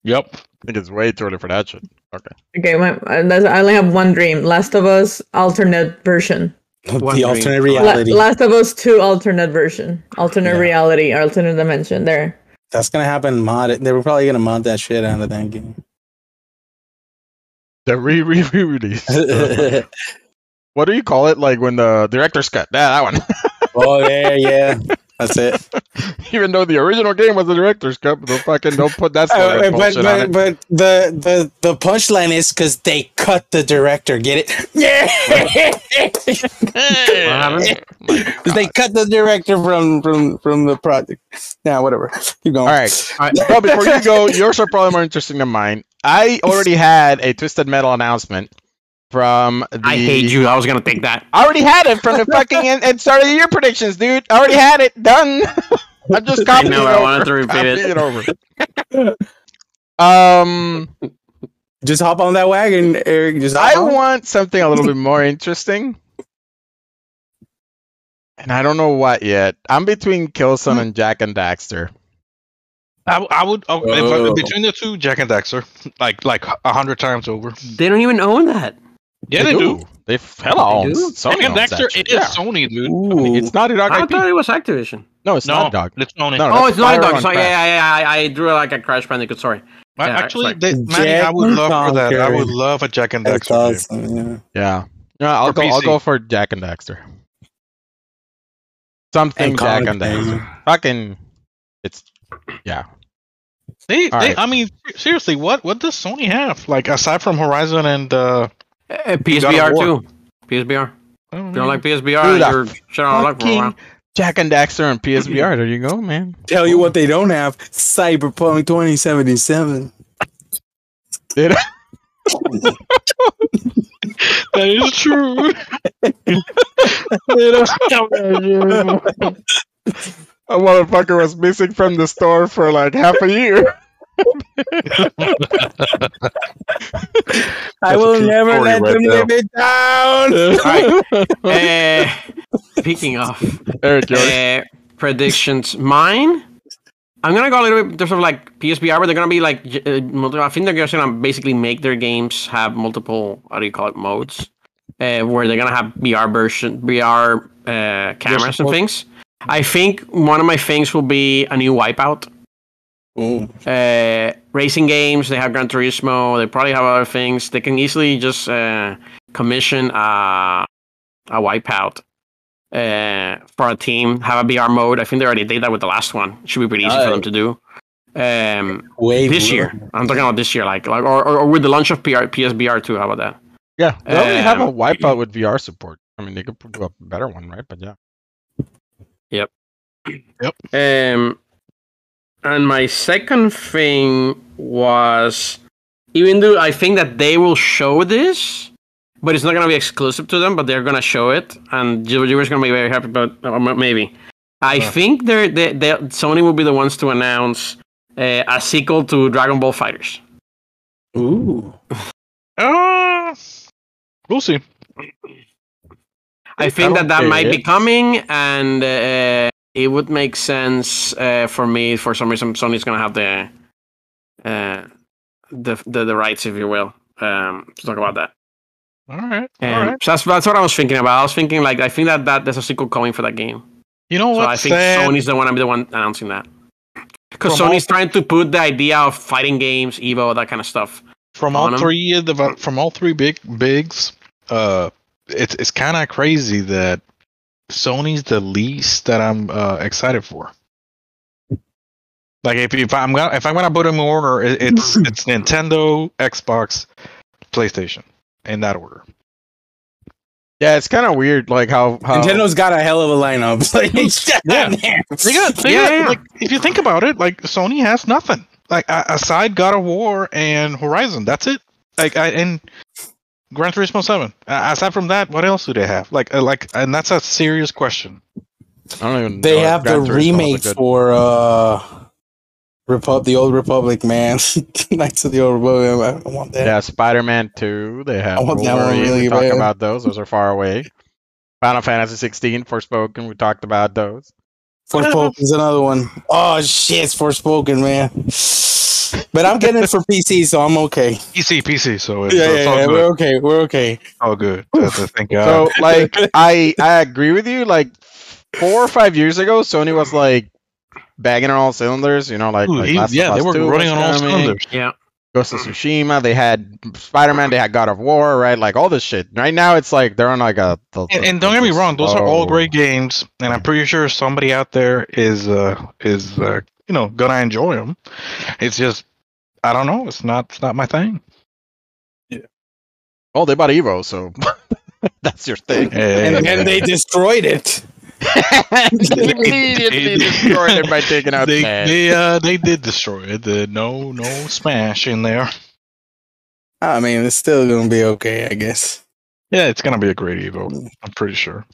Yep. I think it's way too early for that shit. Okay. Okay, my, uh, that's, I only have one dream. Last of Us alternate version. One the dream. alternate La- reality. Last of Us 2 alternate version. Alternate Yeah. reality, alternate dimension. There. That's gonna happen. Mod it. They were probably gonna mod that shit out of that game. The re re re release. what do you call it? Like when the director's cut? Yeah, that one. oh yeah, yeah. That's it. Even though the original game was the director's cut, but they'll fucking don't put that sort Uh, of but bullshit on but, it. but the the the punchline is because they cut the director. Get it? Yeah. Hey! happened? My 'Cause they cut the director from from from the project. Now whatever. Keep going. All right. All right. Well, before you go, yours are probably more interesting than mine. I already had a Twisted Metal announcement from the. I hate you. I was going to think that. I already had it from the fucking end, end start of the year predictions, dude. I already had it done. I'm just copying know, it I over. wanted to repeat it. It over. um, Just hop on that wagon, Eric. Just I on. want something a little bit more interesting, and I don't know what yet. I'm between Killzone and Jak and Daxter. I, I would oh, if I- Oh. between the two, Jak and Daxter, like like a hundred times over. They don't even own that. Yeah, they, do. They f- hell They owns do? Sony Jak and owns Daxter, shit, it is yeah. Sony, dude. Ooh. I mean, it's Naughty Dog I IP. thought it was Activision. No, it's No, not Dog. it's Sony. No, Oh, it's Naughty Fire Dog. on Sorry, Crack. yeah, yeah, yeah. I, I drew like a Crash Bandicoot. Sorry. I- Yeah, actually, they, Manny, I would love for that. I would love a Jak and That's Daxter. awesome. Yeah. Yeah. Yeah, I'll For go. I'll go for Jak and Daxter. Something And Jak and Daxter. Fucking, it's yeah. They, All they, right. I mean, seriously, what what does Sony have? Like aside from Horizon and uh, Uh, PSVR too. PSVR. I don't you don't like PSVR, Dude, I you're shit luck for a while. Fucking Jak and Daxter on PSVR. There you go, man. Tell you what they don't have: Cyberpunk 2077. Dude, that is true. a motherfucker was missing from the store for like half a year. I will never let right them live it down. Uh, speaking of Eric, uh, predictions, mine. I'm gonna go a little bit in terms of like PSVR, but they're gonna be like j- uh, multi- I think they're just gonna basically make their games have multiple how do you call it modes, uh, where they're gonna have VR version, VR uh, cameras and support. things. I think one of my things will be a new Wipeout. Ooh. uh, racing games. They have Gran Turismo. They probably have other things. They can easily just uh, commission a, a wipeout uh, for a team. Have a VR mode. I think they already did that with the last one. It Should be pretty easy for them to do. Um, Way this year, I'm talking about this year, like like or, or, or with the launch of PR, PSVR 2. How about that? Yeah, they already have a um, wipeout with VR support. I mean, they could do a better one, right? But yeah. Um, and my second thing was, even though I think that they will show this, but it's not gonna be exclusive to them, but they're gonna show it, and you- you're gonna be very happy about uh, maybe. I Huh. think they're, they they Sony will be the ones to announce uh, a sequel to Dragon Ball FighterZ. Ooh. Uh, we'll see. I think that that Okay. might be coming, and uh, it would make sense uh, for me. For some reason, Sony's gonna have the, uh, the the the rights, if you will. um, to talk about that. All right. And all right. so that's that's what I was thinking about. I was thinking like I think that, that there's a sequel coming for that game. You know what? So what? I think Sony's the one. I'm the one announcing that. Because From all- Sony's trying to put the idea of fighting games, Evo, that kind of stuff. from on all 'em. three of the from all three big bigs, uh, it's it's kind of crazy that Sony's the least that I'm uh, excited for. Like if, if I'm gonna if I'm gonna put them in order, it, it's it's Nintendo, Xbox, PlayStation in that order. Yeah, it's kind of weird, like how, how Nintendo's got a hell of a lineup. Like, Yeah. They got, they Yeah, got like if you think about it, like Sony has nothing. Like a- aside God of War and Horizon, that's it. Like I, and Gran Turismo Seven. Uh, aside from that, what else do they have? Like uh, like, and that's a serious question. I don't even. They know if have the Gran Turismo remake good- for uh, Repu- the Old Republic, man. Knights of the Old Republic. I want that. Yeah, Spider-Man 2. They have I want that one really we talked about those. Those are far away. Final Fantasy 16, Forspoken. We talked about those. Forspoken is another one. Oh shit, it's Forspoken, man. But I'm getting it for PC, so I'm okay. PC, PC. So it's, Yeah, so yeah, it's all yeah. good. We're okay. We're okay. all good. Thank God. So, like, I I agree with you. Like, four or five years ago, Sony was like bagging on all cylinders. You know, like, Ooh, like he- yeah, they were 2 running on all coming, cylinders. Yeah. Ghost of Tsushima. They had Spider-Man. They had God of War. Right, like all this shit. Right now, it's like they're on like a. the- And, the- and don't get me wrong; those are all great games, and I'm pretty sure somebody out there is uh is uh you know gonna enjoy them. It's just I don't know. It's not it's not my thing. Yeah. Oh, they bought Evo, so that's your thing. And then they destroyed it. immediately destroyed it by taking out they Smash. they uh they did destroy it. The no no smash in there. I mean, it's still gonna be okay, I guess. Yeah, it's gonna be a great Evo. I'm pretty sure.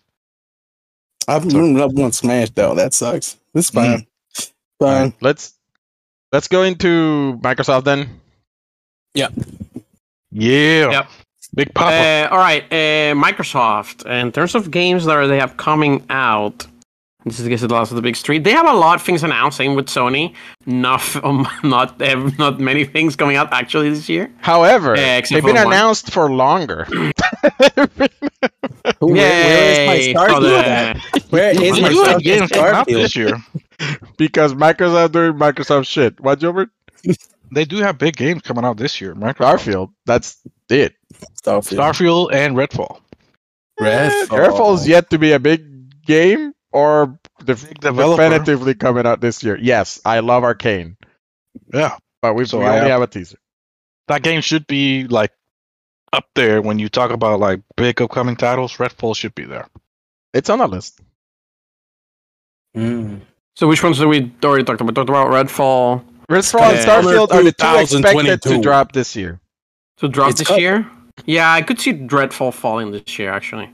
I've loved one Smash though. That sucks. It's fine. All Fine. right, let's let's go into Microsoft then. Yeah. Yeah. Yep. Big pop. Uh, all right, uh, Microsoft. In terms of games that they have coming out, this is I guess the last of the big three. They have a lot of things announcing with Sony. Not um, not uh, not many things coming out actually this year. However, Yeah, they've for been one. announced for longer. Who- where- where is my Yay, Starfield for the- at? Where They is my do have Starfield? games coming out Starfield? this year. Because Microsoft doing Microsoft shit. What, Gilbert? They do have big games coming out this year. Microsoft. Starfield. That's it. Starfield. Starfield and Redfall. Redfall. Redfall's yet to be a big game or def- Big definitively coming out this year. Yes, I love Arkane, Yeah. but we, So we I only have- have a teaser. that game should be like up there when you talk about like big upcoming titles. Redfall should be there. It's on the list. Mm. So which ones did we already talked about? We talked about Redfall Redfall and Starfield are the two expected to drop this year. to drop It's this cut- year. Yeah, I could see Redfall falling this year actually.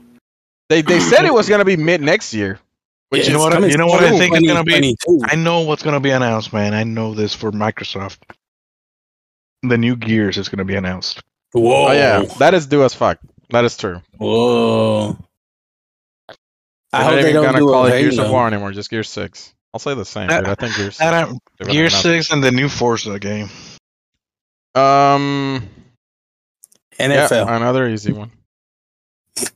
They they said it was gonna be mid next year. Which you Yeah, know what? I- coming You know what I think is gonna be. 2022. I know what's gonna be announced, man. I know this for Microsoft. The new Gears is gonna be announced. Whoa. Oh yeah, that is due as fuck. That is true. Whoa. I They're hope they even don't gonna do call a it Gears of War anymore, just Gear Six. I'll say the same, That- dude. I think Gears. That, they're gonna Gear Six and the new Forza game. it. Um, yeah, NFL. another easy one.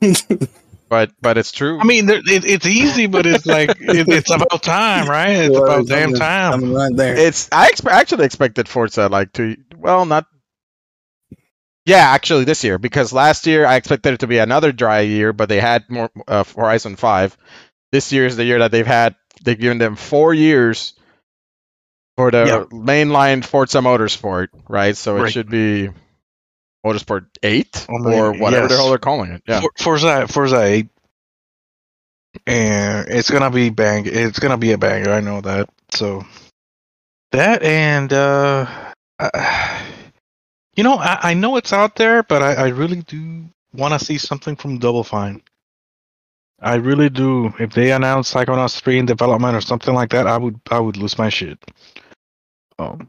But but it's true. I mean, it, it's easy, but it's like it, it's about time, right? It's Well, about it's damn coming- time. coming right there. it's I expe- actually expected Forza like to well not. Yeah, actually this year because last year I expected it to be another dry year, but they had more uh, Horizon Five. This year is the year that they've had. They've given them four years for the Yeah. mainline Forza Motorsport, right? So it Right. should be Motorsport Eight or whatever the hell they're calling it. Yeah. For, Forza, Forza 8. And it's gonna be bang. It's gonna be a banger. I know that. So that and uh, uh you know, I, I know it's out there, but I, I really do want to see something from Double Fine. I really do. If they announce Psychonauts 3 in development or something like that, I would I would lose my shit. Um,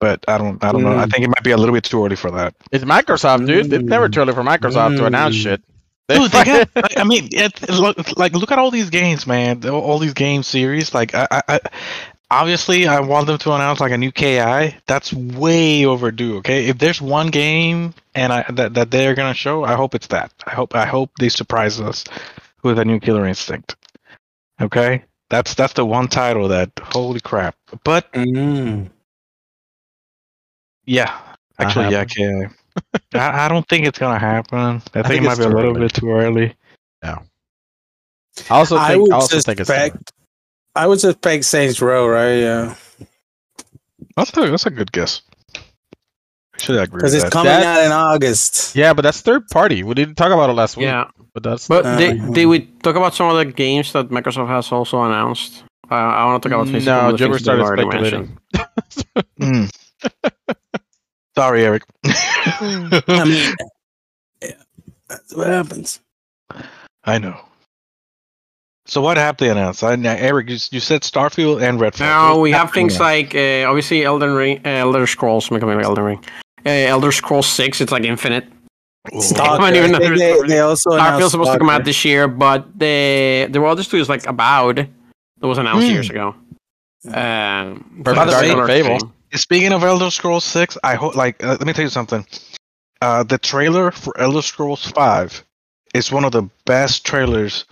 but I don't I don't know. I Mm. think it might be a little bit too early for that. It's Microsoft, dude. It's never Mm. too early for Microsoft to announce Mm. shit. Dude, they got. I- I mean, it, look, like look at all these games, man. All, all these game series. Like, I, I, I- obviously I want them to announce like a new KI. That's way overdue. Okay, if there's one game and I that, that they're gonna show, I hope it's that. I hope I hope they surprise us with a new Killer Instinct. Okay, that's that's the one title that holy crap. But Mm. yeah, actually yeah, KI. I, I don't think it's gonna happen. I, think, think it might be a little early. bit too early. Yeah. I also I think would I also think it's suspect. I would suspect Saints Row, right? Yeah, That's a that's a good guess. Actually, I agree because it's that. coming That's- out in August. yeah, but that's third party. We didn't talk about it last week. Yeah, but that's but Uh, they they would talk about some of the games that Microsoft has also announced. Uh, I want to talk about No, some of the Jibber things that started already speculating. mentioned. Mm. Sorry, Eric. I mean, yeah, that's what happens. I know. So what have they announced? I, now, Eric, you, you said Starfield and Redfall. Now we have things happening like uh, obviously Elden Ring, uh, Elder Scrolls, make Elden Ring, uh, Elder Scrolls Six. It's like infinite. Stalker. I don't even know. they, they also Starfield's announced supposed to come out this year, but the the other studios like About that was announced Hmm. years ago. Um, Perfect that's Dark another Fable. thing. Speaking of Elder Scrolls Six, I hope. Like, uh, let me tell you something. Uh, the trailer for Elder Scrolls Five is one of the best trailers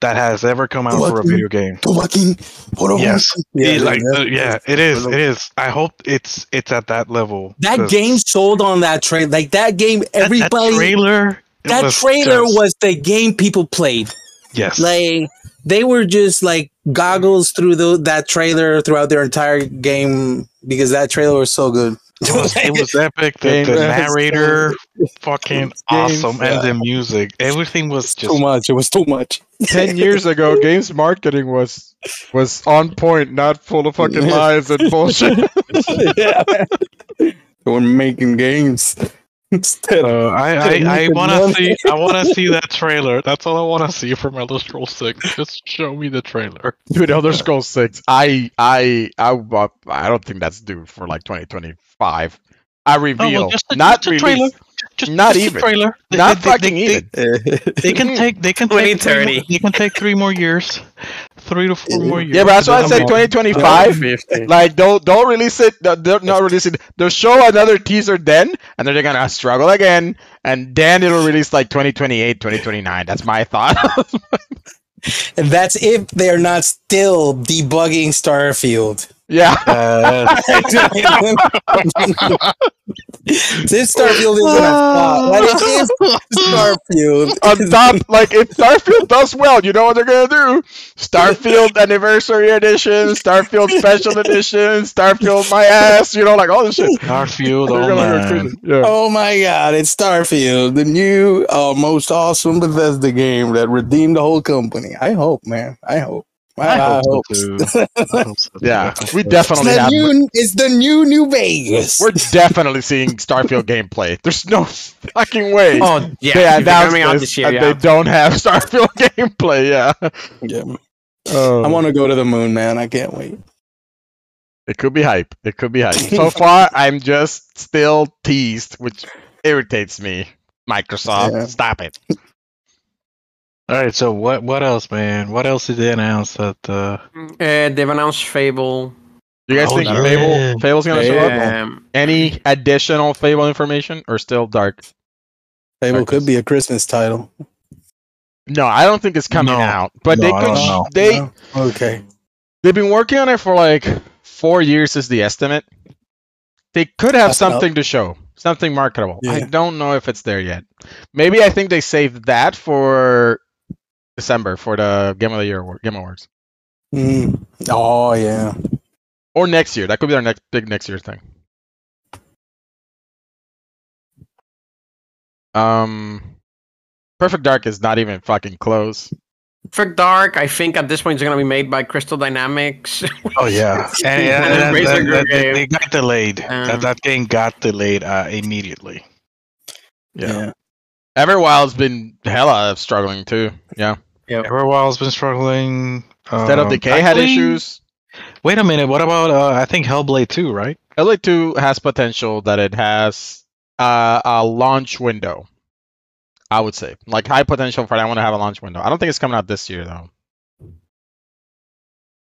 that has ever come out for a video game. Fucking- hold on. Yes. Yeah, It, like, yeah. uh, yeah, it is. It is. I hope it's it's at that level. That game sold on that trailer. Like that game, that- that everybody. trailer. That was trailer just- was the game people played. yes. Like they were just like goggles through the, that trailer throughout their entire game because that trailer was so good. It was, it was epic. The, the narrator, fucking awesome, yeah. and the music, everything was just. too much. It was too much. ten years ago, games marketing was was on point, not full of fucking lies and bullshit. yeah. They were making games instead. Uh, I I, I want to see I want to see that trailer. That's all I want to see from Elder Scrolls Six. Just show me the trailer. Dude, Elder Scrolls Six. I I I I don't think that's due for like 2025. I reveal, just a- not just a release, trailer. Just Not just a even. trailer. They- not they- they- fucking they- even. They can mm. take they can take three, 2030. more- they can take three more years, three to four more years. Yeah, but that's why I said 2025. Like don't don't release it. Don't, don't not release it. They'll show another teaser then, and then they're gonna struggle again, and then it'll release like 2028, 2029. That's my thought. and that's if they're not still debugging Starfield. Yeah. Uh, Since Starfield isn't a flop, like it is Starfield. on top, like if Starfield does well, you know what they're gonna do? Starfield Anniversary Edition, Starfield Special Edition, Starfield My Ass, you know, like all this shit. Starfield, oh gonna man. Yeah. Oh my god, it's Starfield, the new, uh, most awesome Bethesda game that redeemed the whole company. I hope, man. I hope. I, I I hope hope. so too. I hope so too. Yeah, we It's definitely the have. new, it's the new New Vegas. We're definitely seeing Starfield gameplay. There's no fucking way Oh yeah, they if they're announced coming out this this year. and Yeah. they don't have Starfield gameplay. Yeah. Yeah. Oh. I want to go to the moon, man. I can't wait. It could be hype. It could be hype. So far, I'm just still teased, which irritates me. Microsoft, Yeah. stop it. All right, so what what else, man? What else did they announce that? Uh, Uh, they've announced Fable. You guys Oh, think yeah. Fable, Fable's gonna show up? Any additional Fable information, or still dark? Fable could be a Christmas title. No, I don't think it's coming No. out. But No, they could. sh- They No? Okay. they've been working on it for like four years. Is the estimate? They could have That's enough. something to show, something marketable. I don't know if it's there yet. Maybe I think they saved that for December for the Game of the Year award, Game Awards, Mm. Oh yeah. or next year. That could be our next big next year thing. Um, Perfect Dark is not even fucking close. Perfect Dark, I think at this point is going to be made by Crystal Dynamics. oh yeah, and, Yeah, and that- that- that- game. they got delayed. Um, that, that game got delayed uh, immediately. Yeah. Everwild's been hella struggling too. Yeah. Everwild's been struggling. State of Um, Decay had actually- issues. Wait a minute. What about uh, I think Hellblade 2, right? Hellblade 2 has potential that it has uh, a launch window. I would say. Like high potential for that one to have a launch window. I don't think it's coming out this year though.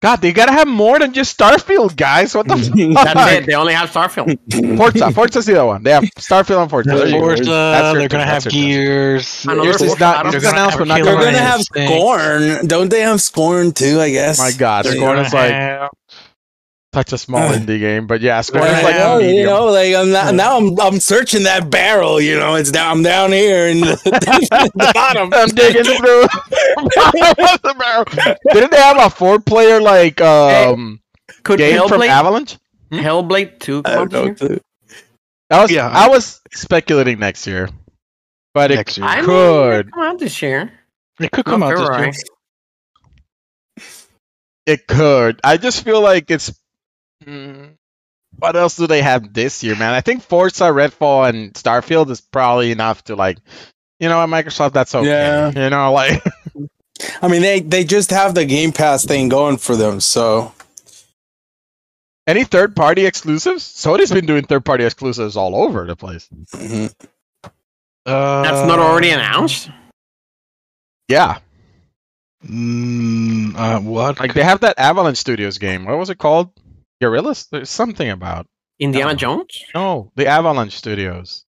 God, they gotta have more than just Starfield, guys. What the That's it. They only have Starfield. Forza, Forza's the other one. They have Starfield and Forza. There. Forza, they're gonna have that's your gears. Another Yours is Forza, not- I don't yours think announced, but not I've They're gonna have Scorn. Don't they have Scorn too? I guess. My God, They're Scorn is like have- such a small indie game, but yeah, Scorn gonna is like have- you know, like I'm not, now I'm I'm searching that barrel. You know, it's down. I'm down here in the, the bottom. I'm digging through. the barrel. Didn't they have a four-player like um Could game from Hellblade, Avalanche? Hellblade 2 I don't know. too. I was Yeah. I was speculating next year, but it next year. I mean, could. come out this year. it could come Not out this February. year. It could. I just feel like it's. Mm, what else do they have this year, man? I think Forza, Redfall, and Starfield is probably enough to like, you know, what, Microsoft. That's okay. Yeah. You know, like I mean, they they just have the Game Pass thing going for them. So any third-party exclusives. Sony's been doing third-party exclusives all over the place. mhm. Uh, That's not already announced. Yeah, Mm, uh, what? like they have that Avalanche Studios game. What was it called? Gorillas. There's something about. Indiana Jones. No, the Avalanche Studios.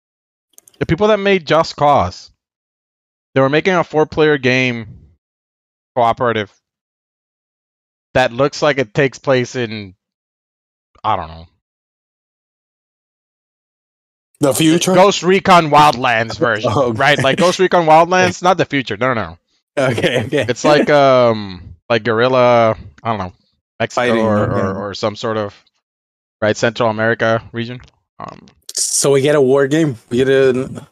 The people that made Just Cause. They were making a four player game cooperative that looks like it takes place in I don't know. the future. Ghost Recon Wildlands version. Oh, okay. Right? Like Ghost Recon Wildlands, not the future. No, no, no. Okay, okay. It's like um like guerrilla, I don't know, Mexico or, or, or some sort of right Central America region. Um so we get a war game. We get a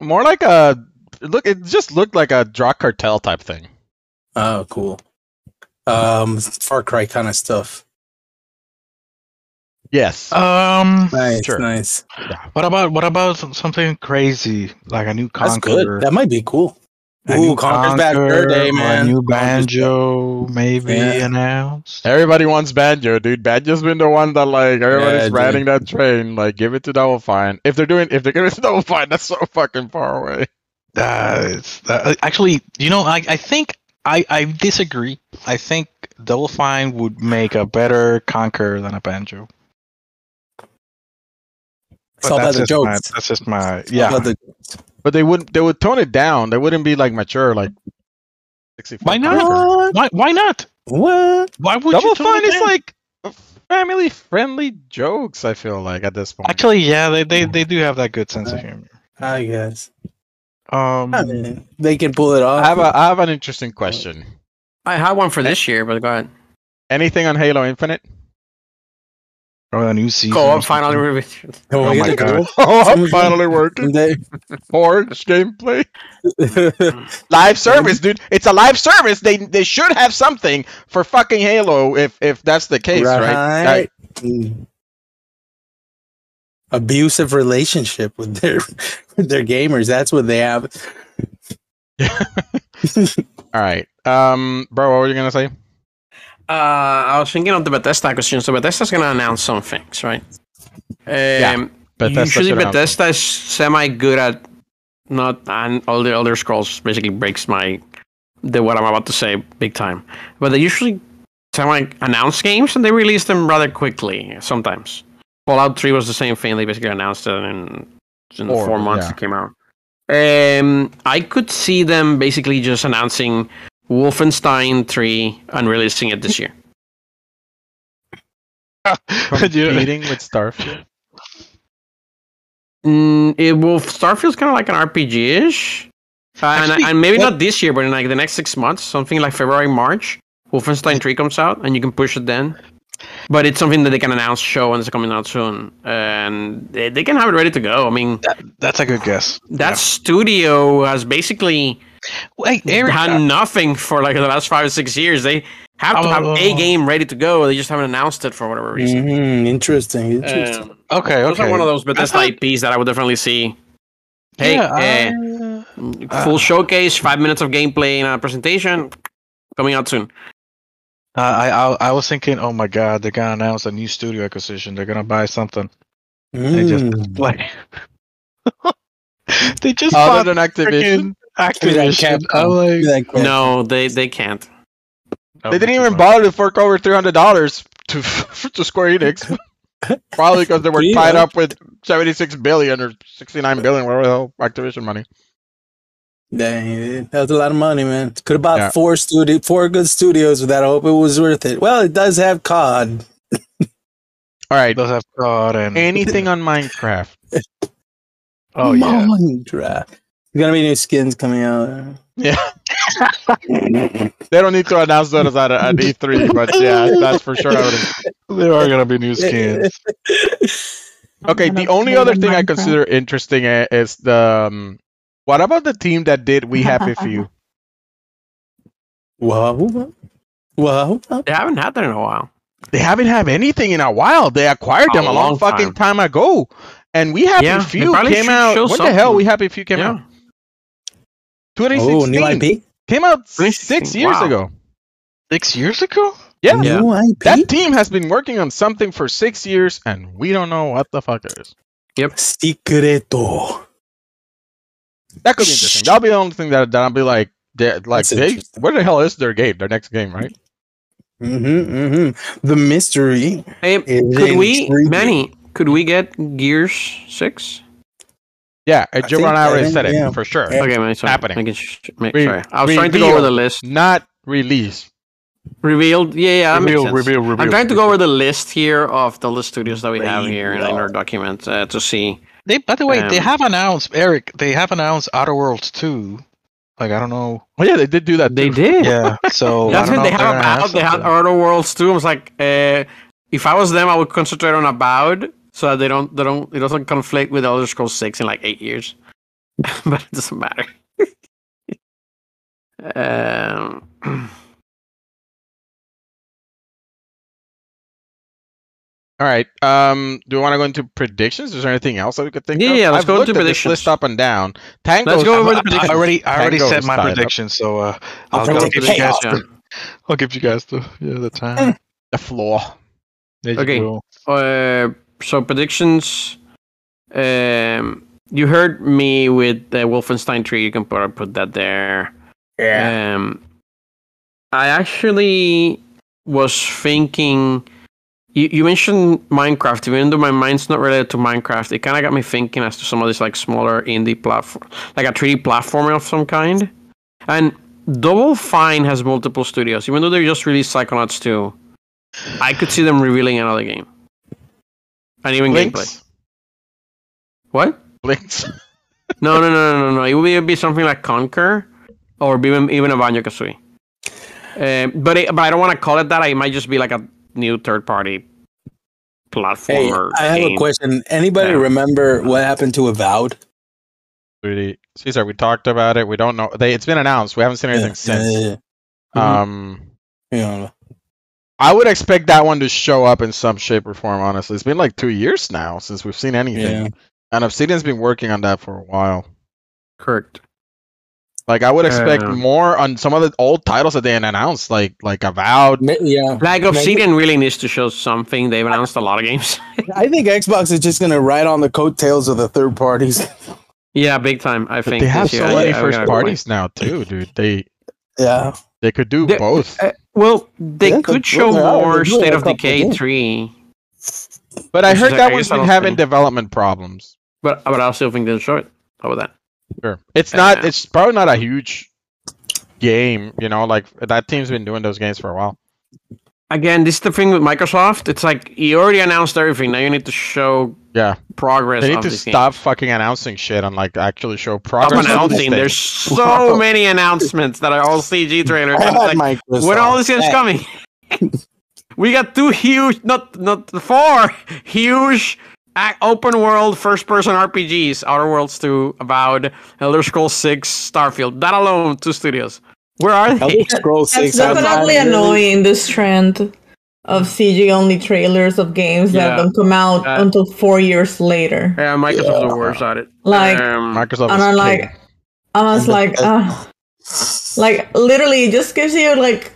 more like a look it just looked like a drug cartel type thing. oh cool. Um, Far Cry kind of stuff. Yes. Um, Nice, Sure. nice. what about what about something crazy like a new That's Conker? good. That might be cool. A Ooh, new Conker's Bad Fur Conker Day, man. A new banjo, maybe Yeah. announced. Everybody wants Banjo, dude. Banjo's been the one that like everybody's Yeah, dude. riding that train. Like, give it to Double Fine. If they're doing, if they're giving it to Double Fine, that's so fucking far away. Uh, it's, uh, actually, you know, I, I think I, I disagree. I think Double Fine would make a better Conker than a banjo. It's all about that's the just my, that's just my It's all yeah. About the- But they wouldn't. They would tone it down. They wouldn't be like mature, like. 64 Why not? Conker. Why why not? what? Why would Double you tone Fine it is down? like family friendly jokes. I feel like at this point. Actually, yeah, they, they, they do have that good sense of humor. I guess. Um, I mean, they can pull it off. I have a I have an interesting question. I had one for this year, but go ahead. Anything on Halo Infinite? Or a new season. Go or up finally. something. reviewed. Oh, Oh my God. to Oh, I'm finally working. They- Orange gameplay. Live service, dude. It's a live service. They they should have something for fucking Halo if if that's the case, right? Right. Abusive relationship with their with their gamers. That's what they have. All right. Um, bro, what were you gonna say? Uh, I was thinking of the Bethesda acquisition. So Bethesda's gonna announce some things, right? Um, Bethesda usually Bethesda is semi good at not and all the other scrolls basically breaks my the what I'm about to say big time. But they usually semi announce games and they release them rather quickly sometimes. Fallout 3 was the same thing. They basically announced it in, in Four, four months yeah. it came out. Um, I could see them basically just announcing Wolfenstein 3 and releasing it this year. Competing with Starfield. Mm, it will Starfield's kind of like an RPG ish, uh, and, and maybe what- not this year, but in like the next six months, something like February, March, Wolfenstein 3 comes out, and you can push it then. But it's something that they can announce, show, and it's coming out soon, and they, they can have it ready to go. I mean, That's a good guess. that studio has basically Wait, Eric, had uh, nothing for like the last five or six years. They have to have a Oh. game ready to go. They just haven't announced it for whatever reason. Mhm, Interesting. Interesting. Um, okay, those okay. are one of those Bethesda thought- IPs that I would definitely see. Hey, Yeah, uh, I- full showcase, five minutes of gameplay and a presentation coming out soon. Uh, I, I I was thinking, oh my god, they're gonna announce a new studio acquisition. They're gonna buy something. They just Mm. like they just Other bought than Activision. Freaking Activision. I'm like, Like, No, they they can't. Oh, they didn't even bother to fork over three hundred dollars to to Square Enix. Probably because they were Yeah. tied up with seventy six billion or sixty nine billion, whatever the hell Activision money. Dang, that was a lot of money, man. Could have bought Yeah. four studio, four good studios with that. I hope it was worth it. Well, it does have COD. All right. it does have COD and Anything on Minecraft? oh yeah. Minecraft. There's gonna be new skins coming out. Yeah. They don't need to announce those at, at E3, but yeah, that's for sure. I There are gonna be new skins. Okay, the only other thing I consider interesting uh, is the. Um, what about the team that did We Happy Few? Whoa, whoa. They haven't had that in a while. They haven't had anything in a while. They acquired A them a long, long fucking time. ago. And We Happy Yeah, Few came out. What When the hell something. We Happy Few came Yeah. out? Oh, new IP. Came out six years wow. ago. Six years ago? Yeah. Yeah. New IP. That team has been working on something for six years, and we don't know what the fuck it is. Yep. Secreto. That could be interesting. That'll be the only thing that, that I'll be like, they- like That's they, where the hell is their game? Their next game, right? Mm-hmm, mm-hmm. The mystery. Hey, is could we, intriguing. Manny? Could we get Gears Six? Yeah, I Joe think- Brown I already think- said it yeah. for sure. Okay, man. Sorry. Happening. Making sh- make, Re- sorry. I was trying to go over the list. Not release. Revealed. Yeah, yeah. That reveal, reveal, reveal. I'm trying to go over the list here of the list studios that we have here in, in our document uh, to see. They, by the way, they Um, have announced Eric. They have announced Outer Worlds 2. Like I don't know. Oh yeah, they did do that. They too. did. Yeah. So That's don't what they have gonna about. They had. Outer Worlds too. I was like, uh, if I was them, I would concentrate on Avowed so that they don't, they don't, it doesn't conflict with Elder Scrolls Six in like eight years. but it doesn't matter. um, All right. Um, do we want to go into predictions? Is there anything else that we could think Yeah, of? yeah, let's I've go looked into at this predictions. list up and down. Tango. Let's go over the I already, I already Tango said my tied up. prediction, so uh, I'll I'll, go give you guys. The, I'll give you guys the yeah the time. the floor. There you Okay. go. uh, so predictions. Um, you heard me with the Wolfenstein 3. You can put put that there. Um, I actually was thinking. You, you mentioned Minecraft. Even though my mind's not related to Minecraft, it kind of got me thinking as to some of these like smaller indie platform, like a 3D platformer of some kind. And Double Fine has multiple studios, even though they just released Psychonauts 2. I could see them revealing another game, and even gameplay. What? Blinks. No, no, no, no, no, no. It would be, be something like Conker, or even even a Banjo Kazooie. Um, but it, but I don't want to call it that. It might just be like a new third party platformer. Hey, platformer. I have game. a question. Anybody Yeah. remember what happened to Avowed? Really, Caesar, we talked about it. We don't know. They, it's been announced. We haven't seen anything Yeah, since. yeah, yeah. Um, Yeah. I would expect that one to show up in some shape or form. Honestly, it's been like two years now since we've seen anything, Yeah. and Obsidian's been working on that for a while. Correct. Like I would expect Uh, more on some of the old titles that they announced, like like Avowed. Yeah. Like Obsidian really needs to show something. They've announced a lot of games. I think Xbox is just gonna ride on the coattails of the third parties. yeah, big time. I But think they have so many I- I first gotta go with- parties now too, dude. They Yeah. they could do They- both. Uh, well, they Yeah, could show well, more They're State of Decay games. three, But I heard like- that I one's guess I been having think- development problems. but but I still think they'll show it. How about that? Sure. It's not. Uh, It's probably not a huge game. You know, like that team's been doing those games for a while. Again, this is the thing with Microsoft. It's like you already announced everything. Now you need to show Yeah, progress. they need of to this stop fucking announcing shit and like actually show progress. Stop announcing. There's so many announcements that are all CG trailers. I And it's had like, Microsoft. when all this is Yeah. coming? we got two huge, not not four huge ac- open world first person RPGs. Outer Worlds 2, Avowed, Elder Scrolls 6, Starfield. That alone, two studios. Where are they? Elder Scrolls That's Six. has definitely annoying. This trend of CG only trailers of games Yeah. that don't come out Uh, until four years later. Yeah, Microsoft's the worst at it. Like, um, Microsoft. and I'm king. like, I was like, ah, like literally, it just gives you like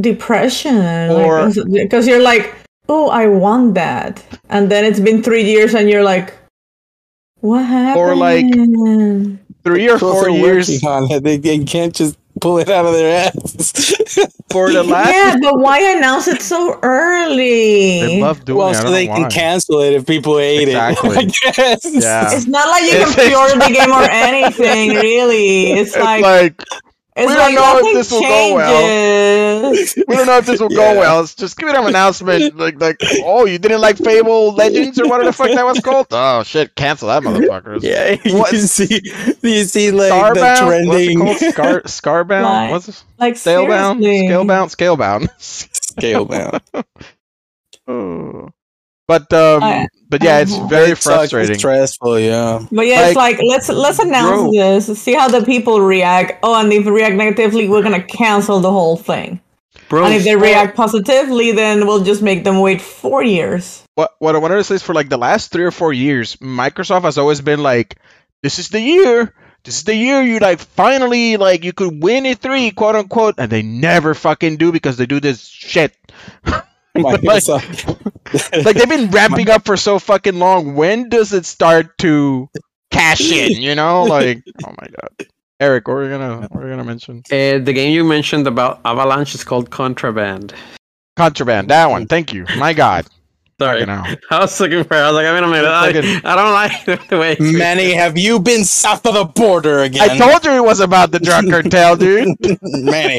depression, Or- because you're like, oh, I want that, and then it's been three years, and you're like, what happened? Or, like, three or four they're years. working on it. They, they can't just pull it out of their ass. For the last, Yeah, but why announce it so early? they love doing well, it. I so they can why. cancel it if people hate Exactly. it. I. Yeah. It's not like you can pre-order the game or anything, really. It's, It's like, like it's we don't like know if this will go well. we don't know if this will Yeah. go well. It's just give it an announcement, like like oh you didn't like Fable Legends or whatever the fuck that was called. Oh shit, cancel that motherfucker. Yeah, What? you see, you see, like Starbound, the trending what's it called? Scar Scarbound, Like, what's it? Like Scalebound, seriously. Scalebound, Scalebound. scale bound. Oh. But um, I- but yeah, it's I- very It sucks, it's frustrating. stressful, yeah. But yeah, it's like let's let's announce Bro. this, see how the people react. Oh, and if they react negatively, we're gonna cancel the whole thing. Bro, and if they react positively, then we'll just make them wait four years. what what I wanted to say is for like the last three or four years, Microsoft has always been like, this is the year. This is the year you like finally like you could win a three, quote unquote, and they never fucking do because they do this shit. like, Microsoft. like they've been ramping up for so fucking long. When does it start to cash in? You know, like oh my god, Eric, what are we gonna what are we gonna mention? uh, the game you mentioned about Avalanche is called Contraband. Contraband, that one. Thank you. My God, Sorry, fucking hell. I was looking for. I was like, I mean, a minute. I, Fucking- I don't like the way. Manny, have you been south of the border again? I told you it was about the drug cartel, dude. Manny,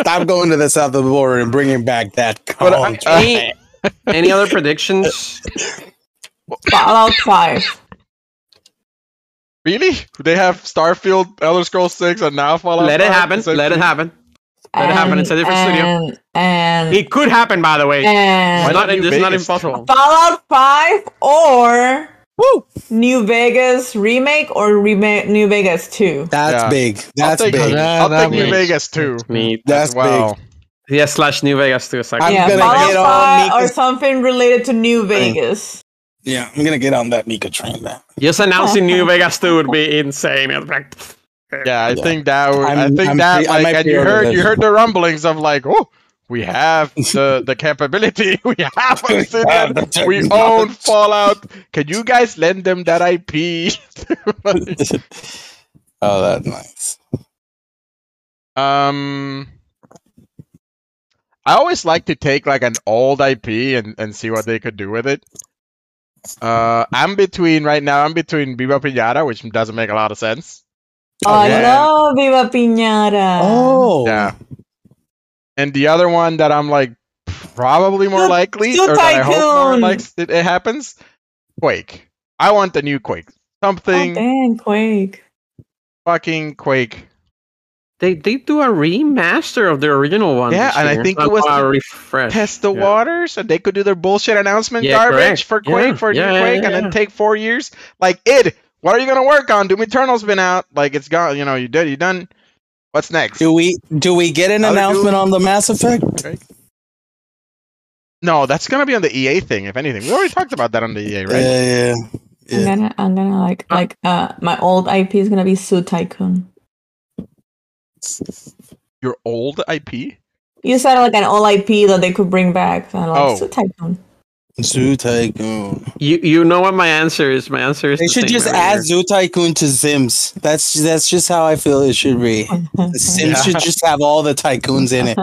stop going to the south of the border and bringing back that But, uh, contract. Any, any other predictions? Fallout Five. Really? They have Starfield, Elder Scrolls Six, and now Fallout. Let it happen. Is that Let it true? happen. Let it happen. It's a different studio. and, And It could happen, by the way. Why It's and not not, New it's not impossible. Fallout Five or New Vegas remake or remake New Vegas Two. That's Yeah. big. I'll That's take, big. Yeah, I'll take New Vegas two. Neat. That's as well. Yeah, slash New Vegas too. Exactly. I'm yeah, gonna Fallout get on Five or something related to New Vegas. Yeah, I'm gonna get on that Mika train now. Just announcing New Vegas 2 would be insane. It's like, Yeah, I Yeah. think that. Would, I I'm- think I'm that. pre- I like, and you pre-order heard you heard the rumblings of like, oh, we have the the capability. We have We Obsidian. have We own. Fallout. Can you guys lend them that IP? oh, that's nice. um, I always like to take like an old IP and and see what they could do with it. Uh, I'm between right now. I'm between Viva Pinata, which doesn't make a lot of sense. Oh, I yeah. love Viva Piñata. Oh, Yeah. And the other one that I'm like probably more Stu- likely, Stu or that I hope more Tycoon. it, it happens, Quake. I want the new Quake. Oh, Something dang, Quake. fucking Quake. They they do a remaster of the original one. Yeah, this and I year. think it was a to refresh. Test the Yeah. waters, and they could do their bullshit announcement Yeah, garbage correct. for Quake Yeah, for yeah, new yeah, Quake, yeah, and then take four years. Like id, what are you gonna work on? Doom Eternal's been out. Like it's gone. You know, you did. You done. What's next? do we do we get an Other announcement dude- on the Mass Effect? No, that's gonna be on the EA thing. If anything, we already talked about that on the EA, right? Yeah, yeah. I'm gonna, I'm gonna like, like, uh, my old IP is gonna be Zoo Tycoon. Your old IP. You said like an old IP that they could bring back. So I'm like, Oh. Tycoon. Zoo Tycoon. You you know what my answer is? My answer is They the should same just every add year. Zoo Tycoon to Sims. That's that's just how I feel it should be. The Sims Yeah. should just have all the tycoons in it.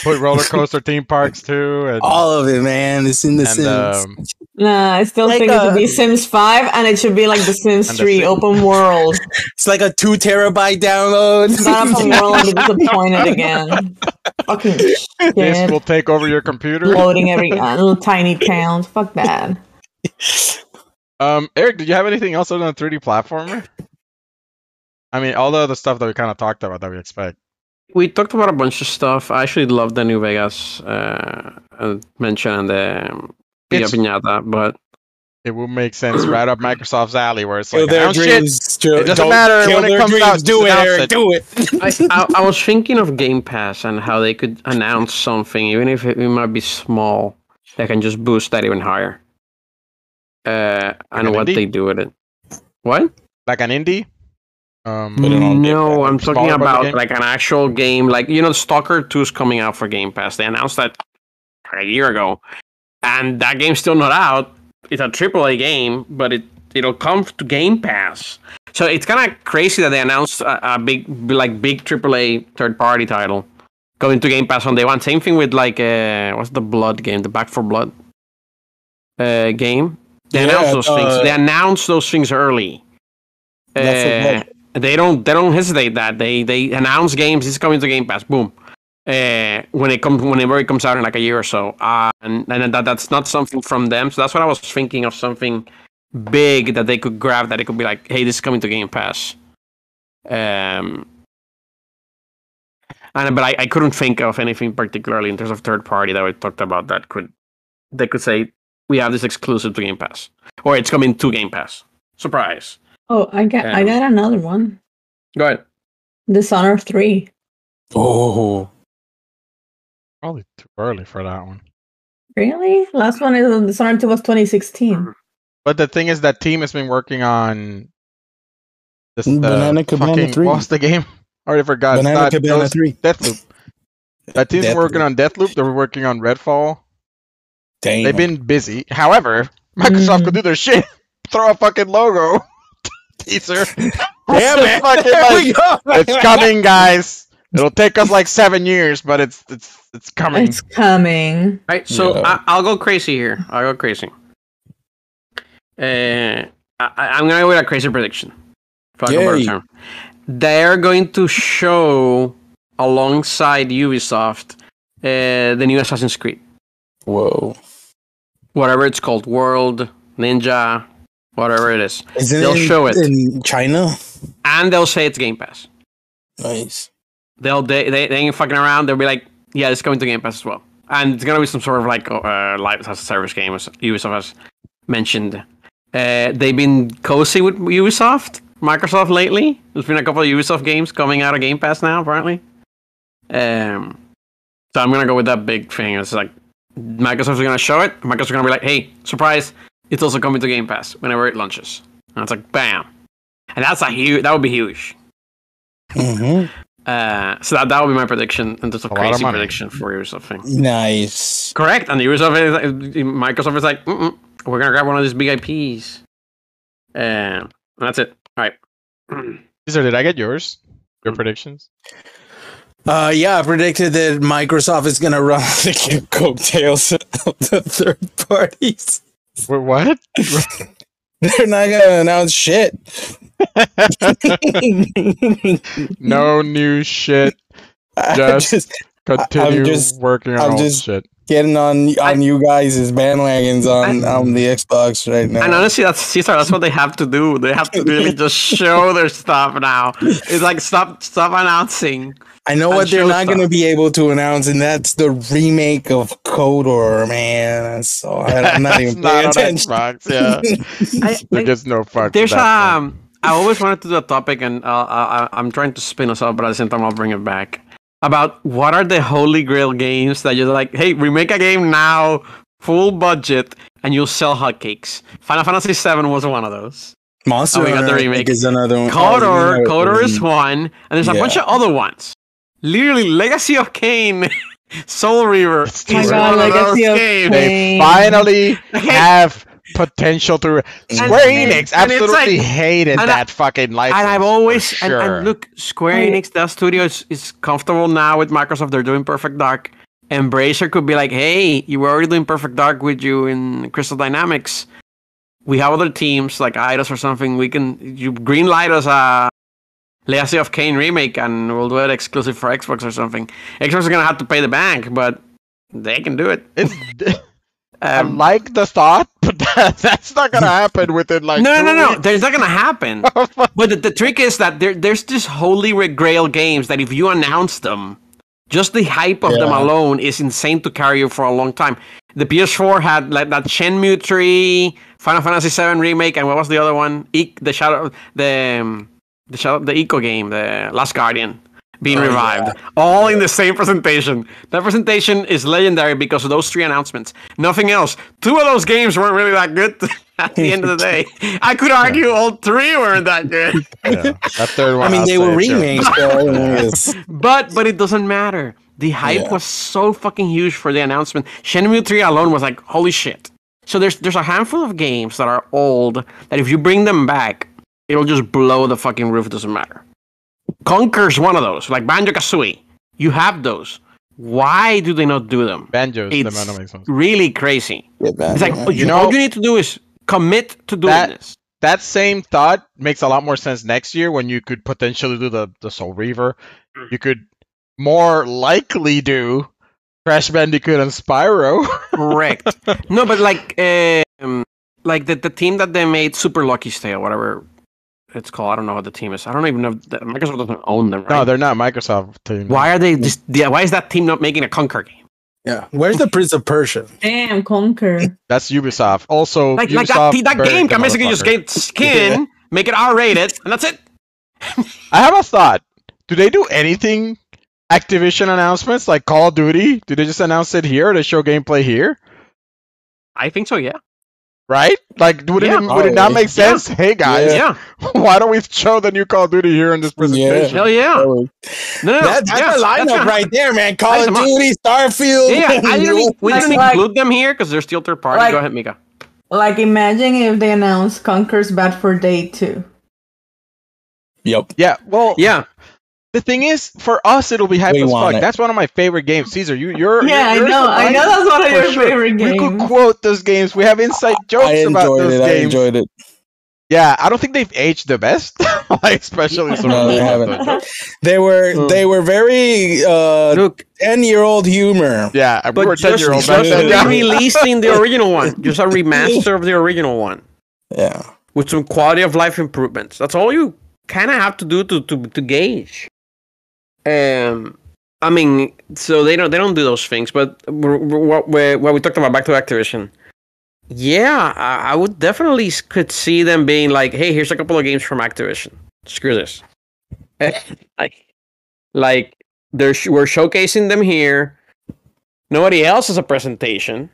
Put roller coaster theme parks too, and All of it, man. It's in the and Sims. um, Nah, I still Like, think it should be Sims 5 and it should be like the Sims And the 3 open world. it's like a two terabyte download. Not open world and be disappointed again. Fucking this will take over your computer. Loading every uh, little tiny towns. Fuck that. Um, Eric, did you have anything else other than 3D platformer? I mean, all the other stuff that we kind of talked about that we expect. We talked about a bunch of stuff. I actually love the New Vegas uh, uh, mention and the um, Piñata, but It would make sense right up Microsoft's alley, where it's like, their "Oh, shit, dreams. Kill- It doesn't don't matter when it comes dreams. out, Do it, Eric. it. Do it. I, I, I was thinking of Game Pass and how they could announce something, even if it, it might be small, that can just boost that even higher. Uh, and an what indie? they do with it. What? like an indie. Um, Put it on No, I'm talking about like an actual game. Like you know, Stalker 2 is coming out for Game Pass. They announced that a year ago, and that game's still not out. It's a AAA game, but it it'll come to Game Pass. So it's kind of crazy that they announced a, a big, like big AAA third party title going to Game Pass on day one. Same thing with like uh, what's the Blood game, the Back for Blood uh, game. They Yeah, announced those things. uh, They announce those things early. Uh, they don't they don't hesitate that. They they announce games. It's coming to game pass. Boom. Uh, when it comes whenever it comes out in like a year or so. Uh, and, and that that's not something from them. So that's what i was thinking of something big that they could grab that it could be like hey this is coming to game pass. Um and but I, I couldn't think of anything particularly in terms of third party that we talked about that could they could say we have this exclusive to game pass or it's coming to game pass surprise Oh, I got I Um, got another one. go ahead Dishonored three. Oh, Probably too early for that one. Really? Last one is Dishonored two was 2016. But the thing is, that team has been working on this uh, Banana Cabana fucking, 3. What's the game? I already forgot. It's Banana not- Cabana those- 3. Deathloop. That team's working Deathloop. on Deathloop. They were working on Redfall. Damn. They've been busy. However, Microsoft Mm. could do their shit. Throw a fucking logo teaser. Damn Just it. fucking like, it's coming, guys. It'll take us like seven years, but it's it's it's coming. It's coming. Right, so Yeah. I, I'll go crazy here. I'll go crazy. Uh, I, I'm gonna go with a crazy prediction. For lack a better Yay. Term. They're going to show alongside Ubisoft uh, the new Assassin's Creed, Whoa. whatever it's called, World Ninja, whatever it is, Isn't They'll it in, show it. in China? and they'll say it's Game Pass. Nice. They'll they they, they ain't fucking around. They'll be like, yeah, it's coming to Game Pass as well, and it's gonna be some sort of like uh, live as a service game, as Ubisoft has mentioned. Uh, they've been cozy with Ubisoft, Microsoft lately. There's been a couple of Ubisoft games coming out of Game Pass now, apparently. Um, so I'm gonna go with that big thing. It's like Microsoft's gonna show it. Microsoft's gonna be like, hey, surprise! It's also coming to Game Pass whenever it launches. And it's like, bam, and that's a huge. That would be huge. hmm Uh, so that, that would be my prediction, and that's a, A lot of crazy prediction for Ubisoft. Nice. Correct, and Ubisoft is, uh, Microsoft is like, we're gonna grab one of these big IPs. Uh, that's it. All right. Caesar, did I get yours? Your predictions? Uh, yeah, I predicted that Microsoft is gonna run the coattails of the third parties. Wait, what? They're not gonna announce shit. no new shit. Just- just Continue just- working on I'm old just- shit. Getting on on you guys' bandwagons on I- on the Xbox right now. And honestly, that's Caesar. That's what they have to do. They have to really just show their stuff now. It's like stop, stop announcing. I know what they're not going to be able to announce, and that's the remake of KOTOR, man. So I- I'm not even not paying on attention. Xbox, yeah. I, There I- gets no fuck. There's with that um. I always wanted to do a topic, and uh, I, I'm trying to spin us up, but at the same time, I'll bring it back. About what are the holy grail games that you're like, hey, remake a game now, full budget, and you'll sell hotcakes. Final Fantasy VII was one of those. Monster Oh, we got the Hunter, remake. is another one. KOTOR, Oh, you is one, and there's a bunch of other ones. Literally, Legacy of Kain, Soul Reaver. It's is my. God, Legacy of games. They finally have potential to. Square and- Enix and absolutely like- hated and I- that fucking license. and I've always and, sure. and look, Square Enix, that studio is, is comfortable now with Microsoft. They're doing Perfect Dark. Embracer could be like, hey, you were already doing Perfect Dark with you in Crystal Dynamics. We have other teams like Eidos or something. We can you green light us a Legacy of Kain remake, and we'll do it exclusive for Xbox or something. Xbox is gonna have to pay the bank, but they can do it. It's, I Um, like the thought, but that, that's not gonna happen within like. no, no, no, no. There's not gonna happen. But the, the trick is that there, there's this holy grail games that if you announce them, just the hype of them alone is insane to carry you for a long time. The PS4 had like that Shenmue 3, Final Fantasy 7 remake, and what was the other one? E- the shadow, the um, the shadow, the Ico game, the Last Guardian, being Oh, revived, all in the same presentation. That presentation is legendary because of those three announcements. Nothing else. Two of those games weren't really that good at the end of the day. I could argue all three weren't that good. Yeah, that third one. I mean, I'll they were remakes, but But but it doesn't matter. The hype Yeah. was so fucking huge for the announcement. Shenmue 3 alone was like, holy shit. So there's there's a handful of games that are old that if you bring them back, it'll just blow the fucking roof. It doesn't matter. Conker's one of those, like Banjo Kazooie. You have those. Why do they not do them? Banjo's the It's man that makes sense. really crazy. Yeah, man. It's like yeah. you know- all you need to do is commit to doing That- this. That same thought makes a lot more sense next year when you could potentially do the the Soul Reaver. Mm. You could more likely do Crash Bandicoot and Spyro. Correct. no, but like, um, like the, the team that they made Super Lucky's Tale or whatever it's called. I don't know what the team is. I don't even know. If the, Microsoft doesn't own them. Right? no, they're not Microsoft team. Why are they just? Yeah, why is that team not making a Conker game? yeah. Where's the Prince of Persia? Damn, Conker. That's Ubisoft. Also, Like, Ubisoft like that, that game can basically just get skin, make it R rated, and that's it. I have a thought. Do they do anything Activision announcements like Call of Duty? Do they just announce it here? Or they show gameplay here? I think so. Yeah. Right? Like, would, Yeah. it, would it not oh. make sense? Hey guys, Yeah. why don't we show the new Call of Duty here in this presentation? Hell yeah. No, Oh, no, no. that, that's yeah, a lineup gonna- right there, man. Call That's of a must. Duty, Starfield. Yeah, yeah. I didn't, we didn't like- include them here because they're still third party. Like- Go ahead, Mika. Like, imagine if they announced Conker's Bad Fur Day 2. Yep. Yeah, well, Yeah. The thing is, for us, it'll be hype We as fuck. it. That's one of my favorite games. Caesar, you, you're Yeah, you're, I know. I know that's one of your sure. favorite games. We could quote those games. We have inside jokes I about enjoyed those it. I enjoyed it. Yeah, I don't think they've aged the best, like especially some No, of they haven't. They were Hmm. they were very uh Look, ten year old humor. Yeah, we but ten just, year old just back then. Yeah. releasing the original one, just a remaster of the original one Yeah. with some quality of life improvements. That's all you kind of have to do to, to to gauge. Um, I mean, so they don't they don't do those things. But we're, we're, what we what we talked about back to Activision. Yeah, I, I would definitely could see them being like, "Hey, here's a couple of games from Activision. Screw this." like, like they're sh- we're showcasing them here. Nobody else has a presentation.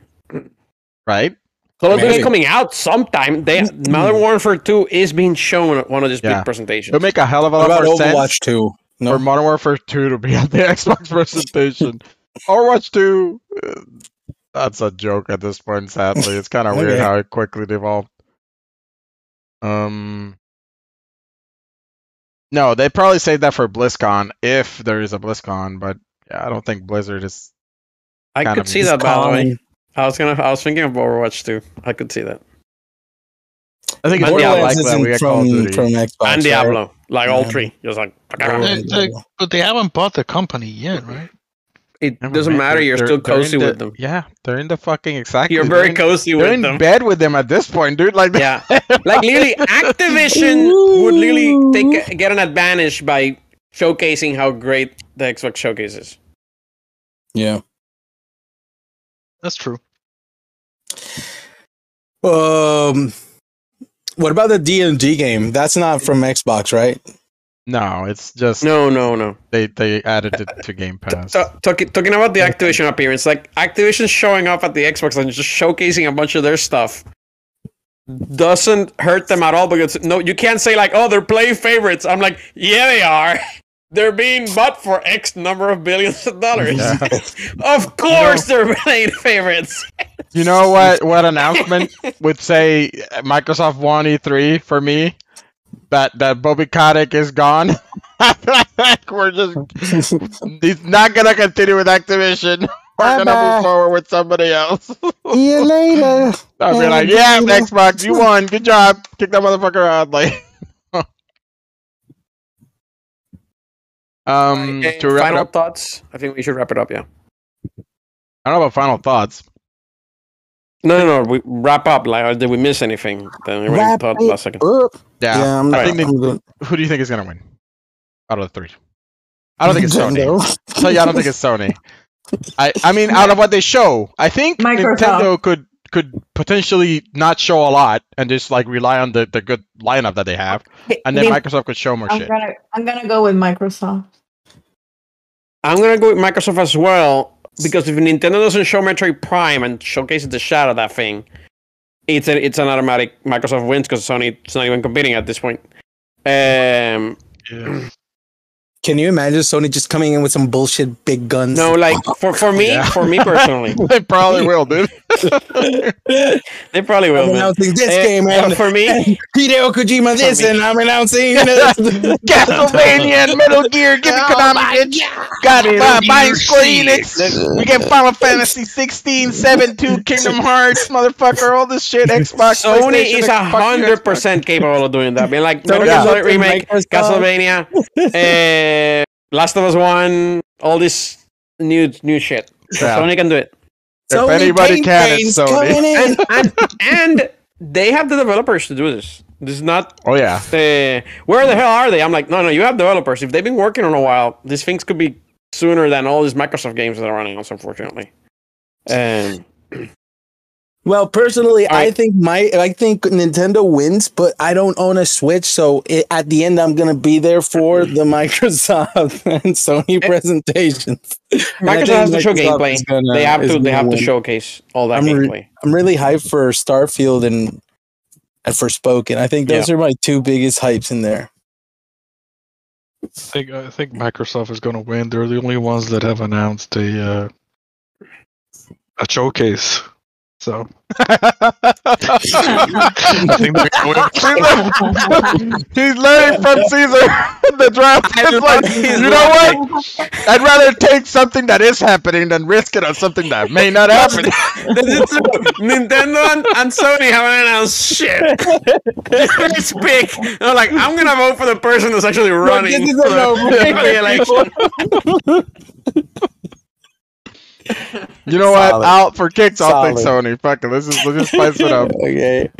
Right? Call of Duty Maybe. coming out sometime. They Modern Warfare 2 is being shown at one of these Yeah. big presentations. It'll make a hell of a lot about more sense Overwatch 2? No. for Modern Warfare 2 to be at the Xbox presentation. Overwatch 2, uh, that's a joke at this point, sadly. It's kind of weird how it quickly evolved. Um, no, they probably saved that for BlizzCon if there is a BlizzCon, but yeah, I don't think Blizzard is. I kind could see that by the way. I was gonna I was thinking of Overwatch 2. I could see that. I think it's But more yeah, Borderlands likely that isn't we get Call from, from Xbox. and right? Diablo. Like all three. Just like They- they- but they haven't bought the company yet, right? it Never doesn't mind, matter, you're they're- still they're cozy the- with them. Yeah, they're in the fucking exactly. You're they're very in- cozy They're with in bed with them at this point, dude. Like, Yeah. Like literally Activision would literally take get an advantage by showcasing how great the Xbox showcase is. Yeah. That's true. Um, what about the D and D game? That's not from Xbox, right? no, it's just No, no, no. they they added it to Game Pass. So, talking talking about the Activision appearance, like Activision showing up at the Xbox and just showcasing a bunch of their stuff doesn't hurt them at all because no, you can't say like, oh, they're play favorites. I'm like, yeah, they are. They're being bought for X number of billions of dollars. Yeah. of course, they're playing favorites. You know what? What announcement would say Microsoft won E3 for me? That that Bobby Kotick is gone. we're just he's not gonna continue with Activision. We're gonna move forward with somebody else. See you later. I'll be like, yeah, Xbox, you won. Good job. Kick that motherfucker out. Like, um, Okay, to wrap it final up. thoughts. I think we should wrap it up. Yeah. I don't know about final thoughts. No, no, no. We wrap up. Like, did we miss anything? Then we Wrap thought it last second. up. Yeah, Yeah, I'm, I think they, who do you think is gonna win out of the three? I don't think it's Sony. Nintendo. I'll tell you, I don't think it's Sony. I I mean, out of what they show, I think Microsoft. Nintendo could could potentially not show a lot and just like rely on the, the good lineup that they have, and then Nin- Microsoft could show more I'm shit. gonna I'm gonna go with Microsoft. I'm gonna go with Microsoft as well because if Nintendo doesn't show Metroid Prime and showcases the shot of that thing, it's a, it's an automatic Microsoft wins because Sony it's not even competing at this point. Um, Can you imagine Sony just coming in with some bullshit big guns? no, like for for me, Yeah. for me personally, they probably will, dude. They probably will. I'm man. announcing this Eh, game and for me, Hideo Kojima this, me. and I'm announcing this. Castlevania and Metal Gear, give me Konami, bitch. God, uh, buying Square Enix. We get Final Fantasy 16, 7, 2, Kingdom Hearts, motherfucker, all this shit. Xbox, Sony is a fuck hundred Xbox. percent capable of doing that. I mean, like Metal Sony Gear is Solid up to remake, Castlevania, uh, Last of Us One, all this new new shit. Yeah. Sony can do it, If anybody can, it's Sony. and, and and they have the developers to do this. This is not Oh, yeah. uh, where the hell are they? I'm like, no, no, you have developers. If they've been working on a while, these things could be sooner than all these Microsoft games that are running us. Unfortunately, and Well, personally, I Alright. think my I think Nintendo wins, but I don't own a Switch, so it, at the end, I'm gonna be there for the Microsoft and Sony presentations. Microsoft has to show Microsoft gameplay. gonna- they have is to. They gonna have to showcase all that I'm re- gameplay. I'm really hyped for Starfield and and Forspoken. I think those are my two biggest hypes in there. I think I think Microsoft is going to win. They're the only ones that have announced a uh, a showcase. So I think they're going to win. He's learning from Caesar. the draft is like, you know what? I'd rather take something that is happening than risk it on something that may not happen. Nintendo and, and Sony haven't announced shit. it's big. They're like, I'm gonna vote for the person that's actually running this is for a no-brainer. for the election. You know what? Out for kicks. I'll take Solid. Sony. Fuck it. Let's just let's just spice it up. okay.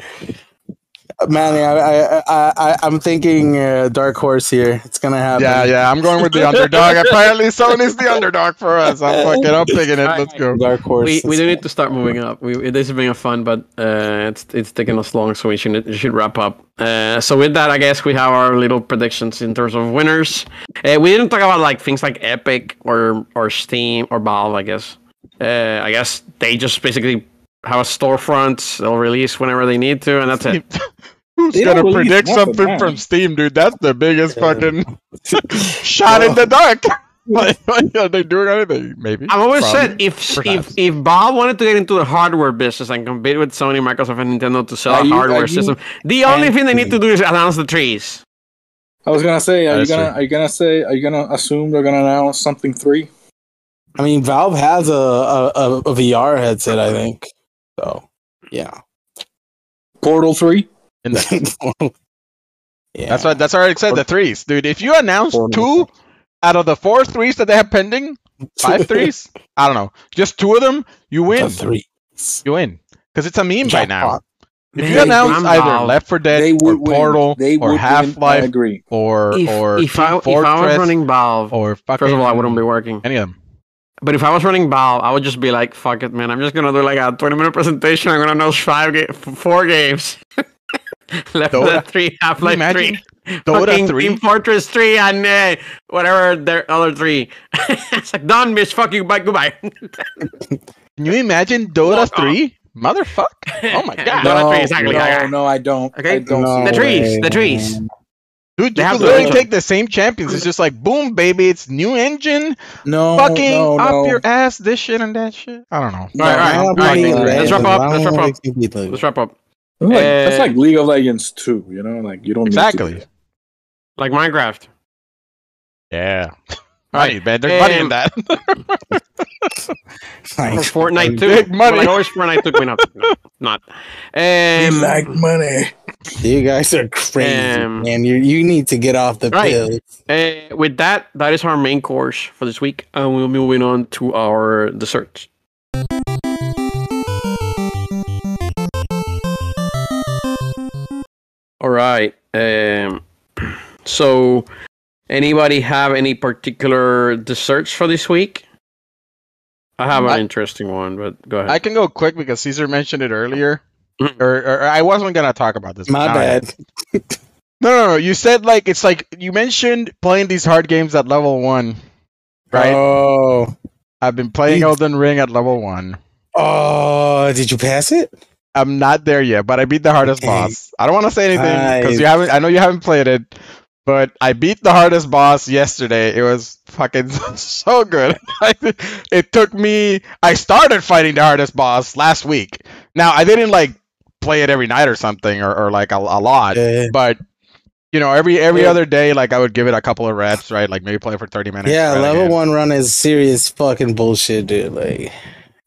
Manny, I, I, I, I, I'm thinking uh, dark horse here. It's gonna happen. Yeah, yeah. I'm going with the underdog. Apparently, Sony's the underdog for us. I'm fucking. I'm picking it. Let's go. Dark horse. We, we do need to start moving up. We, this has been a fun, but uh, it's it's taking us long, so we should we should wrap up. Uh, so with that, I guess we have our little predictions in terms of winners. Uh, we didn't talk about like things like Epic or or Steam or Valve. I guess. Uh, I guess they just basically have a storefront. They'll release whenever they need to, and that's it. Who's They gonna predict something now. from Steam, dude? That's the biggest fucking shot in oh. the dark. like, like, are they doing anything? Maybe. I've always Probably. said if Perhaps. if if Valve wanted to get into the hardware business and compete with Sony, Microsoft, and Nintendo to sell Are a you- hardware system, the only thing they need to do is announce the trees. I was gonna say, are you gonna true. are you gonna say are you gonna assume they're gonna announce something three? I mean, Valve has a, a, a, a VR headset, I think. So, yeah. Portal three? In the- yeah. That's what. That's already said. The threes, dude. If you announce Four two out of the four threes that they have pending, five threes. I don't know. Just two of them, you The win. three. You win because it's a meme by now. If Man, you announce either Valve. Left 4 Dead They or win. Portal They would or win, Half Life or If, or if, I, if I was running Valve, or fucking first of all, I wouldn't be working. any of them. But if I was running Valve, I would just be like, "Fuck it, man! I'm just gonna do like a 20 minute presentation. I'm gonna announce five, ga- four games, Left 4 Dota. 3, Half Life 3, Dota fucking 3? Team Fortress 3, and uh, whatever their other three. it's like done, bitch. Fuck you, bye, goodbye. Can you imagine Dota three? Motherfuck! Oh my god, Dota 3, exactly. no, no, I don't. Okay. I don't No The trees, way. the trees. Dude! They You could literally take the same champions. It's just like boom, baby. It's new engine. No, fucking no, up no. your ass. This shit and that shit. I don't know. All right, all right, I all right. Let's wrap up. Let's wrap up. think completely. Let's wrap up. That's like, that's Uh, like League of Legends too. You know, like you don't need Exactly. Like Minecraft. Yeah. All Money, man. There's money in that. Or Fortnite too. Big money. Like always, Fortnite took me not. No, not. They Um, like money. You guys are crazy, Um, man. You you need to get off the Right. pills. Uh, with that, that is our main course for this week, and we're moving on to our desserts. All right. Um, so, anybody have any particular desserts for this week? I have an I- interesting one, but go ahead. I can go quick because Caesar mentioned it earlier. Mhm. Or, or, or I wasn't gonna talk about this. My now I am. bad. No, no, no. You said like it's like you mentioned playing these hard games at level one, right? Oh. I've been playing you- Elden Ring at level one. Oh, did you pass it? I'm not there yet, but I beat the hardest Okay. boss. I don't want to say anything because you haven't. I know you haven't played it, But I beat the hardest boss yesterday. It was fucking so good. it took me. I started fighting the hardest boss last week. Now I didn't like play it every night or something or, or like a, a lot, Yeah. but you know every every Yeah. other day like I would give it a couple of reps, right? Like maybe play for thirty minutes. Yeah, level one run is serious fucking bullshit, dude. Like,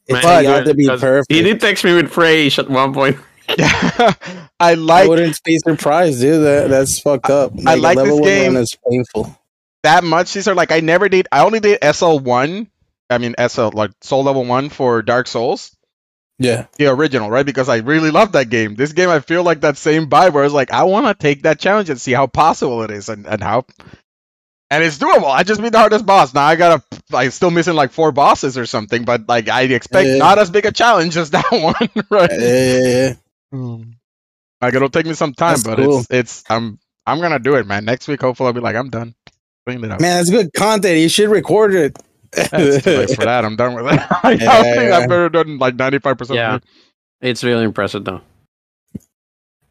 it's Man, hard to be perfect. He did text me with Frage at one point. Yeah, I I like wouldn't be surprised, dude. That, that's fucked up. I like level this one game. run is painful. that much. these are like I never did. I only did SL one. I mean SL like Soul Level one for Dark Souls. Yeah. the original, right? Because I really love that game. This game, I feel like that same vibe where it's like, I want to take that challenge and see how possible it is and, and how. And it's doable. I just beat the hardest boss. Now I gotta, I'm still missing like four bosses or something, but like I expect Yeah. not as big a challenge as that one, right? Yeah, yeah, yeah. Hmm. Like it'll take me some time, That's but cool. it's, it's, I'm, I'm gonna do it, man. Next week, hopefully, I'll be like, I'm done. Clean it up. Man, that's good content. You should record it. That's too late for that. I'm done with it. I Yeah, think yeah. I've better done like 95% Yeah. of it. It's really impressive, though.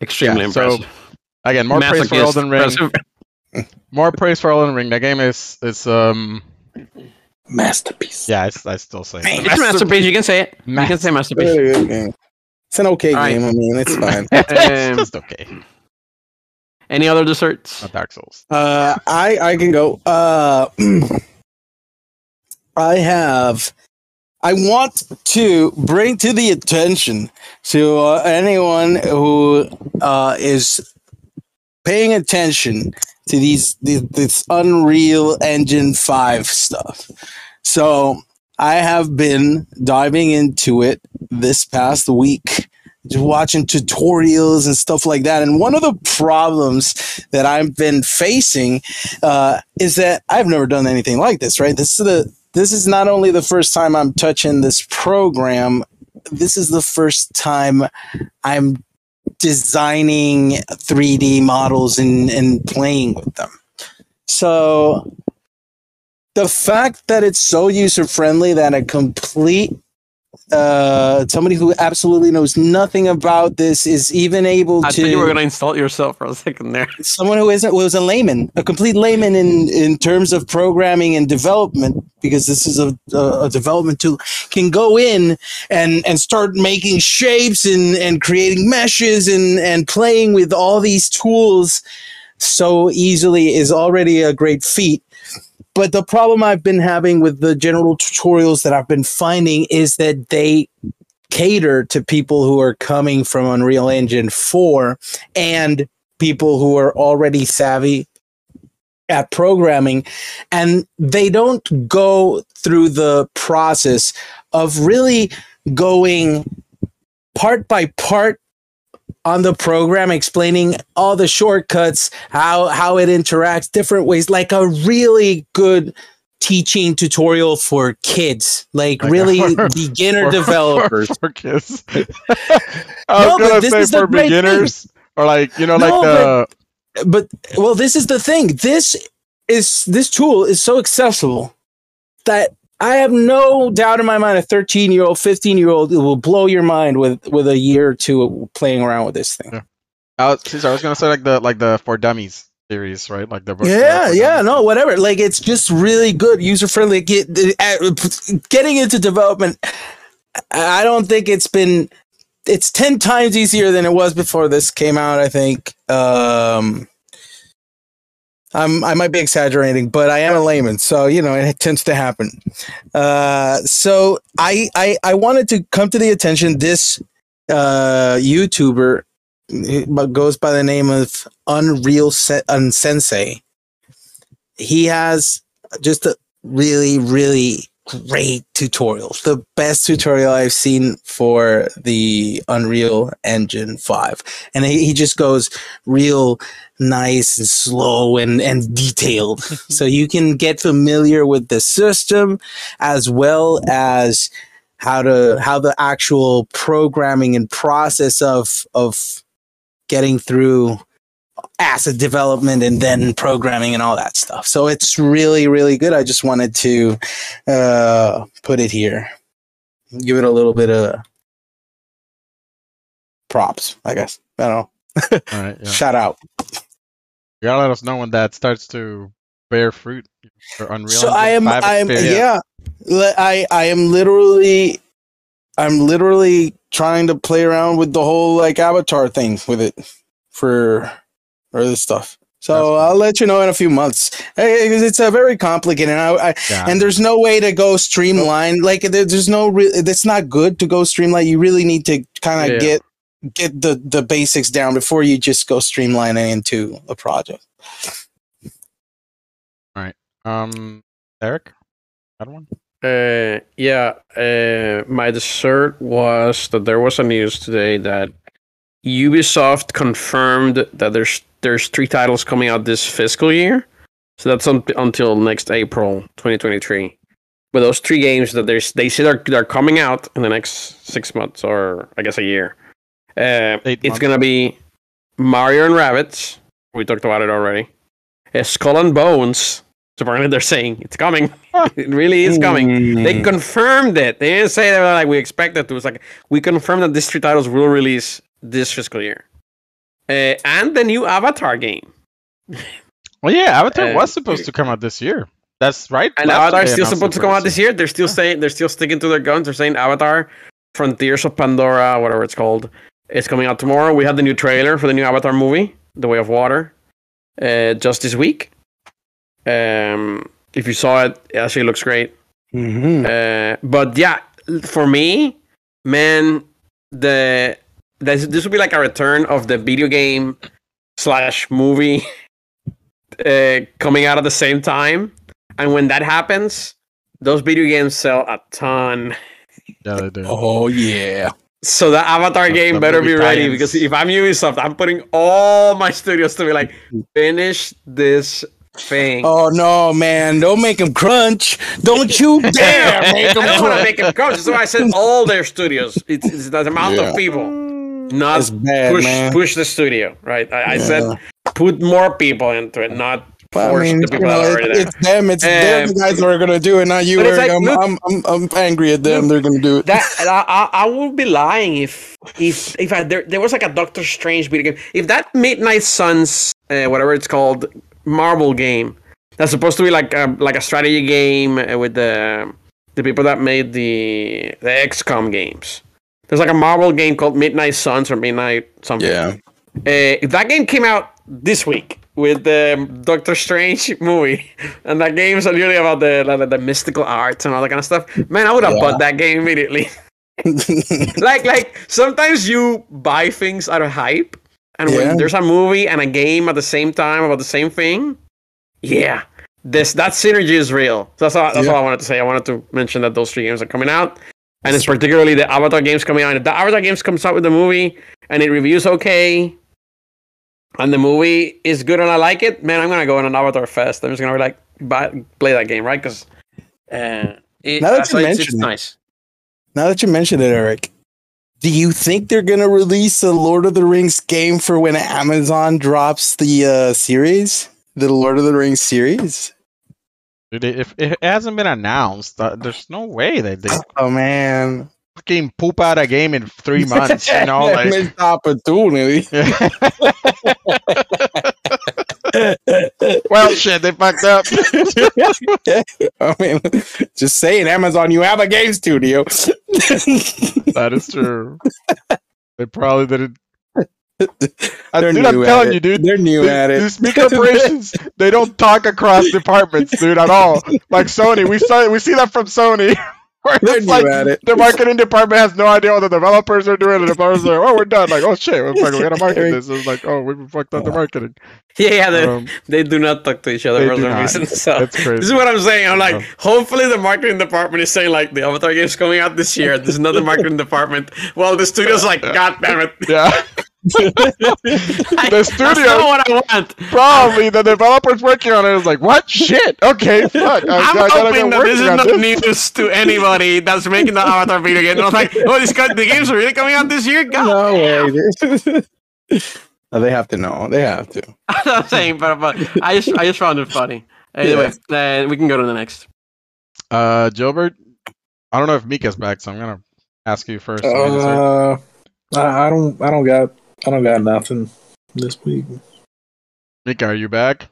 Extremely Yeah, so, impressive. Again, more praise for Masochist, Elden Ring. impressive. More praise for Elden Ring. The game is, is um, Masterpiece. Yeah, I still say it. It's masterpiece. You can say it. You can say Very masterpiece. good game. It's an okay All right. game. I mean, it's fine. it's Um, just okay. Any other desserts? Not Dark Souls. Uh, I I can go. Uh, I have. I want to bring to the attention to uh, anyone who uh, is paying attention to these, these this Unreal Engine Five stuff. So I have been diving into it this past week, just watching tutorials and stuff like that. And one of the problems that I've been facing uh, is that I've never done anything like this. Right? This is the this is not only the first time I'm touching this program. This is the first time I'm designing 3D models and, and playing with them. So the fact that it's so user friendly that a complete uh somebody who absolutely knows nothing about this is even able to I to thought you were gonna insult yourself for a second there. someone who isn't was a layman, a complete layman in in terms of programming and development, because this is a, a, a development tool, can go in and and start making shapes and and creating meshes and and playing with all these tools so easily is already a great feat. But the problem I've been having with the general tutorials that I've been finding is that they cater to people who are coming from Unreal Engine 4 and people who are already savvy at programming. And they don't go through the process of really going part by part on the program explaining all the shortcuts how how it interacts different ways like a really good teaching tutorial for kids like Like really beginner For- developers for, for kids. I No, was but gonna this say for thing. beginners, or like you know, No, like the but well this is the thing this is this tool is so accessible that i have no doubt in my mind a 13 year old 15 year old will blow your mind with with a year or two of playing around with this thing. Yeah. I was, I was gonna say like the like the for dummies series, right? Like the yeah yeah no whatever. Like it's just really good user friendly get getting into development i don't think it's been it's 10 times easier than it was before this came out i think. Um I'm, I might be exaggerating, but I am a layman, so you know it tends to happen. Uh, so I, I I wanted to come to the attention this uh, YouTuber he goes by the name of Unreal Se- Unsensei. He has just a really really great tutorials. The best tutorial I've seen for the Unreal Engine 5. And he, he just goes real nice and slow and, and detailed. so you can get familiar with the system as well as how to how the actual programming and process of of getting through asset development and then programming and all that stuff. So it's really, really good. I just wanted to uh, put it here, give it a little bit of props, I guess. I don't know. All right. Yeah. Shout out. You gotta let us know when that starts to bear fruit. For Unreal so I am I am yeah. I I am literally I'm literally trying to play around with the whole like avatar thing with it for for this stuff. So cool. I'll let you know in a few months. It's a very complicated, and, I, I, Yeah. and there's no way to go streamline. Like there, there's no, re- it's not good to go streamline. You really need to kind of Yeah. get get the the basics down before you just go streamlining into a project. All right, um, Eric, that one. Uh, yeah. Uh, my dessert was that there was a news today that Ubisoft confirmed that there's there's three titles coming out this fiscal year. So that's un- until next April 2023. But those three games that there's they say they're they're coming out in the next six months or I guess a year. Uh, it's months. gonna be Mario and Rabbids. We talked about it already. Uh, Skull and Bones. So apparently they're saying it's coming. it really is coming. They confirmed it. They didn't say they were like we expected to. It's like we confirmed that these three titles will release this fiscal year. Uh, and the new Avatar game. Well, yeah, Avatar Uh, was supposed to come out this year. That's right. And Avatar is still supposed to come out this year. They're still saying they're still sticking to their guns. They're saying Avatar, Frontiers of Pandora, whatever it's called, is coming out tomorrow. We had the new trailer for the new Avatar movie, The Way of Water, uh, just this week. Um, if you saw it, it actually looks great. Mhm. Uh, but yeah, for me, man, the this this would be like a return of the video game slash movie uh, coming out at the same time, and when that happens, those video games sell a ton. Yeah, they did. Oh yeah. So the Avatar The- game better be ready tie-ins. because if I'm Ubisoft, I'm putting all my studios to be like, finish this thing. Oh no, man! Don't make them crunch. Don't you dare make I don't want to make them crunch. That's why I said all their studios. It's, it's the amount Yeah. of people. Mm. Not bad, push man. push the studio, right? I, I said put more people into it, not I mean, the you know, it- it's them. It's they're the Um, guys that are gonna do it, not you. Eric. like, I'm, look- I'm, I'm, I'm angry at them. They're gonna do it. That I, I, would be lying if if if I, there there was like a Doctor Strange video game. If that Midnight Suns, uh, whatever it's called, Marvel game that's supposed to be like a, like a strategy game uh, with the the people that made the the XCOM games. There's like a Marvel game called Midnight Suns or Midnight something. yeah. Uh, if that game came out this week with the Doctor Strange movie, and that game is literally about the, the the mystical arts and all that kind of stuff, man, I would have Yeah. bought that game immediately. like like sometimes you buy things out of hype, and Yeah. when there's a movie and a game at the same time about the same thing, yeah, this that synergy is real. So that's all, that's Yeah. all I wanted to say. I wanted to mention that those three games are coming out. And it's particularly the Avatar games coming out. If the Avatar games comes out with the movie and it reviews okay, and the movie is good and I like it, man, I'm gonna go on an Avatar fest. I'm just gonna be like buy, play that game, right? Because uh, it, Now that you it's, mention it's it. nice. Now that you mentioned it, Eric, do you think they're gonna release a Lord of the Rings game for when Amazon drops the uh, series, the Lord of the Rings series? Dude, if it hasn't been announced, uh, there's no way that they Oh man, fucking poop out a game in three months. You know, like. missed opportunity. well, shit, they fucked up. I mean, just saying, Amazon, you have a game studio. that is true. They probably didn't. I, dude, I'm telling it. you, dude. They're new These, at it. these big corporations, they don't talk across departments, dude, at all. Like Sony, we saw we see that from Sony. Where They're it's like at it. the marketing department has no idea what the developers are doing. The developers are like, "Oh, we're done." Like, "Oh shit, we're, fucking, we gotta market this." It's like, "Oh, we fucked up the marketing." Yeah, yeah, they, Um, they do not talk to each other they for do some not. reason. So That's crazy. this is what I'm saying. I'm like, Oh. hopefully the marketing department is saying like the Avatar game's coming out this year. There's another marketing department. Well, the studio's like, God damn it. yeah, the the studio what I want. probably the developers working on it is like, "What shit? Okay, fuck." I, I'm I hoping that this is not this. news to anybody that's making the Avatar video game. I was like, oh, this guy, the games are really coming out this year? God. No way. no, they have to know. They have to. I'm saying, but, but I just I just found it funny. Anyway, uh, we can go to the next. Uh, Gilbert, I don't know if Mika's back, so I'm gonna ask you first. so maybe start- Uh, I, I don't. I don't got. I don't got nothing this week. Me Mika, are you back?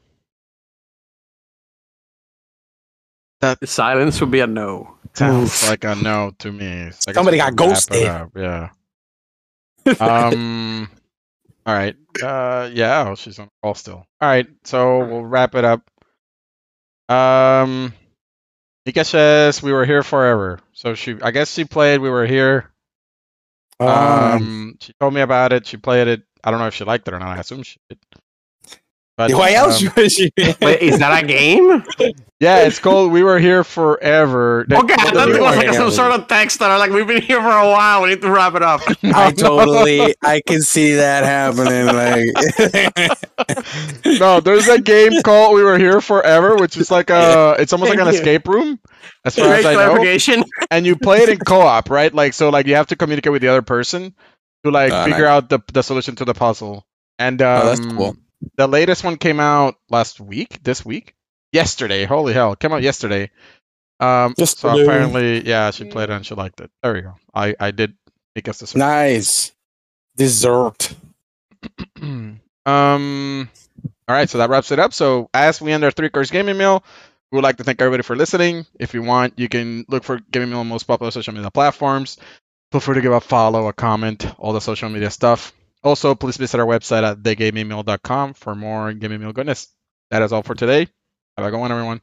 That Silence would be a no. Sounds like a no to me. It's like Somebody got wrap it ghosted. Yeah. Um. all right. Uh. Yeah. oh, she's on call still. All right. So we'll wrap it up. Um. Mika says we were here forever. So she, I guess she played. We were here. Um, Um. She told me about it. She played it. I don't know if she liked it or not. I assume she did. But, why else um, would you? Wait, is that a game? yeah, it's called "We Were Here Forever." That- Okay, I that- thought it was like some sort of text that are like, we've been here for a while. We need to wrap it up. I totally, I can see that happening. Like, no, there's a game called "We Were Here Forever," which is like a, it's almost like an you. escape room, as far Great as I know. And you play it in co-op, right? Like, so, like, you have to communicate with the other person to like Ah, figure out the the solution to the puzzle. And um, Oh, that's cool. The latest one came out last week. This week, yesterday. Holy hell, it came out yesterday. Um, so apparently, yeah, she played it and she liked it. There we go. I I did make us the nice dessert. um all right so that wraps it up so as we end our three course gaming meal we would like to thank everybody for listening if you want you can look for gaming meal on most popular social media platforms feel free to give a follow a comment all the social media stuff also please visit our website at thegamingmeal.com for more gaming meal goodness. That is all for today. Have a good one everyone